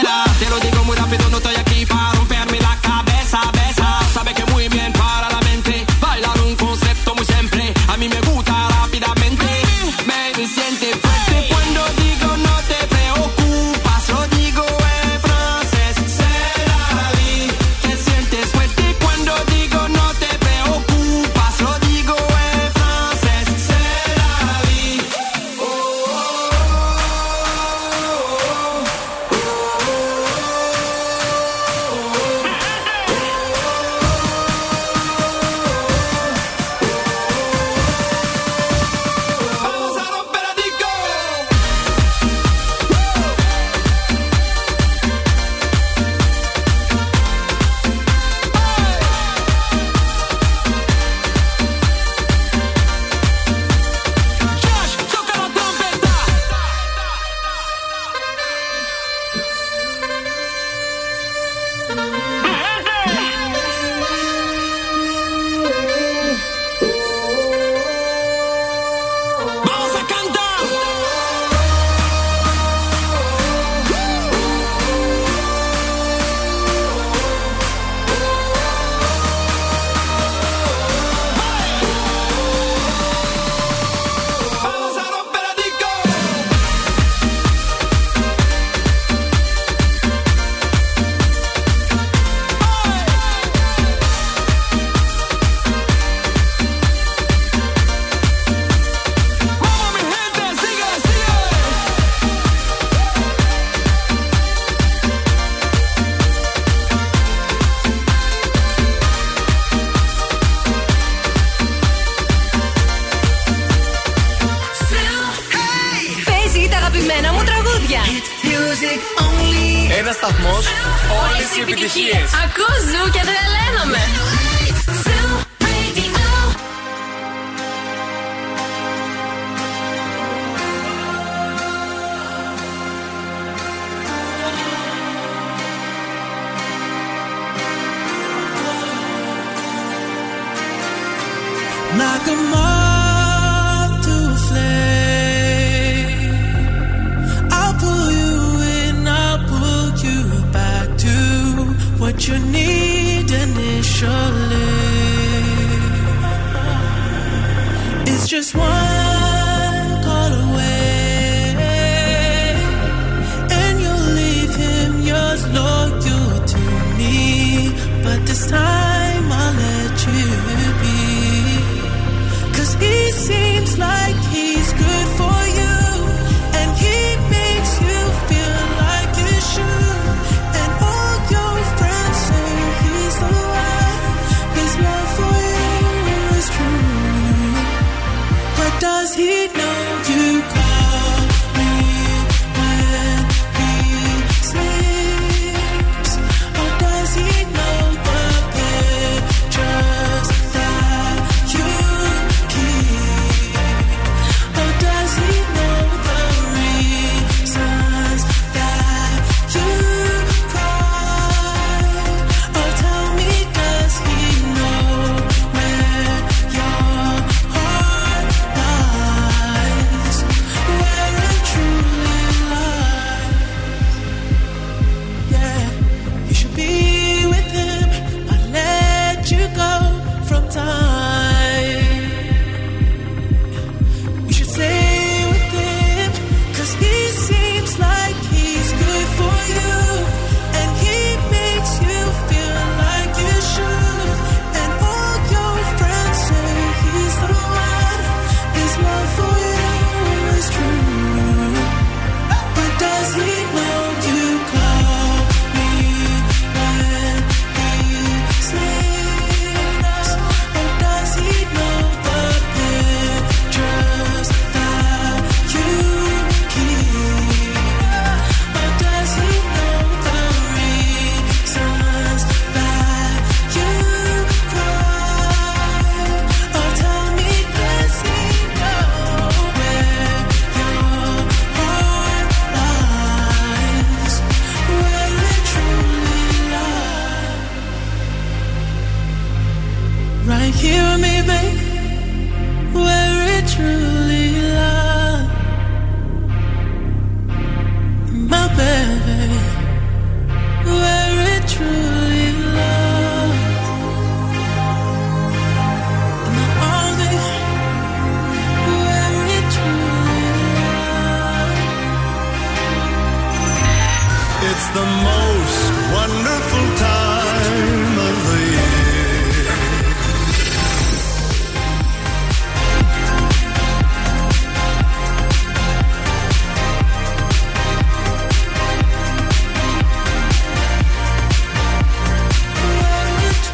Speaker 9: The
Speaker 30: most wonderful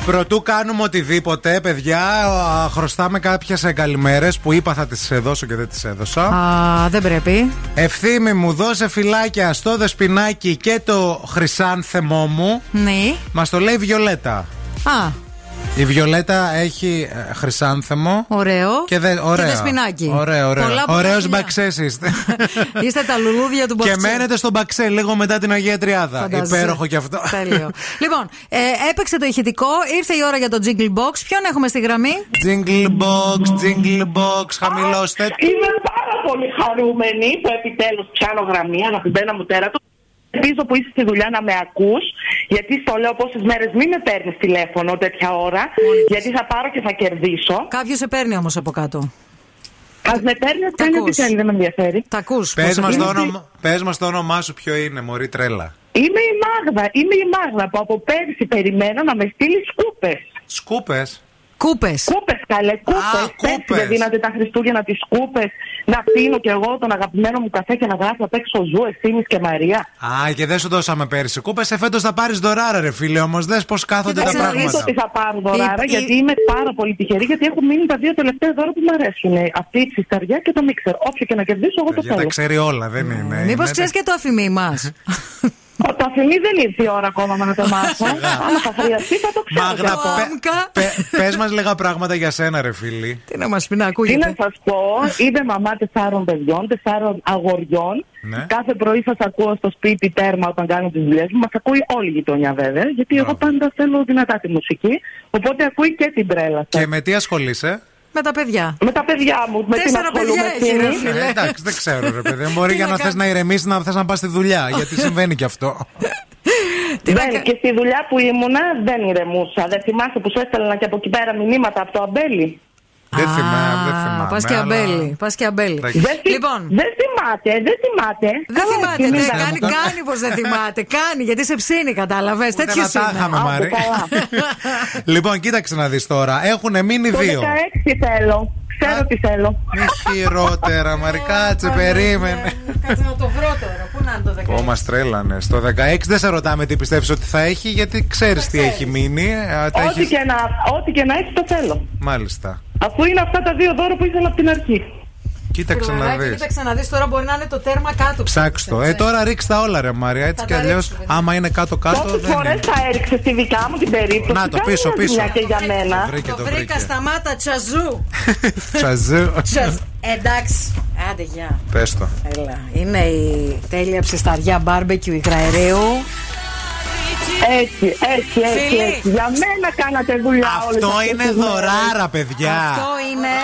Speaker 2: Πρωτού κάνουμε οτιδήποτε, παιδιά, α, χρωστάμε κάποιες καλημέρε που είπα θα τις δώσω και δεν τις έδωσα.
Speaker 3: Α, δεν πρέπει.
Speaker 2: Ευθύμη μου, δώσε φυλάκια στο δεσπινάκι και το χρυσάνθεμό μου.
Speaker 3: Ναι.
Speaker 2: Μας το λέει Βιολέτα.
Speaker 3: Α,
Speaker 2: Η Βιολέτα έχει ε, χρυσάνθεμο.
Speaker 3: ωραίο.
Speaker 2: Και, δε, ωραίο.
Speaker 3: Και δεσπινάκι.
Speaker 2: Ωραίο, ωραίο.
Speaker 3: Πολλά, πολλά
Speaker 2: Ωραίος
Speaker 3: φιλιά.
Speaker 2: μπαξές είστε.
Speaker 3: Είστε τα λουλούδια του
Speaker 2: και
Speaker 3: Μποξέ.
Speaker 2: μένετε στον μπαξέ λίγο μετά την Αγία Τριάδα.
Speaker 3: Φαντάζεσαι.
Speaker 2: Υπέροχο κι αυτό.
Speaker 3: Τέλειο. λοιπόν, ε, έπαιξε το ηχητικό, ήρθε η ώρα για το Jingle Box. Ποιον έχουμε στη γραμμή;
Speaker 2: Jingle box, jingle box, χαμηλώστε.
Speaker 31: Είμαι πάρα πολύ χαρούμενη που επιτέλους πιάνω γραμμή, αγαπημένα μου τέρατο. Ελπίζω που είσαι στη δουλειά να με ακούς, γιατί στο λέω πόσες μέρες μην με παίρνεις τηλέφωνο τέτοια ώρα, γιατί θα πάρω και θα κερδίσω.
Speaker 3: Κάποιος σε παίρνει όμως από κάτω.
Speaker 31: Α με παίρνει, κάνει ό,τι θέλει, δεν με ενδιαφέρει.
Speaker 3: Τα ακούς.
Speaker 2: Πες μας, το όνομα, πες μας το όνομά σου ποιο είναι, Μωρή Τρέλα.
Speaker 31: Είμαι η Μάγδα, είμαι η Μάγδα που από πέρσι περιμένω να με στείλει σκούπες.
Speaker 2: Σκούπες.
Speaker 3: Κούπες.
Speaker 31: Κούπες, καλέ, κούπες. Έτσι δεν δίνατε τα Χριστούγεννα τις κούπες να πίνω κι εγώ τον αγαπημένο μου καφέ και να γράφω απ' έξω ζου, ευθύνη και Μαρία.
Speaker 2: Α, και δεν σου δώσαμε πέρσι. Κούπες, σε φέτος θα πάρεις δωράρα, ρε φίλε. Όμως δες πώς κάθονται τα
Speaker 31: Δεν νομίζω
Speaker 2: πράγματα.
Speaker 31: ότι θα πάρω δωράρα,
Speaker 3: Η- η-
Speaker 31: γιατί είμαι πάρα πολύ τυχερή, γιατί έχουν μείνει τα δύο τελευταία δώρα που μου αρέσουν. Αυτή η ψισταριά και το μίξερ. Όποιο και να κερδίσω, εγώ το
Speaker 2: Για τα
Speaker 31: θέλω.
Speaker 2: ξέρει όλα, δεν είναι.
Speaker 3: Μήπως
Speaker 2: Είναι-
Speaker 3: ξέρεις και το αφημί μας.
Speaker 31: Το αφημί δεν ήρθε η ώρα ακόμα να το μάθω. Αν θα χρειαστεί, θα το ξέρω.
Speaker 2: Μάγδα, πε, πε μας λίγα πράγματα για σένα, ρε φίλη.
Speaker 3: Τι να μας πει να
Speaker 31: Τι
Speaker 3: ακούγεται.
Speaker 31: να σας πω, είμαι μαμά τεσσάρων παιδιών, τεσσάρων αγοριών.
Speaker 2: Ναι.
Speaker 31: Κάθε πρωί σας ακούω στο σπίτι τέρμα όταν κάνω τις δουλειές μου. Μας ακούει όλη η γειτονιά βέβαια, γιατί εγώ πάντα θέλω δυνατά τη μουσική. Οπότε ακούει και την τρέλα σας.
Speaker 2: Και με τι ασχολείσαι;
Speaker 3: Με τα παιδιά.
Speaker 31: Με τα παιδιά μου, με τι
Speaker 3: Τέσσερα παιδιά έχεις, ρε φίλε.
Speaker 2: Ε, εντάξει, δεν ξέρω, ρε παιδί. Μπορεί
Speaker 3: Τι
Speaker 2: για
Speaker 3: να
Speaker 2: να θες
Speaker 3: κάνω.
Speaker 2: να ηρεμήσει να θες να πας στη δουλειά. Γιατί συμβαίνει και αυτό.
Speaker 31: Δεν, και στη δουλειά που ήμουνα δεν ηρεμούσα. Δεν θυμάσαι που σου έστελνα και από εκεί πέρα μηνύματα από το αμπέλι;
Speaker 2: Δεν θυμάμαι, δεν θυμάμαι.
Speaker 3: Πας και
Speaker 2: αλλά-
Speaker 3: αμπέλι. Πας και αμπέλι.
Speaker 2: Εντάξει.
Speaker 31: Δεν, θυ-
Speaker 3: Λοιπόν.
Speaker 31: δεν θυμάται, δεν θυμάται.
Speaker 3: Δεν
Speaker 31: Καλά,
Speaker 3: θυμάται,
Speaker 31: έτσι
Speaker 3: ναι,
Speaker 31: είναι.
Speaker 3: κάνει, κάνει πως δεν θυμάται. Κάνει, γιατί σε ψήνει, κατάλαβες. Τέτοιος
Speaker 2: να τα είχαμε,
Speaker 3: είναι.
Speaker 2: Μάρη. Λοιπόν, κοίταξε να δεις τώρα. Έχουν μείνει
Speaker 31: Το 16
Speaker 2: δύο.
Speaker 31: θέλω. Ξέρω τι θέλω.
Speaker 2: Μη χειρότερα, Μαρή, κάτσε, περίμενε.
Speaker 3: Κάτσε να το βρω τώρα. Πού να είναι το 16.
Speaker 2: Πω, μας τρέλανε. Στο 16 δεν σε ρωτάμε τι πιστεύεις ότι θα έχει, γιατί ξέρεις τι έχει μείνει. Ε, Τα
Speaker 31: Ό,τι
Speaker 2: έχεις...
Speaker 31: και, να, ό,τι και να έχει το θέλω.
Speaker 2: Μάλιστα.
Speaker 31: Αφού είναι αυτά τα δύο δώρα που ήθελα από την αρχή.
Speaker 2: Κοίταξε να
Speaker 3: Κουρελάκι,
Speaker 2: δει.
Speaker 3: Κοίταξε να δει τώρα μπορεί να είναι το τέρμα κάτω.
Speaker 2: Ψάξ το. Ε, τώρα ρίξ τα όλα, ρε Μάρια. Έτσι
Speaker 3: Θα
Speaker 2: κι
Speaker 3: τα
Speaker 2: αλλιώς,
Speaker 3: ρίξουμε,
Speaker 2: άμα είναι κάτω-κάτω.
Speaker 31: Πόσες
Speaker 2: δεν
Speaker 31: φορές
Speaker 2: είναι.
Speaker 31: τα έριξε στη δικιά μου την περίπτωση;
Speaker 2: Να το,
Speaker 31: Κάνε
Speaker 2: πίσω,
Speaker 31: μια
Speaker 2: πίσω.
Speaker 31: δουλειά και για μένα.
Speaker 2: βρήκε,
Speaker 3: Το
Speaker 2: το
Speaker 3: βρήκα
Speaker 2: βρήκε.
Speaker 3: στα μάτα τσαζού.
Speaker 2: Τσαζού.
Speaker 3: Τσαζ. Εντάξει. Άντε, γεια.
Speaker 2: Πες το.
Speaker 3: Έλα. Είναι η τέλεια ψισταριά μπάρμπεκιου υγραερίου.
Speaker 31: Έτσι, έτσι, έτσι,
Speaker 3: Φίλοι.
Speaker 31: έτσι. Για μένα κάνατε δουλειά όλες
Speaker 2: Αυτό
Speaker 31: αυτές
Speaker 2: είναι
Speaker 31: τις μέρες.
Speaker 2: δωράρα, παιδιά.
Speaker 3: Αυτό είναι.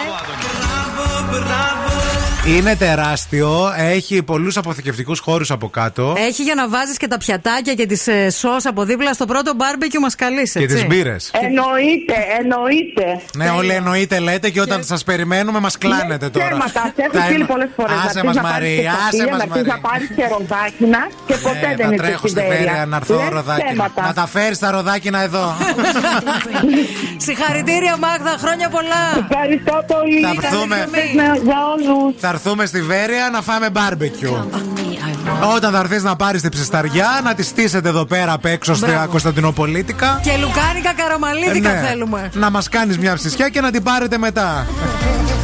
Speaker 2: Είναι τεράστιο. Έχει πολλούς αποθηκευτικούς χώρους από κάτω.
Speaker 3: Έχει για να βάζεις και τα πιατάκια και τις ε, σως από δίπλα στο πρώτο μπάρμπεκιου μας καλείς.
Speaker 2: Και τις μπύρες.
Speaker 31: Εννοείται, εννοείται.
Speaker 2: Ναι, όλοι εννοείται λέτε και όταν σας περιμένουμε μας κλάνετε τώρα.
Speaker 31: Ψέματα, σε έχω
Speaker 2: Τα
Speaker 31: στείλει
Speaker 2: εννο-
Speaker 31: πολλές φορές.
Speaker 2: Άσε μας Μαρία, άσε μας
Speaker 31: Να
Speaker 2: Μαρία.
Speaker 31: πάρεις και ροδάκινα και ποτέ
Speaker 2: Ε,
Speaker 31: δεν
Speaker 2: θα
Speaker 31: ήρθε
Speaker 2: τρέχω
Speaker 31: στη
Speaker 2: στη Βέρεια
Speaker 31: Βέρεια.
Speaker 2: να έρθω
Speaker 31: Λες
Speaker 2: ροδάκινα.
Speaker 31: ψέματα.
Speaker 2: Να τα φέρεις τα ροδάκινα εδώ.
Speaker 3: Συγχαρητήρια, Μάγδα, χρόνια πολλά.
Speaker 31: Ευχαριστώ πολύ.
Speaker 2: Θα
Speaker 31: Καλή
Speaker 2: έρθουμε.
Speaker 31: Χρονιά Για όλου.
Speaker 2: Θα έρθουμε στη Βέρεια να φάμε μπάρμπεκιου. Όταν θα έρθεις να πάρεις την ψισταριά, να τη στήσετε εδώ πέρα απ' έξω στη
Speaker 3: Μπράβο.
Speaker 2: Κωνσταντινοπολίτικα.
Speaker 3: Και λουκάνικα καραμαλίδικα
Speaker 2: Ε, ναι.
Speaker 3: θέλουμε.
Speaker 2: Να μας κάνεις μια ψιστιά και να την πάρετε μετά.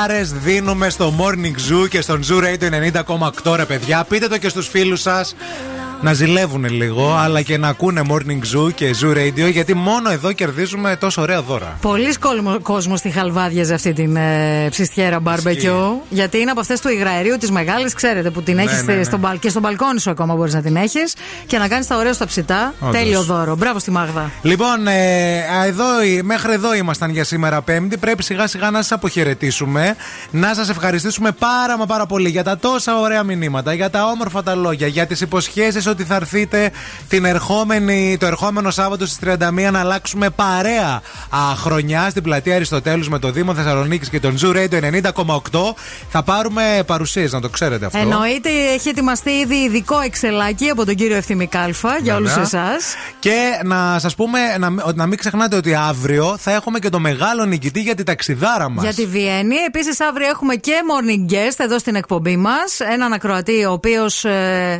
Speaker 2: Τι δωράρε δίνουμε στο Morning Zoo και στον Zoo Radio 90,8 ρε παιδιά. Πείτε το και στους φίλους σας να ζηλεύουν λίγο, αλλά και να ακούνε Morning Zoo και Zoo Radio, γιατί μόνο εδώ κερδίζουμε τόσο ωραία δώρα.
Speaker 3: Πολλοί κόσμος τη χαλβάδιαζε αυτή την ε, ψιστιέρα μπαρμπεκιού. Γιατί είναι από αυτές του υγραερίου της μεγάλης, ξέρετε, που την
Speaker 2: Ναι,
Speaker 3: έχεις
Speaker 2: ναι, ναι.
Speaker 3: στο μπαλ, και στο μπαλκόνι σου ακόμα μπορείς να την έχεις και να κάνεις τα ωραία στα ψητά.
Speaker 2: Όντως.
Speaker 3: Τέλειο δώρο. Μπράβο στη Μάγδα.
Speaker 2: Λοιπόν, ε, α, εδώ, μέχρι εδώ ήμασταν για σήμερα Πέμπτη. Πρέπει σιγά σιγά να σας αποχαιρετήσουμε. Να σας ευχαριστήσουμε πάρα μα πάρα πολύ για τα τόσα ωραία μηνύματα, για τα όμορφα τα λόγια, για τις υποσχέσεις ότι θα έρθετε την ερχόμενη, το ερχόμενο Σάββατο στις 31 να αλλάξουμε παρέα α, χρονιά στην πλατεία Αριστοτέλους με το Δήμο Θεσσαλονίκης και τον Zoo Radio 90,8. Θα πάρουμε παρουσίες, να το ξέρετε αυτό.
Speaker 3: Εννοείται, έχει ετοιμαστεί ήδη ειδικό εξελάκι από τον κύριο Ευθυμή Κάλφα για όλους
Speaker 2: Βέβαια.
Speaker 3: εσάς.
Speaker 2: Και να σας πούμε, να, ότι να μην ξεχνάτε ότι αύριο θα έχουμε και το μεγάλο νικητή για τη ταξιδάρα μας.
Speaker 3: Για τη Βιέννη. Επίσης, αύριο έχουμε και morning guest εδώ στην εκπομπή μας. Έναν ακροατή, ο οποίος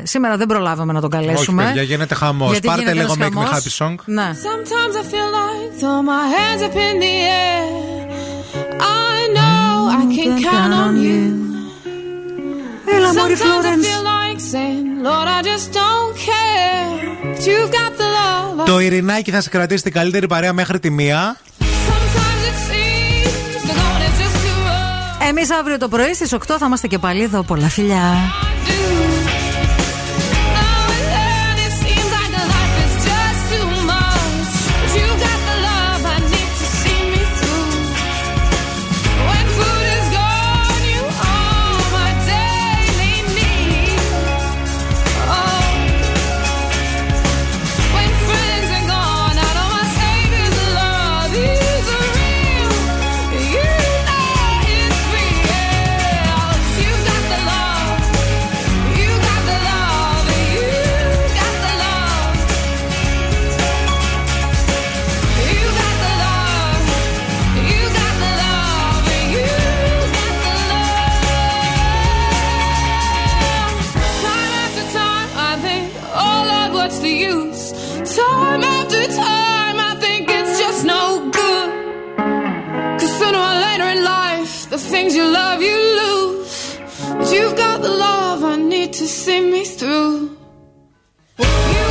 Speaker 3: σήμερα δεν προλάβαμε να να.
Speaker 2: Όχι, παιδιά, γίνεται
Speaker 3: χαμός.
Speaker 2: Πάρτε λίγο Make Me Happy Song.
Speaker 3: Να.
Speaker 8: Sometimes I feel like
Speaker 2: Το Ειρηνάκι θα σε κρατήσει την καλύτερη παρέα μέχρι τη μία.
Speaker 3: Εμείς αύριο το πρωί στις 8 θα είμαστε και πάλι εδώ. Πολλά φιλιά.
Speaker 8: Love I need to see me through. You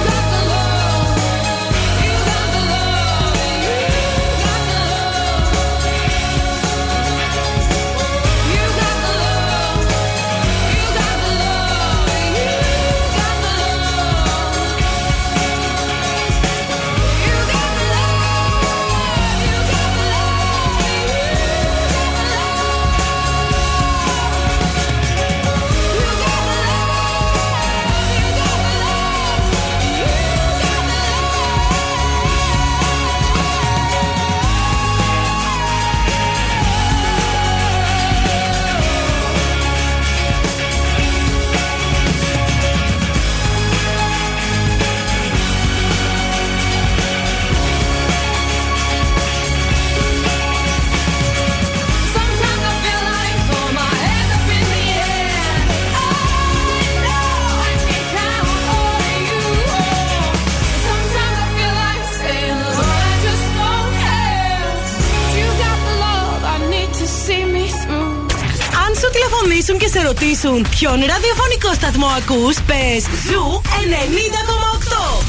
Speaker 20: σου τηλεφωνήσουν και σε ρωτήσουν ποιον ραδιοφωνικό σταθμό ακούς, πες Zoo 90,8.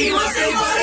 Speaker 12: Είμαστε η παρέα σου.